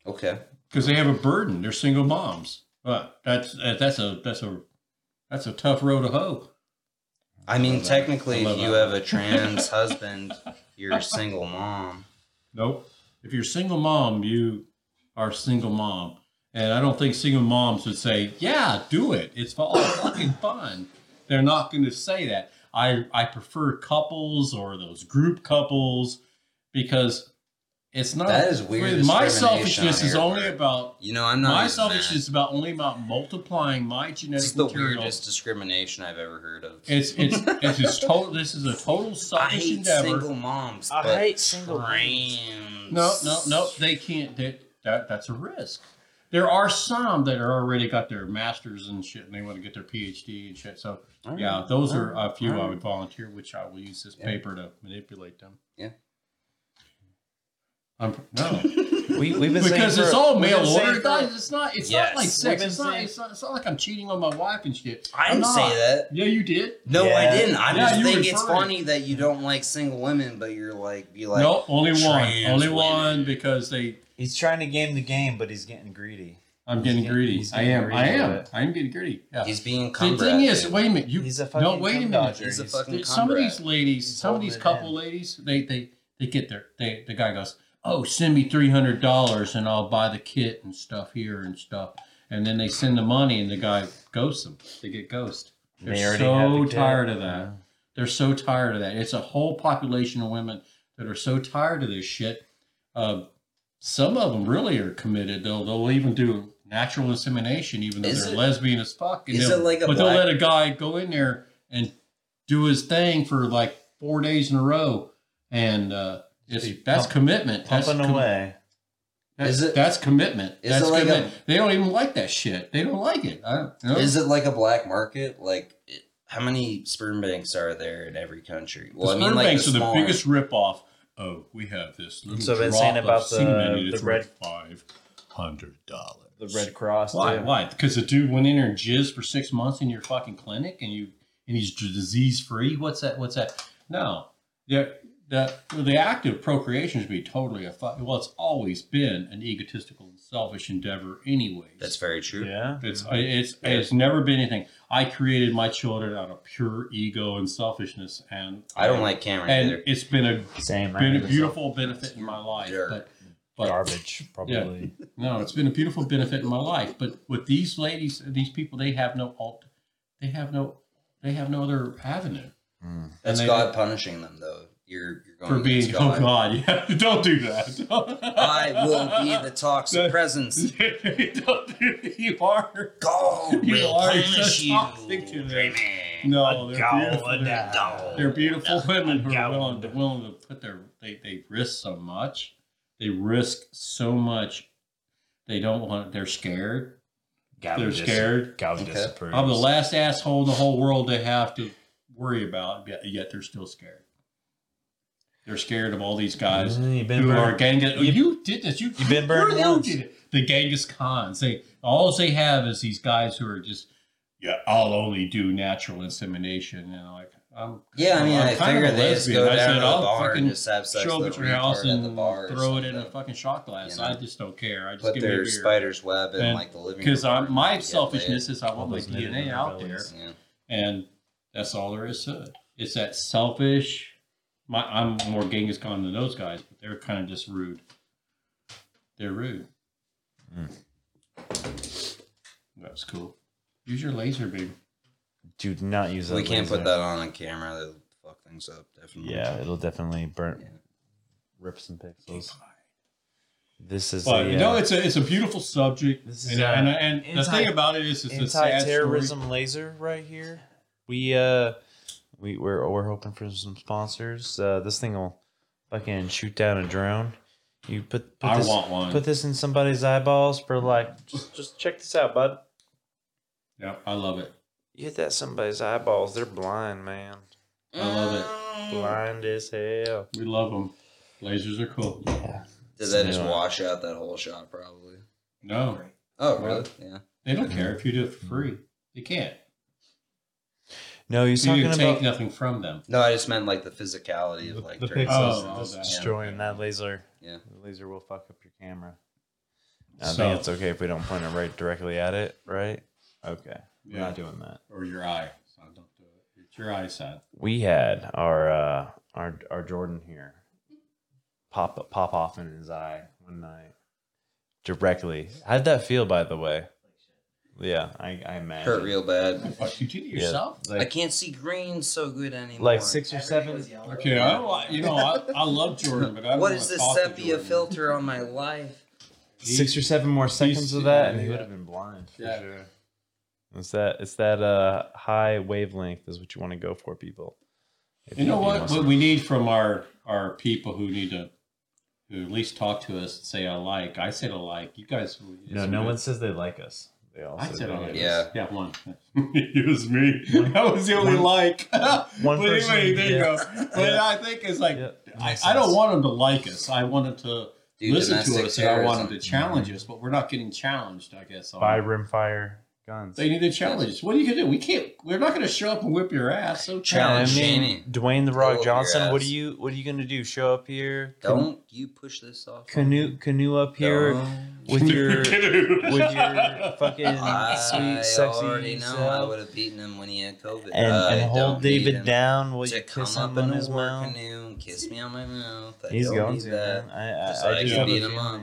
Okay. because they have a burden. They're single moms. But that's uh, that's a that's a that's a tough road to hoe. I mean, love that. technically, if you that. have a trans husband, you're a single mom. Nope. If you're a single mom, you are a single mom. And I don't think single moms would say, yeah, do it. It's all fucking fun. They're not going to say that. I, I prefer couples or those group couples because it's not. That is weird My selfishness on is only part. about. You know, I'm not. My selfishness is about only about multiplying my genetic It's the material. weirdest discrimination I've ever heard of. It's it's it's just total. This is a total I selfish hate endeavor. single moms. I hate single trans. No, no, no. They can't. That that that's a risk. There are some that are already got their masters and shit, and they want to get their PhD and shit. So right. yeah, those are a few I right. would volunteer, which I will use this Yeah. paper to manipulate them. Yeah. I'm, no, We, we've been saying because for- it's all we've mail order, for- guys. It's not. It's Yes. not like sex. It's not, it's not. It's not like I'm cheating on my wife and shit. I I'm didn't not. say that. Yeah, you did. No, I didn't. I Yeah, just you think it's referred. funny that you don't like single women, but you're like, you like. no, only one. Only women. one because they. He's trying to game the game, but he's getting greedy. I'm getting He's greedy. he's I getting am. I greedy am. I am getting greedy. Yeah. He's being The thing is, brat, wait a minute. You He's a no, wait a minute. dodger. He's a fucking Some of these ladies, He's some of these couple in. ladies, they they they get there. they the guy goes, oh, send me three hundred dollars and I'll buy the kit and stuff here and stuff, and then they send the money and the guy ghosts them. They get ghosted. They're They so the tired of that. They're so tired of that. It's a whole population of women that are so tired of this shit. Uh, some of them really are committed. They'll they'll even do natural insemination, even though Is they're it- lesbian as fuck. is it like a but black- they'll let a guy go in there and do his thing for like four days in a row, and uh, it's Be that's pump- commitment. That's Pumping com- away. That's, Is it- that's commitment. is that's it like a- they don't even like that shit. They don't like it. I don't know. Is it like a black market? Like, it, how many sperm banks are there in every country? Well, the I mean, sperm like banks the are the small- biggest ripoff. Oh, we have this little So they're drop saying about the- semen the red- five hundred dollars. The Red Cross. Why? too. Why? Because the dude went in there and jizzed for six months in your fucking clinic, and you and he's disease free. What's that? What's that? No, the the the act of procreation should be totally a fu- well. It's always been an egotistical and selfish endeavor, anyways. That's very true. Yeah. It's it's it's never been anything. I created my children out of pure ego and selfishness, and I don't like Cameron And either. it's been a Same. Been a think beautiful benefit in my life. Dirt. But it's but garbage, probably. no, it's been a beautiful benefit in my life. But with these ladies, these people, they have no alt, they have no, they have no other avenue Mm. That's they- God punishing them, though. You're you're going for being. against Oh God, yeah! Don't do that. I will be the toxic presence. don't do. You are. God You will are punish you. toxic to them. No, they're beautiful. They're, no. they're beautiful women who are willing to, willing to put their. They they risk so much. They risk so much. They don't want. They're scared. God They're dis- scared. God would Okay. disapprove. I'm the last asshole in the whole world to have to worry about, yet, yet they're still scared. They're scared of all these guys Mm, you've been who are burned. Genghis. You- You, did this. You, you've been burned You once. did it. The Genghis Khans. They all they have is these guys who are just, yeah, I'll only do natural insemination. And I'm like, I'm, Yeah, I mean, I'm I figure a they just lesbian. go I down said, to the I'll bar and just have sex show up with at your house and the bar. throw it in a fucking shot glass. You know? I just don't care. I just Put give me a their beer. spider's web in And- like the living Because room. I'm my selfishness is I want my those knitted DNA out there. Yeah. and that's all there is to it. It's that selfish. My, I'm more Genghis Khan than those guys, but they're kind of just rude. They're rude. That's cool. Use your laser, baby. Do not use that. We can't put that on on camera. That'll fuck things up. Definitely. Yeah, it'll definitely burn, Yeah. rip some pixels. This is But a, you know, uh, it's a it's a beautiful subject, This is and, a and, and the anti- thing about it is, it's a sad story. anti-terrorism laser right here. We uh, we we're we're hoping for some sponsors. Uh, this thing will fucking shoot down a drone. You put, put I this, want one. put this in somebody's eyeballs for like just just check this out, bud. yeah, I love it. You hit that somebody's eyeballs, they're blind, man. I love it. Blind as hell. We love them. Lasers are cool. Yeah. Did that just Yeah. wash out that whole shot? Probably. No, Oh, really? Yeah. they don't care if you do it for free. They can't. No, he's You talking can take about nothing from them. No, I just meant like the physicality of like the turning- pixels Oh, just that- destroying that laser. Yeah. The laser will fuck up your camera. I So- think it's okay if we don't point it right directly at it, right? Okay. We're not doing that. Or your eye. So don't do it. It's your eyesight. We had our uh our our Jordan here pop pop off in his eye one night. Directly. How did that feel by the way? Yeah, I, I imagine. hurt real bad. Fuck, you did it Yeah, yourself? I Like, can't see green so good anymore. like six or seven Okay, I don't like, you know, I, I love Jordan, but I don't What wanna is this talk to sepia Jordan. filter on my life? six or seven more seconds of that and he would have been blind for Yeah. sure. It's that it's that uh high wavelength is what you want to go for, people. If You know what? want What we need from our our people who need to who at least talk to us and say I like. I said I like. You guys. No, no one says they like us. They all I say said they I like. hate Yeah. us. Yeah, one. it was me. That was the only one- like. one but person, anyway, there you go. But I think it's like Yeah, I, I don't want them to like us. I want them to Do listen to domestic us, and I want them terrorism. to challenge mm-hmm. us. But we're not getting challenged. I guess. on- Buy rimfire guns. They need to challenge us. What are you gonna do? We can't. We're not gonna show up and whip your ass. So Challenge challenge. mean, Dwayne the Rock Johnson. What are you What are you gonna do? Show up here? Can- Don't you push this off? canoe canoe up here with your with your fucking I sweet sexy already know I would have beaten him when he had COVID. and, I and don't hold David down while to you kiss him up on in his mouth. canoe and kiss me on my mouth. I He's going need to. that. I, I, So I I just can have a beat him up.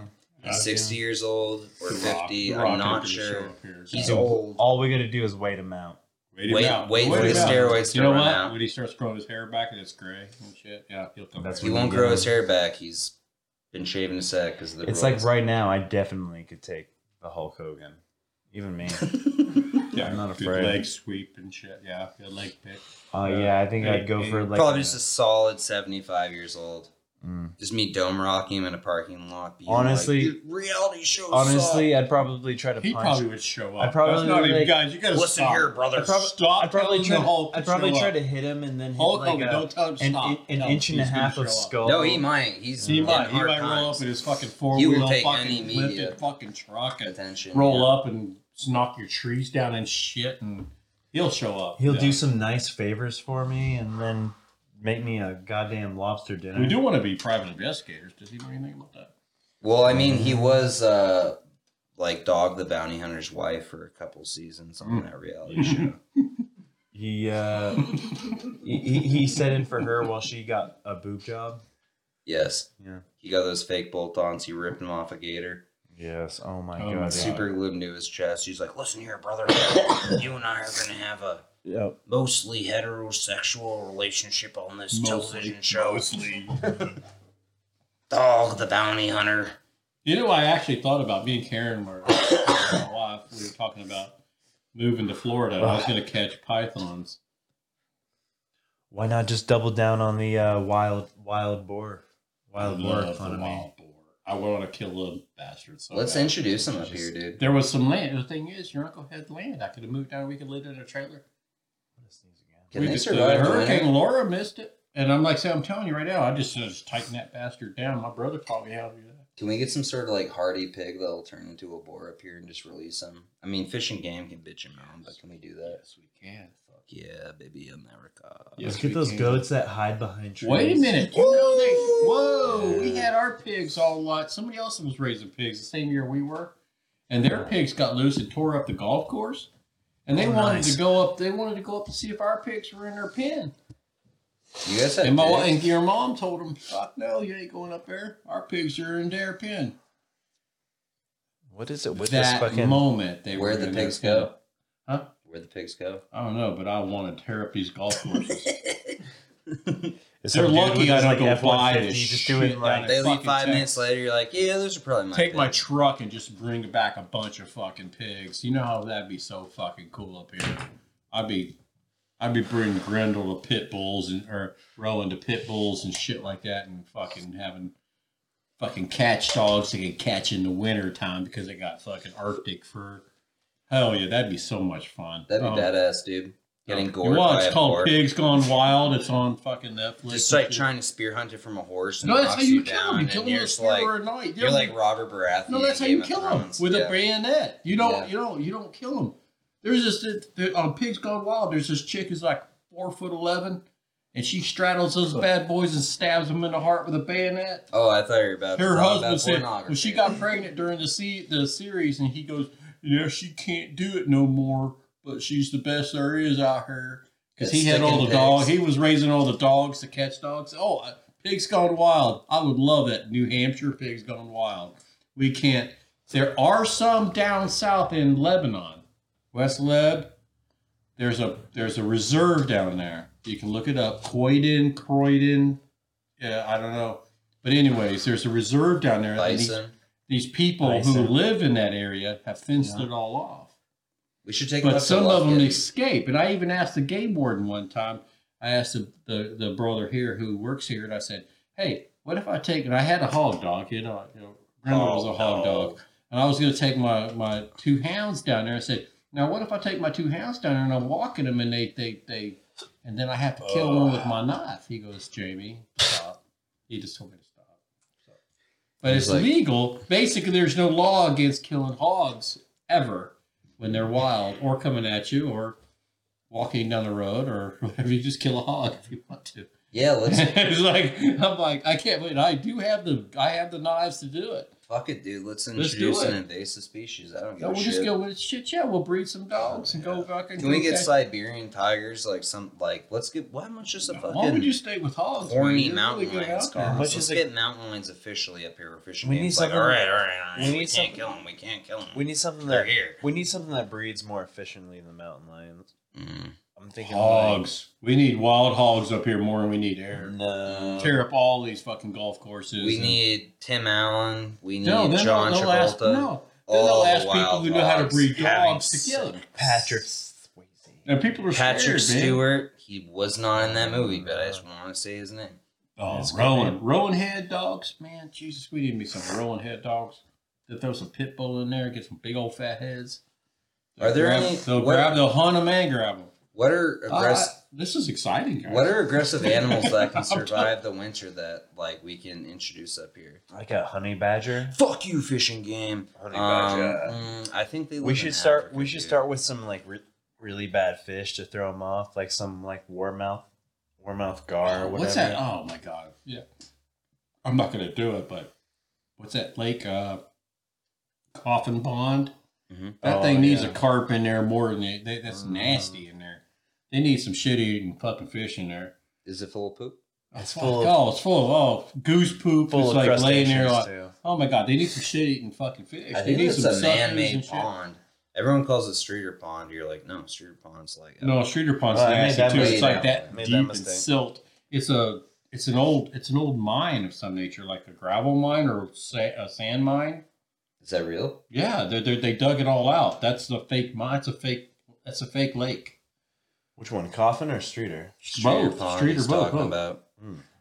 He's 60 years old or The Rock- 50. Rock I'm not sure. here. He's So, old. All we gotta do is wait him out. Wait, Wait- out. wait Wait for the out. steroids to You know run what? out. When he starts growing his hair back and it's gray and shit, yeah, he'll come. That's back. He won't grow his hair back. He's been shaving his sack because of the It's like right now. I definitely could take the Hulk Hogan. Even me. Yeah, I'm not good afraid. leg sweep and shit. Yeah, good leg pick. Oh yeah, I think Hey, I'd go hey, for like Probably just uh, a solid 75 years old. Mm. Just me dome rocking him in a parking lot. being Honestly- like, reality show. Honestly, I'd probably try to He punch. probably would show up. I'd probably That's not even guys. You gotta Listen stop. here, brother. I'd probably, Stop I'd probably try. the Hulk I'd to probably try up. to hit him and then hit Hulk like Hogan, a, don't tell him an, stop. an, an Tell inch and a half of skull. No, he might. He's He might. He hard might roll up times. with his fucking four wheel fucking lifted fucking truck and attention. roll yeah. up and knock your trees down and shit, and he'll show up. He'll do some nice favors for me and then make me a goddamn lobster dinner. We do want to be private investigators. Does he know anything about that? Well, I mean, he was uh, like Dog the Bounty Hunter's wife for a couple seasons on Mm. that reality show. He uh, he, he he set in for her while she got a boob job. Yes. Yeah. He got those fake bolt-ons. He ripped them off a gator. Yes. Oh my Oh my god. God. Super glued him to his chest. He's like, "Listen here, brother. you and I are gonna have a Yep. mostly heterosexual relationship on this television show. Mostly. Dog the Bounty Hunter." You know, I actually thought about me and Karen were my wife. We were talking about moving to Florida. I was going to catch pythons. Why not just double down on the uh, wild wild boar? Wild I boar love the economy. wild boar. I want to kill little bastards. So Let's bad. introduce him up here, dude. There was some land. The thing is, your uncle had land. I could have moved down. We could live in a trailer. Can we they just, survive uh, the Hurricane winter? Laura missed it, and I'm like, say, I'm telling you right now, I just uh, just tighten that bastard down. My brother taught me how to do that. Can we get some sort of like hardy pig that'll turn into a boar up here and just release him? I mean, fish and game can bitch him out, but can we do that? Yes, we can. Fuck yeah, baby, America. Yes, Look at we those can. goats that hide behind trees. Wait a minute. You know they, whoa, we had our pigs all lot. Somebody else was raising pigs the same year we were. And their pigs got loose and tore up the golf course. And they Oh, wanted nice. to go up they wanted to go up to see if our pigs were in their pen. You guys had And my and your mom told them, Fuck no, you ain't going up there. Our pigs are in their pen. What is it with that this fucking? moment they Where'd were the pigs go? Huh? Where'd the pigs go? I don't know, but I want to tear up these golf courses. They're lucky I don't like, go F-150 buy this just shit doing down like they leave five minutes later. You're like, yeah, those are probably my. take my truck and just bring back a bunch of fucking pigs. You know how that'd be so fucking cool up here. I'd be, I'd be bringing Grendel to pit bulls and or Rowan to pit bulls and shit like that, and fucking having fucking catch dogs they can catch in the winter time because they got fucking Arctic fur. Hell yeah, that'd be so much fun. That'd be Um, badass, dude. Getting you gored watch, it's called. Pigs Gone Wild. It's on fucking Netflix. Just like trying to spear hunt it from a horse and No, that's knocks how you you kill them. You kill you're with a spear like or a knife. you're They're- like Robert Baratheon. No, that's how you kill Thrones. with Yeah. a bayonet. You don't, Yeah. you don't, you don't kill them. There's this on Pigs Gone Wild. There's this chick who's like four foot eleven, and she straddles those bad boys and stabs them in the heart with a bayonet. Oh, I thought you were about Her husband said when she got pregnant during the se- the series, and he goes, "Yeah, she can't do it no more, but she's the best there is out here." Because he had all the sticking dogs. He was raising all the dogs to catch dogs. Oh, Pigs Gone Wild. I would love it. New Hampshire Pigs Gone Wild. We can't. There are some down south in Lebanon, West Leb. There's a there's a reserve down there. You can look it up. Croydon, Croydon. Yeah, I don't know. But anyways, there's a reserve down there. and these- bison. these people who live in that area have fenced Yeah. it all off. We should take. But up to some of them Lufkin. escape. And I even asked the game warden one time. I asked the, the, the brother here who works here, and I said, "Hey, what if I take?" And I had a hog dog. You know, you know Brenda was a Oh, hog no. dog, and I was going to take my my two hounds down there. I said, "Now, what if I take my two hounds down there and I'm walking them, and they they they, and then I have to kill one with my knife?" He goes, "Jamie, stop." He just told me to stop. So. But He's it's like- legal. Basically, there's no law against killing hogs ever when they're wild or coming at you or walking down the road or whatever. You just kill a hog if you want to. Yeah, let's it's like I'm like I can't wait. I do have the I have the knives to do it. Fuck it, dude. Let's Let's introduce an invasive species. I don't give No, a we'll shit. just go with shit. Yeah, we'll breed some dogs and go fucking. Can we get catch- Siberian tigers? Like some, like let's get. Why much just a fucking? Why would you stay with hogs? horny man? They're mountain really good lions? outdoors. Let's just get mountain lions officially up here. Official We games. need like, something- all right, all right, all right. we We, need can't kill them. We can't kill them. We need something They're that here. we need something that breeds more efficiently than mountain lions. Mm. I'm thinking like, Hogs. We need wild hogs up here more than we need air. no. Tear up all these fucking golf courses. We and- need Tim Allen. We need no. John they'll, they'll ask, Travolta. no. Then they'll the ask people who know how to breed dogs to kill them. Patrick Swayze. And people are Patrick scared, man. Stewart. He was not in that movie, but I just want to say his name. Oh, That's Rowan. Rowan head dogs. Man, Jesus, we need me some Rowan head dogs. They'll throw some pit bull in there, get some big old fat heads. Are there grab, any- They'll what- grab, they'll hunt them and grab them. What are aggressive? this is exciting, guys. what are aggressive animals that can I'm survive the winter that like we can introduce up here? Like a honey badger. Fuck you, fishing game. Honey Um, badger. mm, I think they. we should start. Africa, we should dude. start with some like re- really bad fish to throw them off, like some like warmouth, warmouth gar or whatever. What's that? Oh my god. Yeah. I'm not gonna do it, but what's that lake? Uh, Coffin Pond. Mhm. That Oh, thing needs yeah. a carp in there more than they, they that's Mm. nasty in there. They need some shit eating fucking fish in there. Is it full of poop? It's full full of- of, oh, it's full of oh goose poop. Full it's of like laying there like too. oh my god, they need some shit eating fucking fish. I they think need it's some a suckers man-made and shit. pond. Everyone calls it Streeter Pond. You're like, no, Streeter Pond's like. No, uh, Streeter Pond's Oh, I made nasty too. It's like that deep that and silt. It's a it's an old it's an old mine of some nature, like a gravel mine or a sand mine. Is that real? Yeah, they they they dug it all out. That's the fake mine. It's a fake. That's a fake lake. Which one, Coffin or Streeter? Streeter Both. Pond. Streeter he's both, talking both. about.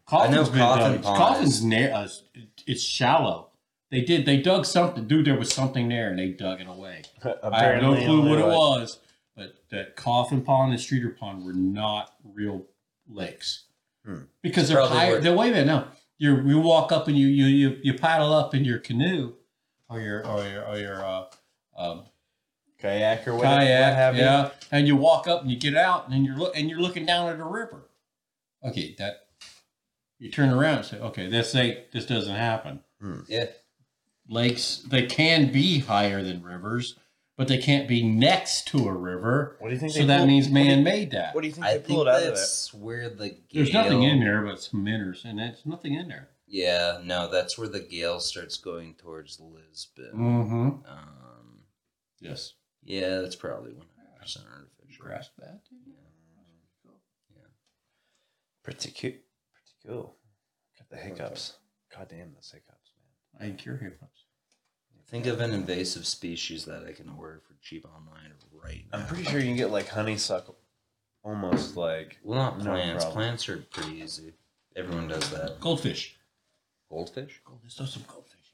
Coffin's I know been Coffin dug. Pond Coffin's is- near us. It's shallow. They did. They dug something. Dude, there was something there, and they dug it away. I have no clue what it was, but that Coffin Pond and Streeter Pond were not real lakes Hmm. because they're higher. were- They're wait a minute. No, you you walk up and you you you you paddle up in your canoe or your or your or your uh, um, kayak or whatever. kayak, what have you. yeah, and you walk up and you get out and you're look and you're looking down at a river. Okay, that you turn around and say, okay, this ain't this doesn't happen. Yeah. Lakes they can be higher than rivers, but they can't be next to a river. What do you think? So they that pulled- means what do you- man made that. What do you think I they think pulled out of that? that's where the gale. There's nothing in there but some minnows, and there's nothing in there. Yeah, no, that's where the gale starts going towards Lisbon. Mm-hmm. Um, Yes. Yeah, that's probably one hundred percent artificial. Grasp that. Dude. Yeah, pretty cute. Pretty cool. Got the hiccups. God damn those hiccups, man. I can cure hiccups. Think of an invasive species that I can order for cheap online right now. I'm pretty sure you can get like honeysuckle, almost like Well, not No plants. problem. plants are pretty easy. Everyone does that. Goldfish. Goldfish, There's still some goldfish.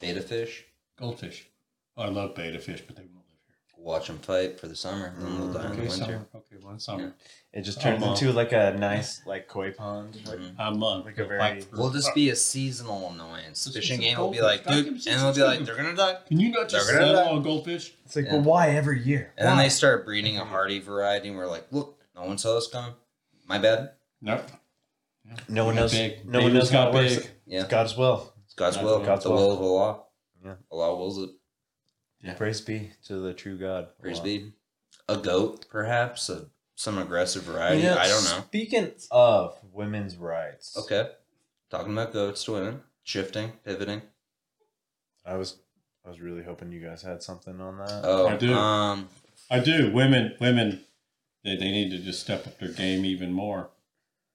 in there. betta fish. Goldfish. Oh, I love betta fish, but they won't live here. Watch them fight for the summer, then they'll die in the Okay, winter. summer. Okay, one summer. It just turns well. into like a nice like koi pond. Like, Mhm. I'm uh, Like a very- back We'll just be a seasonal annoyance. Just Fishing get some game will be goldfish. like, God, dude, give me some and they'll be like, they're gonna die. Can you not just They're gonna settle die. on goldfish? It's like, Yeah. but why every year? And then Why? they start breeding a hardy variety, and we're like, look, no one saw this coming. My bad. Nope. no one Got knows. big. No one Babies knows how it got works. big. Yeah. It's God's will. It's God's God's will. will. God's the will of Allah. Yeah. Allah wills it. Praise be to the true God. Praise Wow. be. A goat, perhaps. A, some aggressive variety. You know, I don't know. Speaking of women's rights, Okay. Talking about goats to women. Shifting, pivoting. I was I was really hoping you guys had something on that. Oh, I do. Um, I do. Women, women, they, they need to just step up their game even more.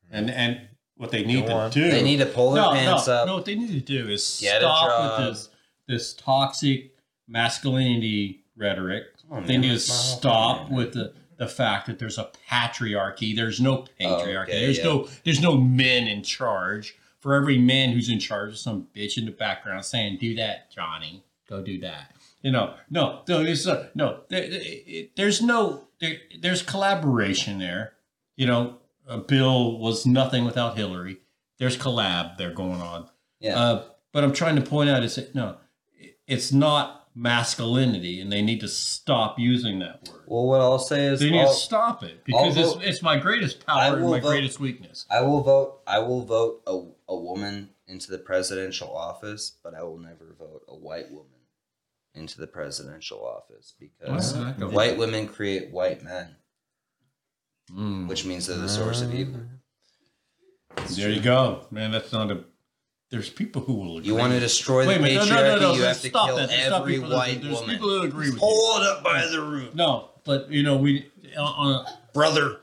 And and what they need to on. do. they need to pull their no, pants no, up. no. What they need to do is Get a stop with this this toxic masculinity rhetoric. They man. need to That's my whole stop thing, with the the fact that there's a patriarchy. There's no patriarchy. Okay, there's yeah. no there's no men in charge. For every man who's in charge, some bitch in the background saying, "Do that, Johnny. Go do that." You know, no, no, it's uh, no. There, there- there's no there, there's collaboration there. You know, Bill was nothing without Hillary. There's collab there going on. Yeah. Uh, but I'm trying to point out is that no, it's not masculinity, and they need to stop using that word. well, what I'll say is, They need I'll- to stop it because it's, vote- it's my greatest power and my vote- greatest weakness. I will vote. I will vote a, a woman into the presidential office, but I will never vote a white woman into the presidential office because white women create white men, Mm. which means they're the source of evil. There you go, man. That's not a. There's people who will. Agree. You want to destroy the Wait minute, patriarchy? no, no, no. You have to kill that. Every. There's- white there's woman. people who agree with it up by the root, No, but you know we on a, brother.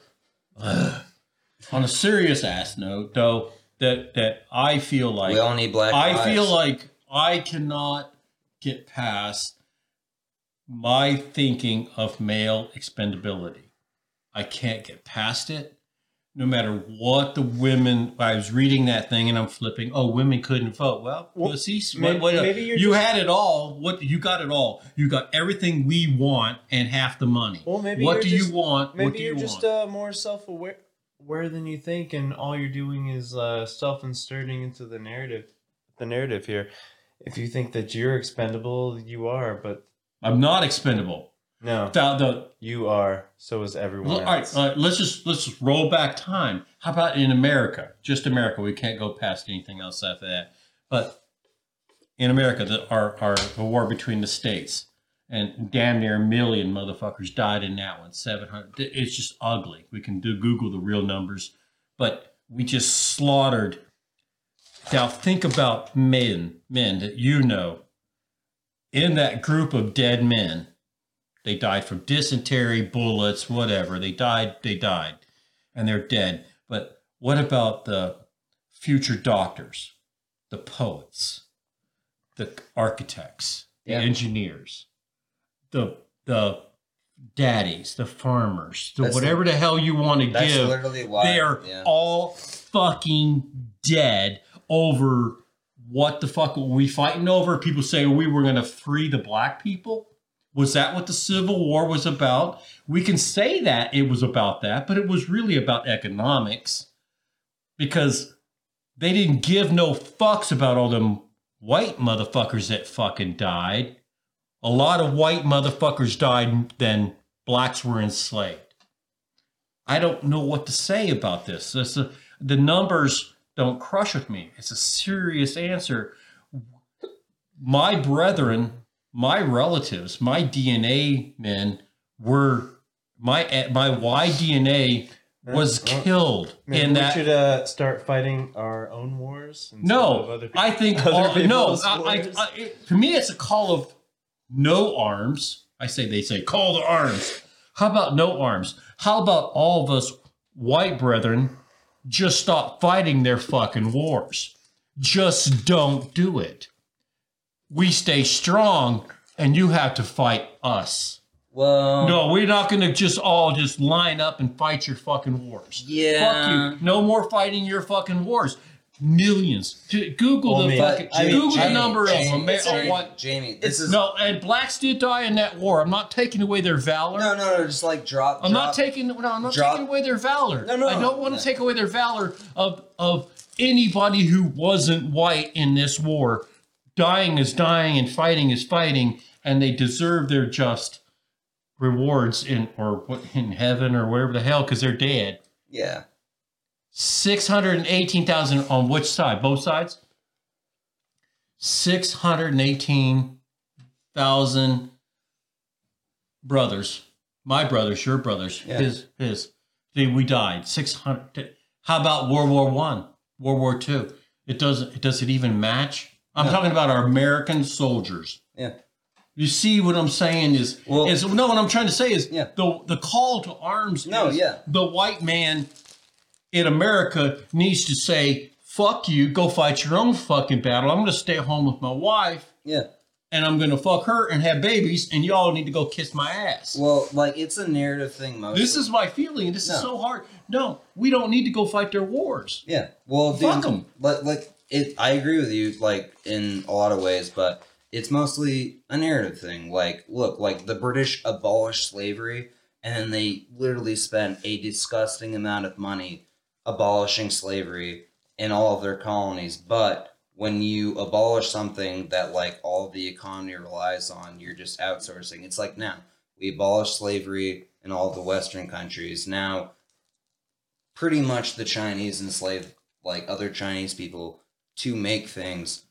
on a serious ass note though that that I feel like we all need black. I lives. feel like I cannot get past my thinking of male expendability. I can't get past it. No matter what the women, I was reading that thing and I'm flipping. Oh, women couldn't vote. Well, Well, what, maybe you're you just- had it all. What you got it all. You got everything we want and half the money. Well, maybe what do just- you want? Maybe what do you're you just uh, more self-aware aware than you think, and all you're doing is uh, self-inserting into the narrative. The narrative here. If you think that you're expendable, you are, but I'm not expendable. No, Without the you are. So is everyone all right, all right, let's just let's just roll back time. How about in America? Just America. We can't go past anything else after that. But in America, the, our our the war between the states and damn near a million motherfuckers died in that one. Seven hundred. It's just ugly. We can do Google the real numbers, but we just slaughtered. Now think about men, men that you know. In that group of dead men, they died from dysentery, bullets, whatever. They died, they died, and they're dead. But what about the future doctors, the poets, the architects, the Yeah. engineers, the the daddies, the farmers, the That's whatever the hell you want to give? literally why. They are yeah. all fucking dead over what the fuck were we fighting over? People say we were going to free the black people. Was that what the Civil War was about? We can say that it was about that, but it was really about economics because they didn't give no fucks about all them white motherfuckers that fucking died. A lot of white motherfuckers died than blacks were enslaved. I don't know what to say about this. This uh, the numbers don't crush with me. It's a serious answer. My brethren, my relatives, my DNA men were my my Y DNA was Well, killed Maybe in we that. should uh, start fighting our own wars. No, other people. I think other all, no. I, I. I, to me, it's a call of no arms. I say they say call to arms. How about no arms? How about all of us white brethren just stop fighting their fucking wars? Just don't do it. We stay strong, and you have to fight us. well, No, we're not going to just all just line up and fight your fucking wars. Yeah. Fuck you. No more fighting your fucking wars. millions. Google Well, the mean- fucking I mean, Google the Jamie- number of Jamie, Amer- Jamie, of what. Jamie, this is No, and blacks did die in that war. I'm not taking away their valor. no, no, no. Just like drop. I'm not taking no, I'm not drop- taking away their valor. No, no, I don't want no. to take away their valor of of anybody who wasn't white in this war. Dying is dying and fighting is fighting, and they deserve their just rewards in or in heaven or wherever the hell because they're dead. Yeah. Six hundred and eighteen thousand on which side? Both sides. Six hundred and eighteen thousand brothers. My brothers, your brothers, Yeah. his, his. See, we died. Six hundred. How about World War One, World War Two? It doesn't. Does it even match? I'm No. talking about our American soldiers. Yeah. You see what I'm saying is Well- is no. What I'm trying to say is Yeah. the the call to arms. No, is yeah. The white man in America needs to say, "Fuck you, go fight your own fucking battle. I'm going to stay home with my wife, Yeah. and I'm going to fuck her and have babies, and y'all need to go kiss my ass." Well, like it's a narrative thing. Mostly. this is my feeling. This No. is so hard. No, we don't need to go fight their wars. Yeah. Well, fuck them. But like it, I agree with you, like in a lot of ways, but it's mostly a narrative thing. Like, look, like the British abolished slavery, and then they literally spent a disgusting amount of money abolishing slavery in all of their colonies. But when you abolish something that like all the economy relies on, you're just outsourcing. It's like now we abolished slavery in all the Western countries. Now pretty much the Chinese enslave like other Chinese people to make things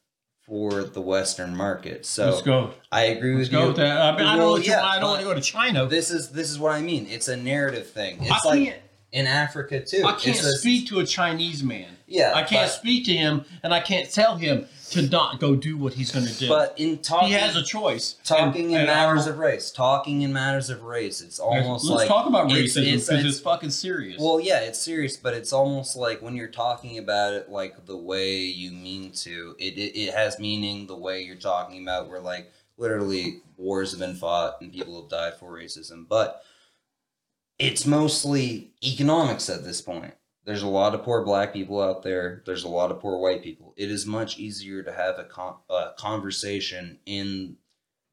for the Western market. So Let's go. I agree Let's with go you. with that. I, mean, I don't. Want to, yeah, I don't want to go to China. This is this is what I mean. It's a narrative thing. I It's like can't. in Africa too. I can't a- speak to a Chinese man. Yeah, I can't but- speak to him, and I can't tell him to not go do what he's going to do. But in talking, he has a choice. talking And- in and matters of race, talking in matters of race, it's almost Let's like talk about it's- racism it's- because it's- it's, fucking serious. Well, yeah, it's serious, but it's almost like when you're talking about it like the way you mean to, it, it, it has meaning the way you're talking about, where like literally wars have been fought and people have died for racism. But it's mostly economics at this point. There's a lot of poor black people out there. There's a lot of poor white people. It is much easier to have a, con- a conversation in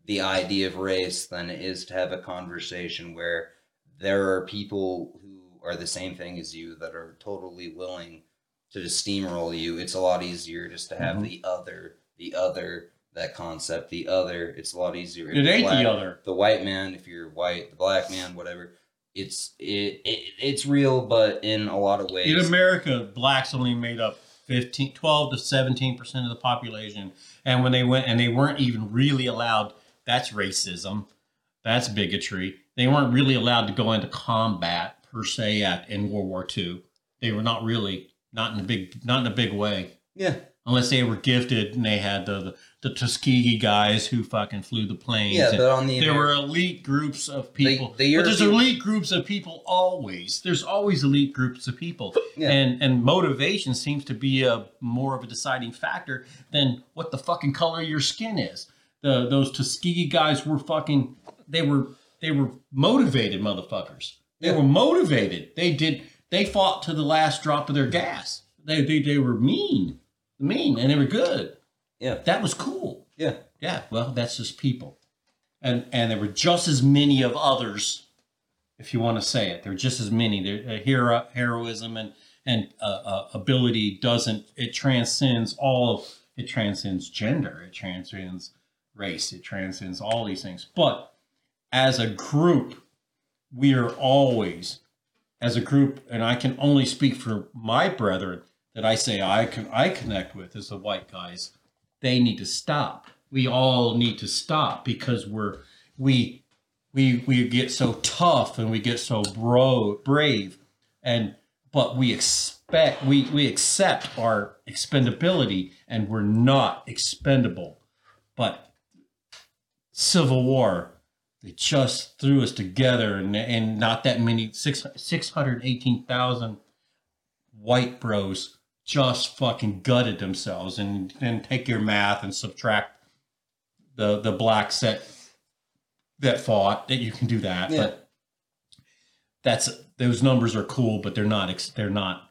the idea of race than it is to have a conversation where there are people who are the same thing as you that are totally willing to just steamroll you. It's a lot easier just to have Mhm. the other, the other, that concept, the other. It's a lot easier. it ain't black- the other. the white man, if you're white, the black man, whatever. It's it, it it's real, but in a lot of ways. In America, blacks only made up 15, 12 to 17 percent of the population, and when they went and they weren't even really allowed. That's racism. That's bigotry. They weren't really allowed to go into combat per se at in World War II. They were not really not in a big not in a big way. yeah, unless they were gifted and they had the the, the Tuskegee guys who fucking flew the planes. yeah, but on the there were elite groups of people. the but there's elite groups of people always. There's always elite groups of people, Yeah. and and motivation seems to be a more of a deciding factor than what the fucking color of your skin is. The those Tuskegee guys were fucking. They were they were motivated motherfuckers. They Yeah. were motivated. They did. They fought to the last drop of their gas. They they, they were mean, mean, and they were good. Yeah. that was cool. yeah, Yeah, well, that's just people, and and there were just as many of others, if you want to say it. There were just as many. There, uh, hero, heroism and and uh, uh, ability doesn't. It transcends all. Of it transcends gender. It transcends race. It transcends all these things. But as a group, we are always, as a group, and I can only speak for my brethren that I say I can I connect with as the white guys they need to stop. We all need to stop because we're we we we get so tough and we get so bro brave and but we expect we we accept our expendability and we're not expendable. But Civil War they just threw us together and and not that many six six hundred eighteen thousand white bros just fucking gutted themselves and and take your math and subtract the the black set that fought that you can do that Yeah. but that's those numbers are cool but they're not they're not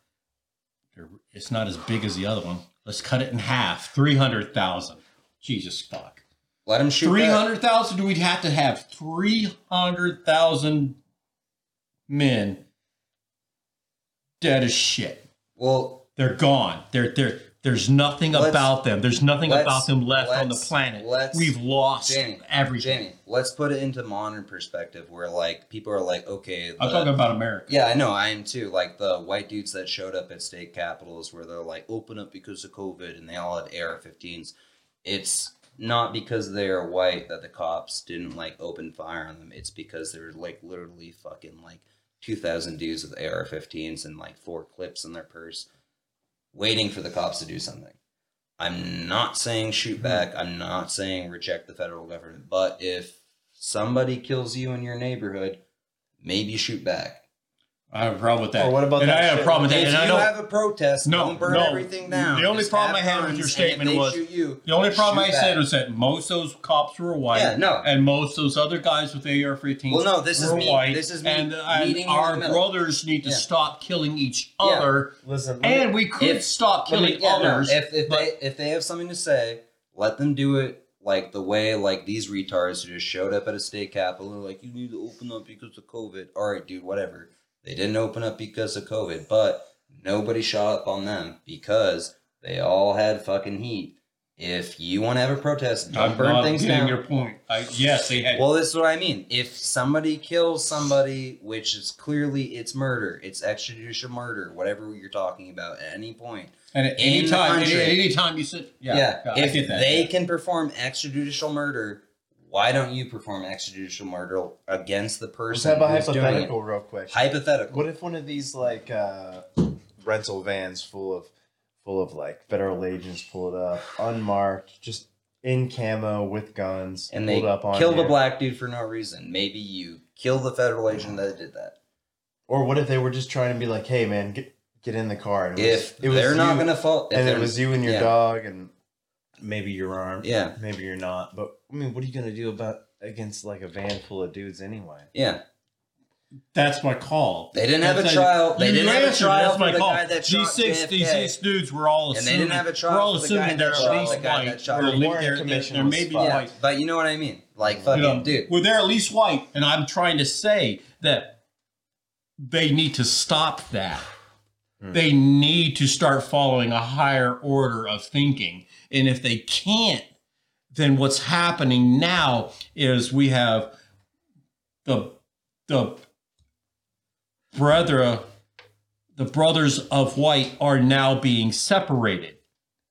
they're, it's not as big as the other one. Let's cut it in half. Three hundred thousand. Jesus fuck. Let him shoot. Three back. hundred thousand. Do we have to have three hundred thousand men dead as shit? Well, They're gone. They're they're. There's nothing Let's- about them. There's nothing about them left on the planet. We've lost Jamie, everything. Jamie, let's put it into modern perspective, where like people are like, okay, I'm talking about America. Yeah, I know. I am too. Like the white dudes that showed up at state capitals where they're like, open up because of COVID and they all had AR 15s. It's not because they're white that the cops didn't like open fire on them. It's because they're like literally fucking like 2,000 dudes with AR 15s and like four clips in their purse waiting for the cops to do something. I'm not saying shoot hmm. back. I'm not saying reject the federal government. But if somebody kills you in your neighborhood, maybe shoot back. I have a problem with that. Or what about and that I have a problem with that. If And I you know have a protest, No, don't burn no. everything down. The only Just problem I had with your statement was- you, the only problem I said back. was that most of those cops were white. Yeah, no. And most of those other guys with AR-15s Well, no, this is me- white. this is me and, uh, and you in our brothers need to Yeah. stop killing each Yeah. other. Listen, let me- And we could If- stop Let me- killing yeah, no, others. if if but- they if they have something to say, let them do it like the way like these retards who just showed up at a state capitol and like, you need to open up because of COVID. All right, dude, whatever. They didn't open up because of COVID, but nobody shot up on them because they all had fucking heat. If you want to have a protest, don't I'm burn things down. your point. I, yes, they had. Well, this is what I mean. If somebody kills somebody, which is clearly it's murder, it's extrajudicial murder, whatever you're talking about at any point. and at any time, any, country- any time you sit, yeah, Yeah, if they yeah. can perform extrajudicial murder, why don't you perform extrajudicial murder against the person? Let's have a who's doing it? hypothetical real quick. Hypothetical. What if one of these like uh, rental vans full of full of like federal agents pulled up, unmarked, just in camo with guns, and they pulled up on killed you? a black dude for no reason. Maybe you kill the federal agent that did that. Or what if they were just trying to be like, "Hey, man, get get in the car." And it was- If it was they're not you- going to fall, and it was you and your yeah. dog, and maybe you're armed. Yeah. maybe you're not. But I mean, what are you gonna do about against like a van full of dudes anyway? Yeah, That's my call. They didn't have a That's trial. They didn't have a answered, trial that's for my the call. guy that these six, these JFK. dudes were all And they assuming. didn't have a trial We're all for the guy assuming that they're shot at least guy that white. shot They're, him. least- Warren they're, they're, Commission they're was maybe fucked. yeah, white. but you know what I mean. Like You fucking know, dude. Well, they're at least white, and I'm trying to say that they need to stop that. Hmm. They need to start following a higher order of thinking, and if they can't, then what's happening now is we have the the brother the brothers of white are now being separated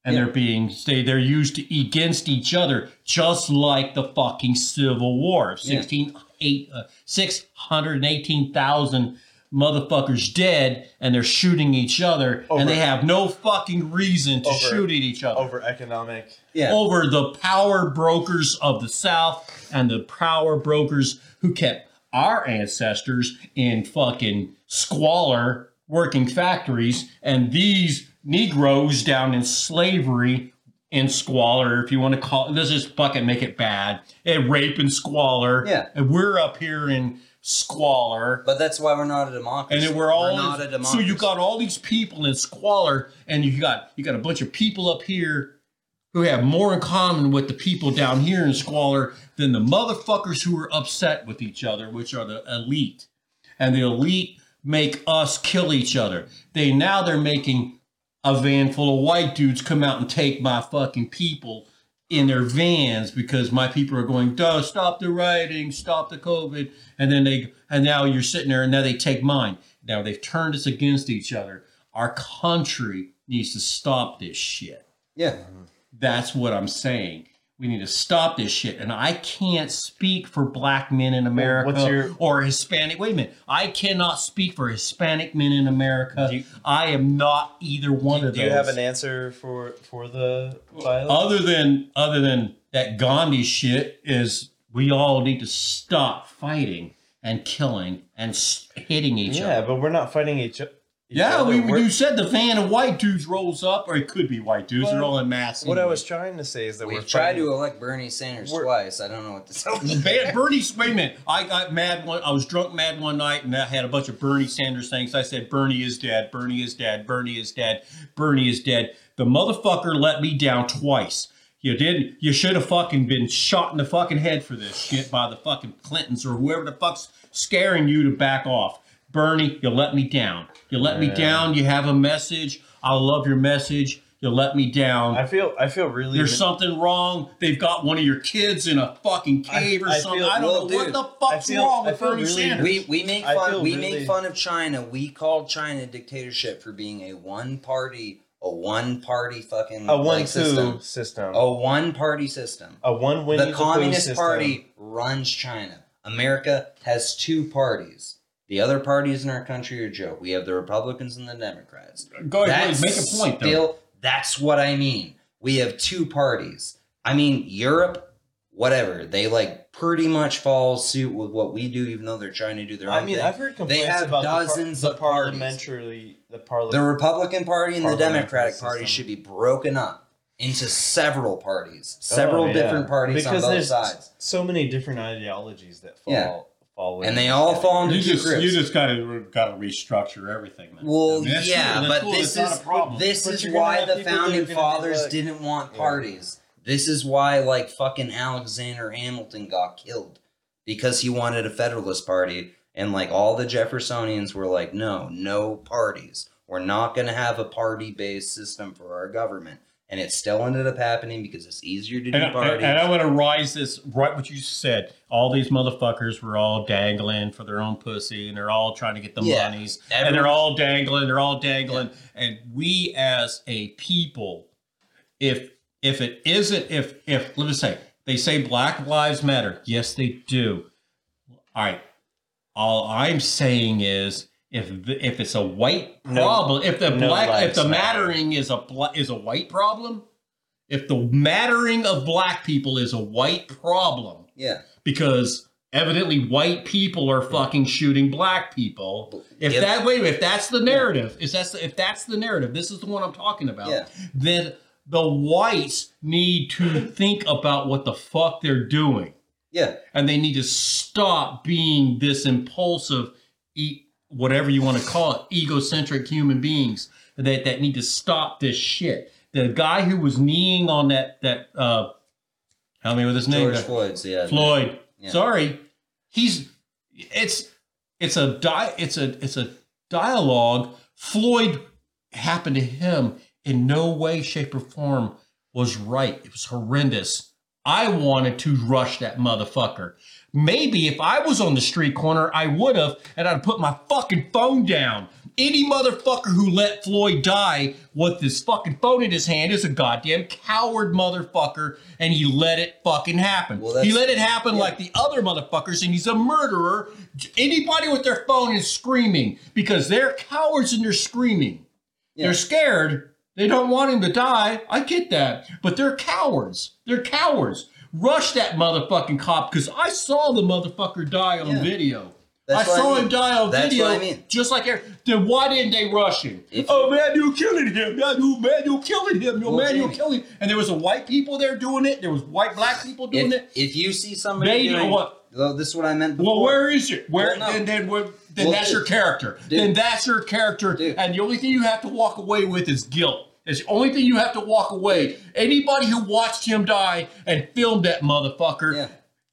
and Yeah. they're being they they're used against each other just like the fucking civil war Yeah. 16 eight, uh, 618,000 motherfuckers dead and they're shooting each other Over- and they have no fucking reason to Over- shoot at each other Over economic. Yeah. over the power brokers of the South and the power brokers who kept our ancestors in fucking squalor working factories and these Negroes down in slavery in squalor, if you want to call it, let's just fucking make it bad, and rape and squalor. Yeah. And we're up here in squalor. But that's why we're not a democracy. And then we're all not a so democracy. you got all these people in squalor, and you got you got a bunch of people up here who have more in common with the people down here in squalor than the motherfuckers who are upset with each other, which are the elite. And the elite make us kill each other. They now they're making a van full of white dudes come out and take my fucking people in their vans because my people are going, duh, stop the rioting, stop the COVID. And then they, and now you're sitting there and now they take mine. Now they've turned us against each other. Our country needs to stop this shit. Yeah. That's what I'm saying. We need to stop this shit. And I can't speak for black men in America what's your- or Hispanic. Wait a minute. I cannot speak for Hispanic men in America. You- I am not either one of Do those. you have an answer for for the violence? other than other than that Gandhi shit is we all need to stop fighting and killing and hitting each yeah, other. Yeah, but we're not fighting each each Yeah, we, you said the van of white dudes rolls up, or it could be white dudes. They're all in mass. What I was trying to say is that we're We've tried fighting- to elect Bernie Sanders We're- twice. I don't know what to tell you. Bernie, wait a minute. I got mad one. I was drunk mad one night, and I had a bunch of Bernie Sanders things. I said, "Bernie is dead. Bernie is dead. Bernie is dead. Bernie is dead." The motherfucker let me down twice. You didn't. You should have fucking been shot in the fucking head for this shit by the fucking Clintons or whoever the fuck's scaring you to back off. Bernie, you let me down. You let me down. You have a message. I love your message. You let me down. I feel I feel really There's something wrong. They've got one of your kids in a fucking I- cave or I something. feel- I don't well, know what the fuck's feel- wrong with feel Bernie really- Sanders. We we make fun we really- make fun of China. We call China dictatorship for being a one party a one party fucking a one like, two system. system. A one party system. a one Winnie the the Communist system. Party runs China. America has two parties. The other parties in our country are a joke. We have the Republicans and the Democrats. Go ahead, That's make a point though. Still, that's what I mean. We have two parties. I mean, Europe, whatever. They like pretty much follow suit with what we do, even though they're trying to do their own I mean, thing. I've heard complaints have about dozens the, par- of the parties. parliamentary the the. Republican Party and the Parliamentary Democratic Party should be broken up into several parties, several Oh, yeah. different parties because on both there's sides, so many different ideologies that fall Yeah. Fall in. and they all fall into You two just groups. you just gotta gotta restructure everything. Man. Well, I mean, that's yeah, that's but cool, this that's is this But is why the people that are founding fathers like- didn't want Yeah. parties. This is why, like, fucking Alexander Hamilton got killed because he wanted a Federalist Party, and like all the Jeffersonians were like, no, no parties. We're not going to have a party-based system for our government, and it still ended up happening because it's easier to do And, parties. and, and I want to rise this right what you said. All these motherfuckers were all dangling for their own pussy, and they're all trying to get the Yeah. monies, and they're all dangling. They're all dangling, and we as a people, if if it isn't, if if let me say they say Black Lives Matter, yes they do. All right, all I'm saying is. If, the, if it's a white No- problem, if the no black, if the matter. mattering is a bla- is a white problem, if the mattering of black people is a white problem yeah, because evidently white people are fucking shooting black people if If- that wait if that's the narrative is that's the, if that's the narrative this is the one i'm talking about Yeah. then the whites need to think about what the fuck they're doing yeah. and they need to stop being this impulsive e- whatever you want to call it egocentric human beings that that need to stop this shit. The guy who was kneeing on that that uh help me with his name. George Floyd's, yeah. floyd. Yeah. sorry. He's it's it's a di- it's a it's a dialogue floyd happened to him in no way shape or form was right. It was horrendous. I wanted to rush that motherfucker maybe if i was on the street corner i would have and i'd put my fucking phone down. Any motherfucker who let floyd die with this fucking phone in his hand is a goddamn coward motherfucker and he let it fucking happen. Well, he let it happen yeah. like the other motherfuckers and he's a murderer. Anybody with their phone is screaming because they're cowards and they're screaming. Yeah. they're scared. They don't want him to die. I get that. But they're cowards. They're cowards rush that motherfucking cop because i saw the motherfucker die on Yeah. video That's I what I saw mean. him die on That's video, what I mean. just like every- then why didn't they rush him? If- oh man, you're killing him! Man, you man, you're killing him! Well, man, you're killing. Him. And there was a white people there doing it. There was white black people doing If, it. if you see somebody They doing, what- Well, this is what I meant before. Well, where is it? Where Well, no. then then, where, then Well, that's dude. your character. Dude. Then that's your character, Dude. and the only thing you have to walk away with is guilt. It's the only thing you have to walk away. Anybody who watched him die and filmed that motherfucker Yeah.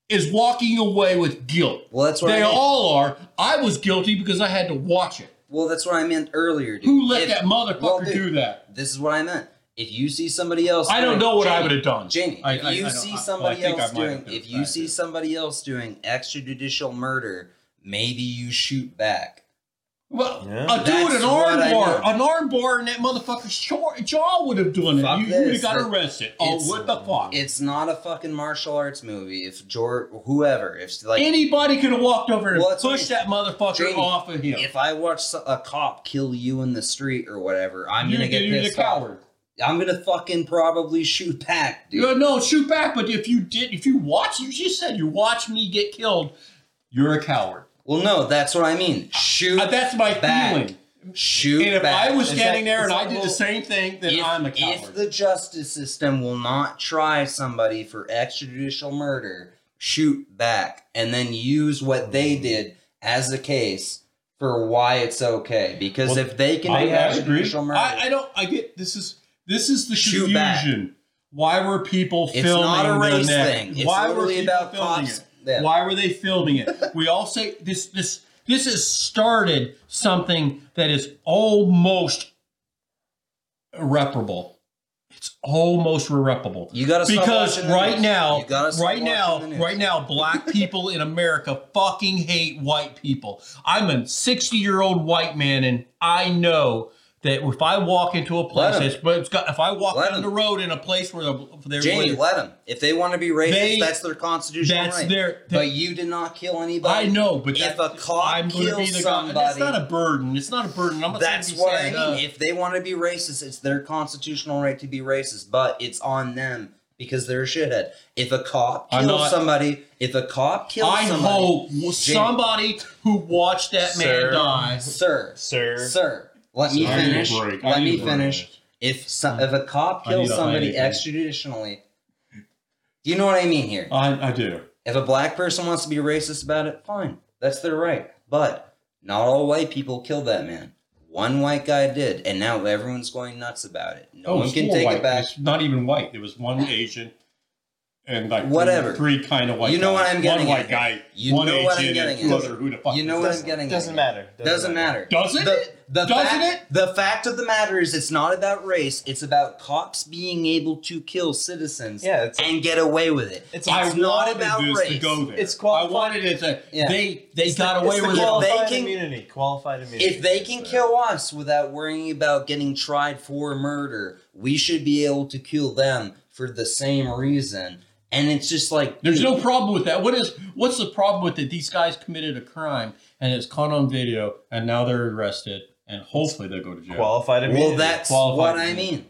is walking away with guilt. Well, that's what they I mean. all are. I was guilty because I had to watch it. Well, that's what I meant earlier, dude. Who let If- that motherfucker well, dude, do that? This is what I meant. If you see somebody else, I don't know what I Jamie, would have done. Jamie, I- if I- you I see somebody I I else doing, if you see then. somebody else doing extrajudicial murder, maybe you shoot back. Well, Yeah. a dude, That's an arm what bar, an arm bar, and that motherfucker's jaw, jaw would have done it. You would have got arrested. Oh, what the fuck? It's not a fucking martial arts movie. If George, whoever, if like, Anybody could have walked over and Well, that's pushed that motherfucker Jamie, off of him. if I watch a cop kill you in the street or whatever, I'm you, gonna get this. you're the pissed off. coward. I'm gonna fucking probably shoot back, dude. You no, shoot back. But if you did, if you watch, you just said you watch me get killed, you're a coward. Well, no, that's what I mean. Shoot. Uh, that's my back. feeling. Shoot And if back. I was standing that- there and I did whole- the same thing, then if, I'm a coward. if the justice system will not try somebody for extrajudicial murder, shoot back and then use what they did as a case for why it's okay. Because Well, if they can I, do extrajudicial murder, I, I don't. I get this is this is the Shoot back. confusion. Why were people it's filming not a race neck? thing. It's Why were people about filming cops. it? Yeah. Why were they filming it? We all say this this this has started something that is almost irreparable. It's almost irreparable. You gotta stop because right now, You gotta stop right now, watching the news. right now, black people in America fucking hate white people. I'm a 60 year old white man, and I know that if I walk into a place, Let 'em. it's, but it's got, if I walk Let down 'em. the road in a place where they're Jamie, let them. If they want to be racist, They- that's their constitutional that's right. their- but you did not kill anybody. I know, but if that, a cop I'm kills be the guy. That's not a burden. It's not a burden. I'm not That's to be what I mean. uh, if they want to be racist, it's their constitutional right to be racist, but it's on them because they're a shithead. If a cop I'm kills not- somebody, if a cop kills I somebody, hope somebody who watched that man Sir. die. sir, Sir. sir, let me I finish. break. Let need me finish. break. If some, if a cop kills somebody hiding. extrajudicially, do you know what I mean here? I, I do. If a black person wants to be racist about it, fine. That's their right. But not all white people killed that man. One white guy did, and now everyone's going nuts about it. No Oh, one it's can take white. it back. It's not even white. It was one Asian and like Whatever. three, kind of white. You know what. I'm getting One at white guy. You one know what I'm getting and at. other. Who the fuck? You know what I'm getting Doesn't at. matter. Doesn't matter. Doesn't the, it? The Doesn't fact, it? The fact of the matter is, it's not about race. It's about cops being able to kill citizens Yeah, and get away with it. It's- I not wanted about this race. to go there. It's I wanted it to. Yeah. They they It's got the- away it's the with it. They can- immunity. Qualified immunity. If they can That's, uh, kill us without worrying about getting tried for murder, we should be able to kill them for the same reason. And it's just like There's no problem with that. What is what's the problem with it? These guys committed a crime and it's caught on video, and now they're arrested, and hopefully they go to jail. qualified immunity. Well, that's Qualified what I mean.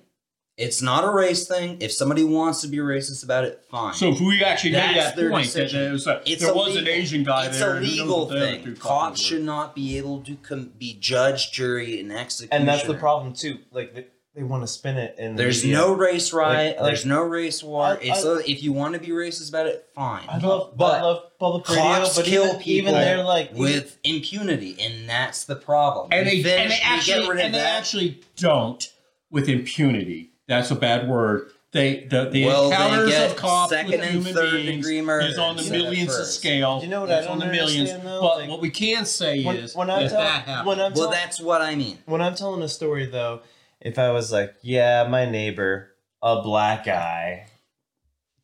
It's not a race thing. If somebody wants to be racist about it, fine. So if we actually made that their point that decision. there was, a, It's there a was an Asian guy it's there. a legal what the other thing. Cops should not be able to com- be judge, jury, and executioner. and that's the problem too. Like they, they want to spin it in. the There's media. no race riot. Like- there's no race war. I- it's I- a, if you want to be racist about it, fine. I love, But I love public radio, Cops but kill even, people even they're like with impunity, and that's the problem. and We they, and they actually get rid of and they that. actually don't with impunity. That's a bad word. They the, the Well, encounters get of cops with and human third beings degree is on the millions of first. scale. You know what I It's on don't the millions. understand, though? But Like, what we can say when, is when I'm if tell- that happened. when I'm well, tell- that's what I mean. when I'm telling a story though, if I was like, yeah, my neighbor, a black guy,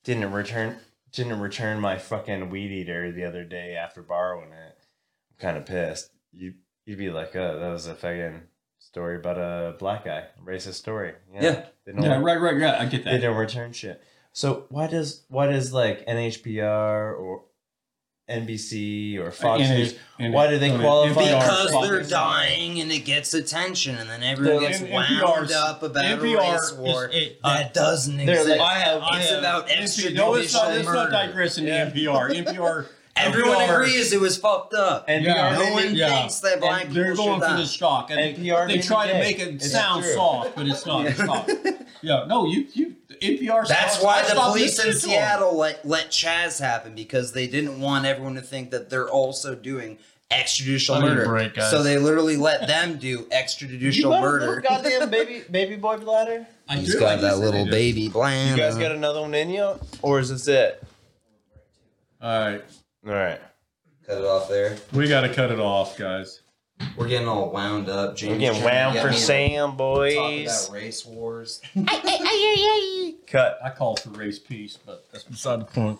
didn't return didn't return my fucking weed eater the other day after borrowing it, I'm kind of pissed. You you'd be like, oh, that was a fucking story about a black guy, racist story. Yeah. they don't, yeah, right, right, right. I get they that. don't return shit. So why does why does like NHPR or NBC or uh, Fox And News? it- why it- do they and qualify NPR Because Fox they're dying and it gets attention, and then everyone The- gets N- wound NPR's up about NPR a race war. it- that uh, doesn't exist. like- I have. I It's have, about NPR No, let's not, let's not digress in Yeah. the NPR. NPR. Everyone NPR agrees it was fucked up. NPR Yeah. no one Yeah. thinks that black They're people going should for die. the shock, and NPR they, they try to make it sound soft, but it's not. It's not. Yeah, no, you you NPR. That's stopped- why the police in listening to 'em. Seattle let, let Chaz happen because they didn't want everyone to think that they're also doing extrajudicial I need a murder. break, guys. So they literally let them do You extrajudicial got a murder. goddamn baby baby boy bladder. I He's do, got just that little it. baby bland. You guys got another one in you, or is this it? All right, All right, cut it off there. we got to cut it off, guys. We're getting all wound up. James we're getting wound get for me to Sam, Talk boys. about race wars. Cut. I call for race peace, but that's beside the point.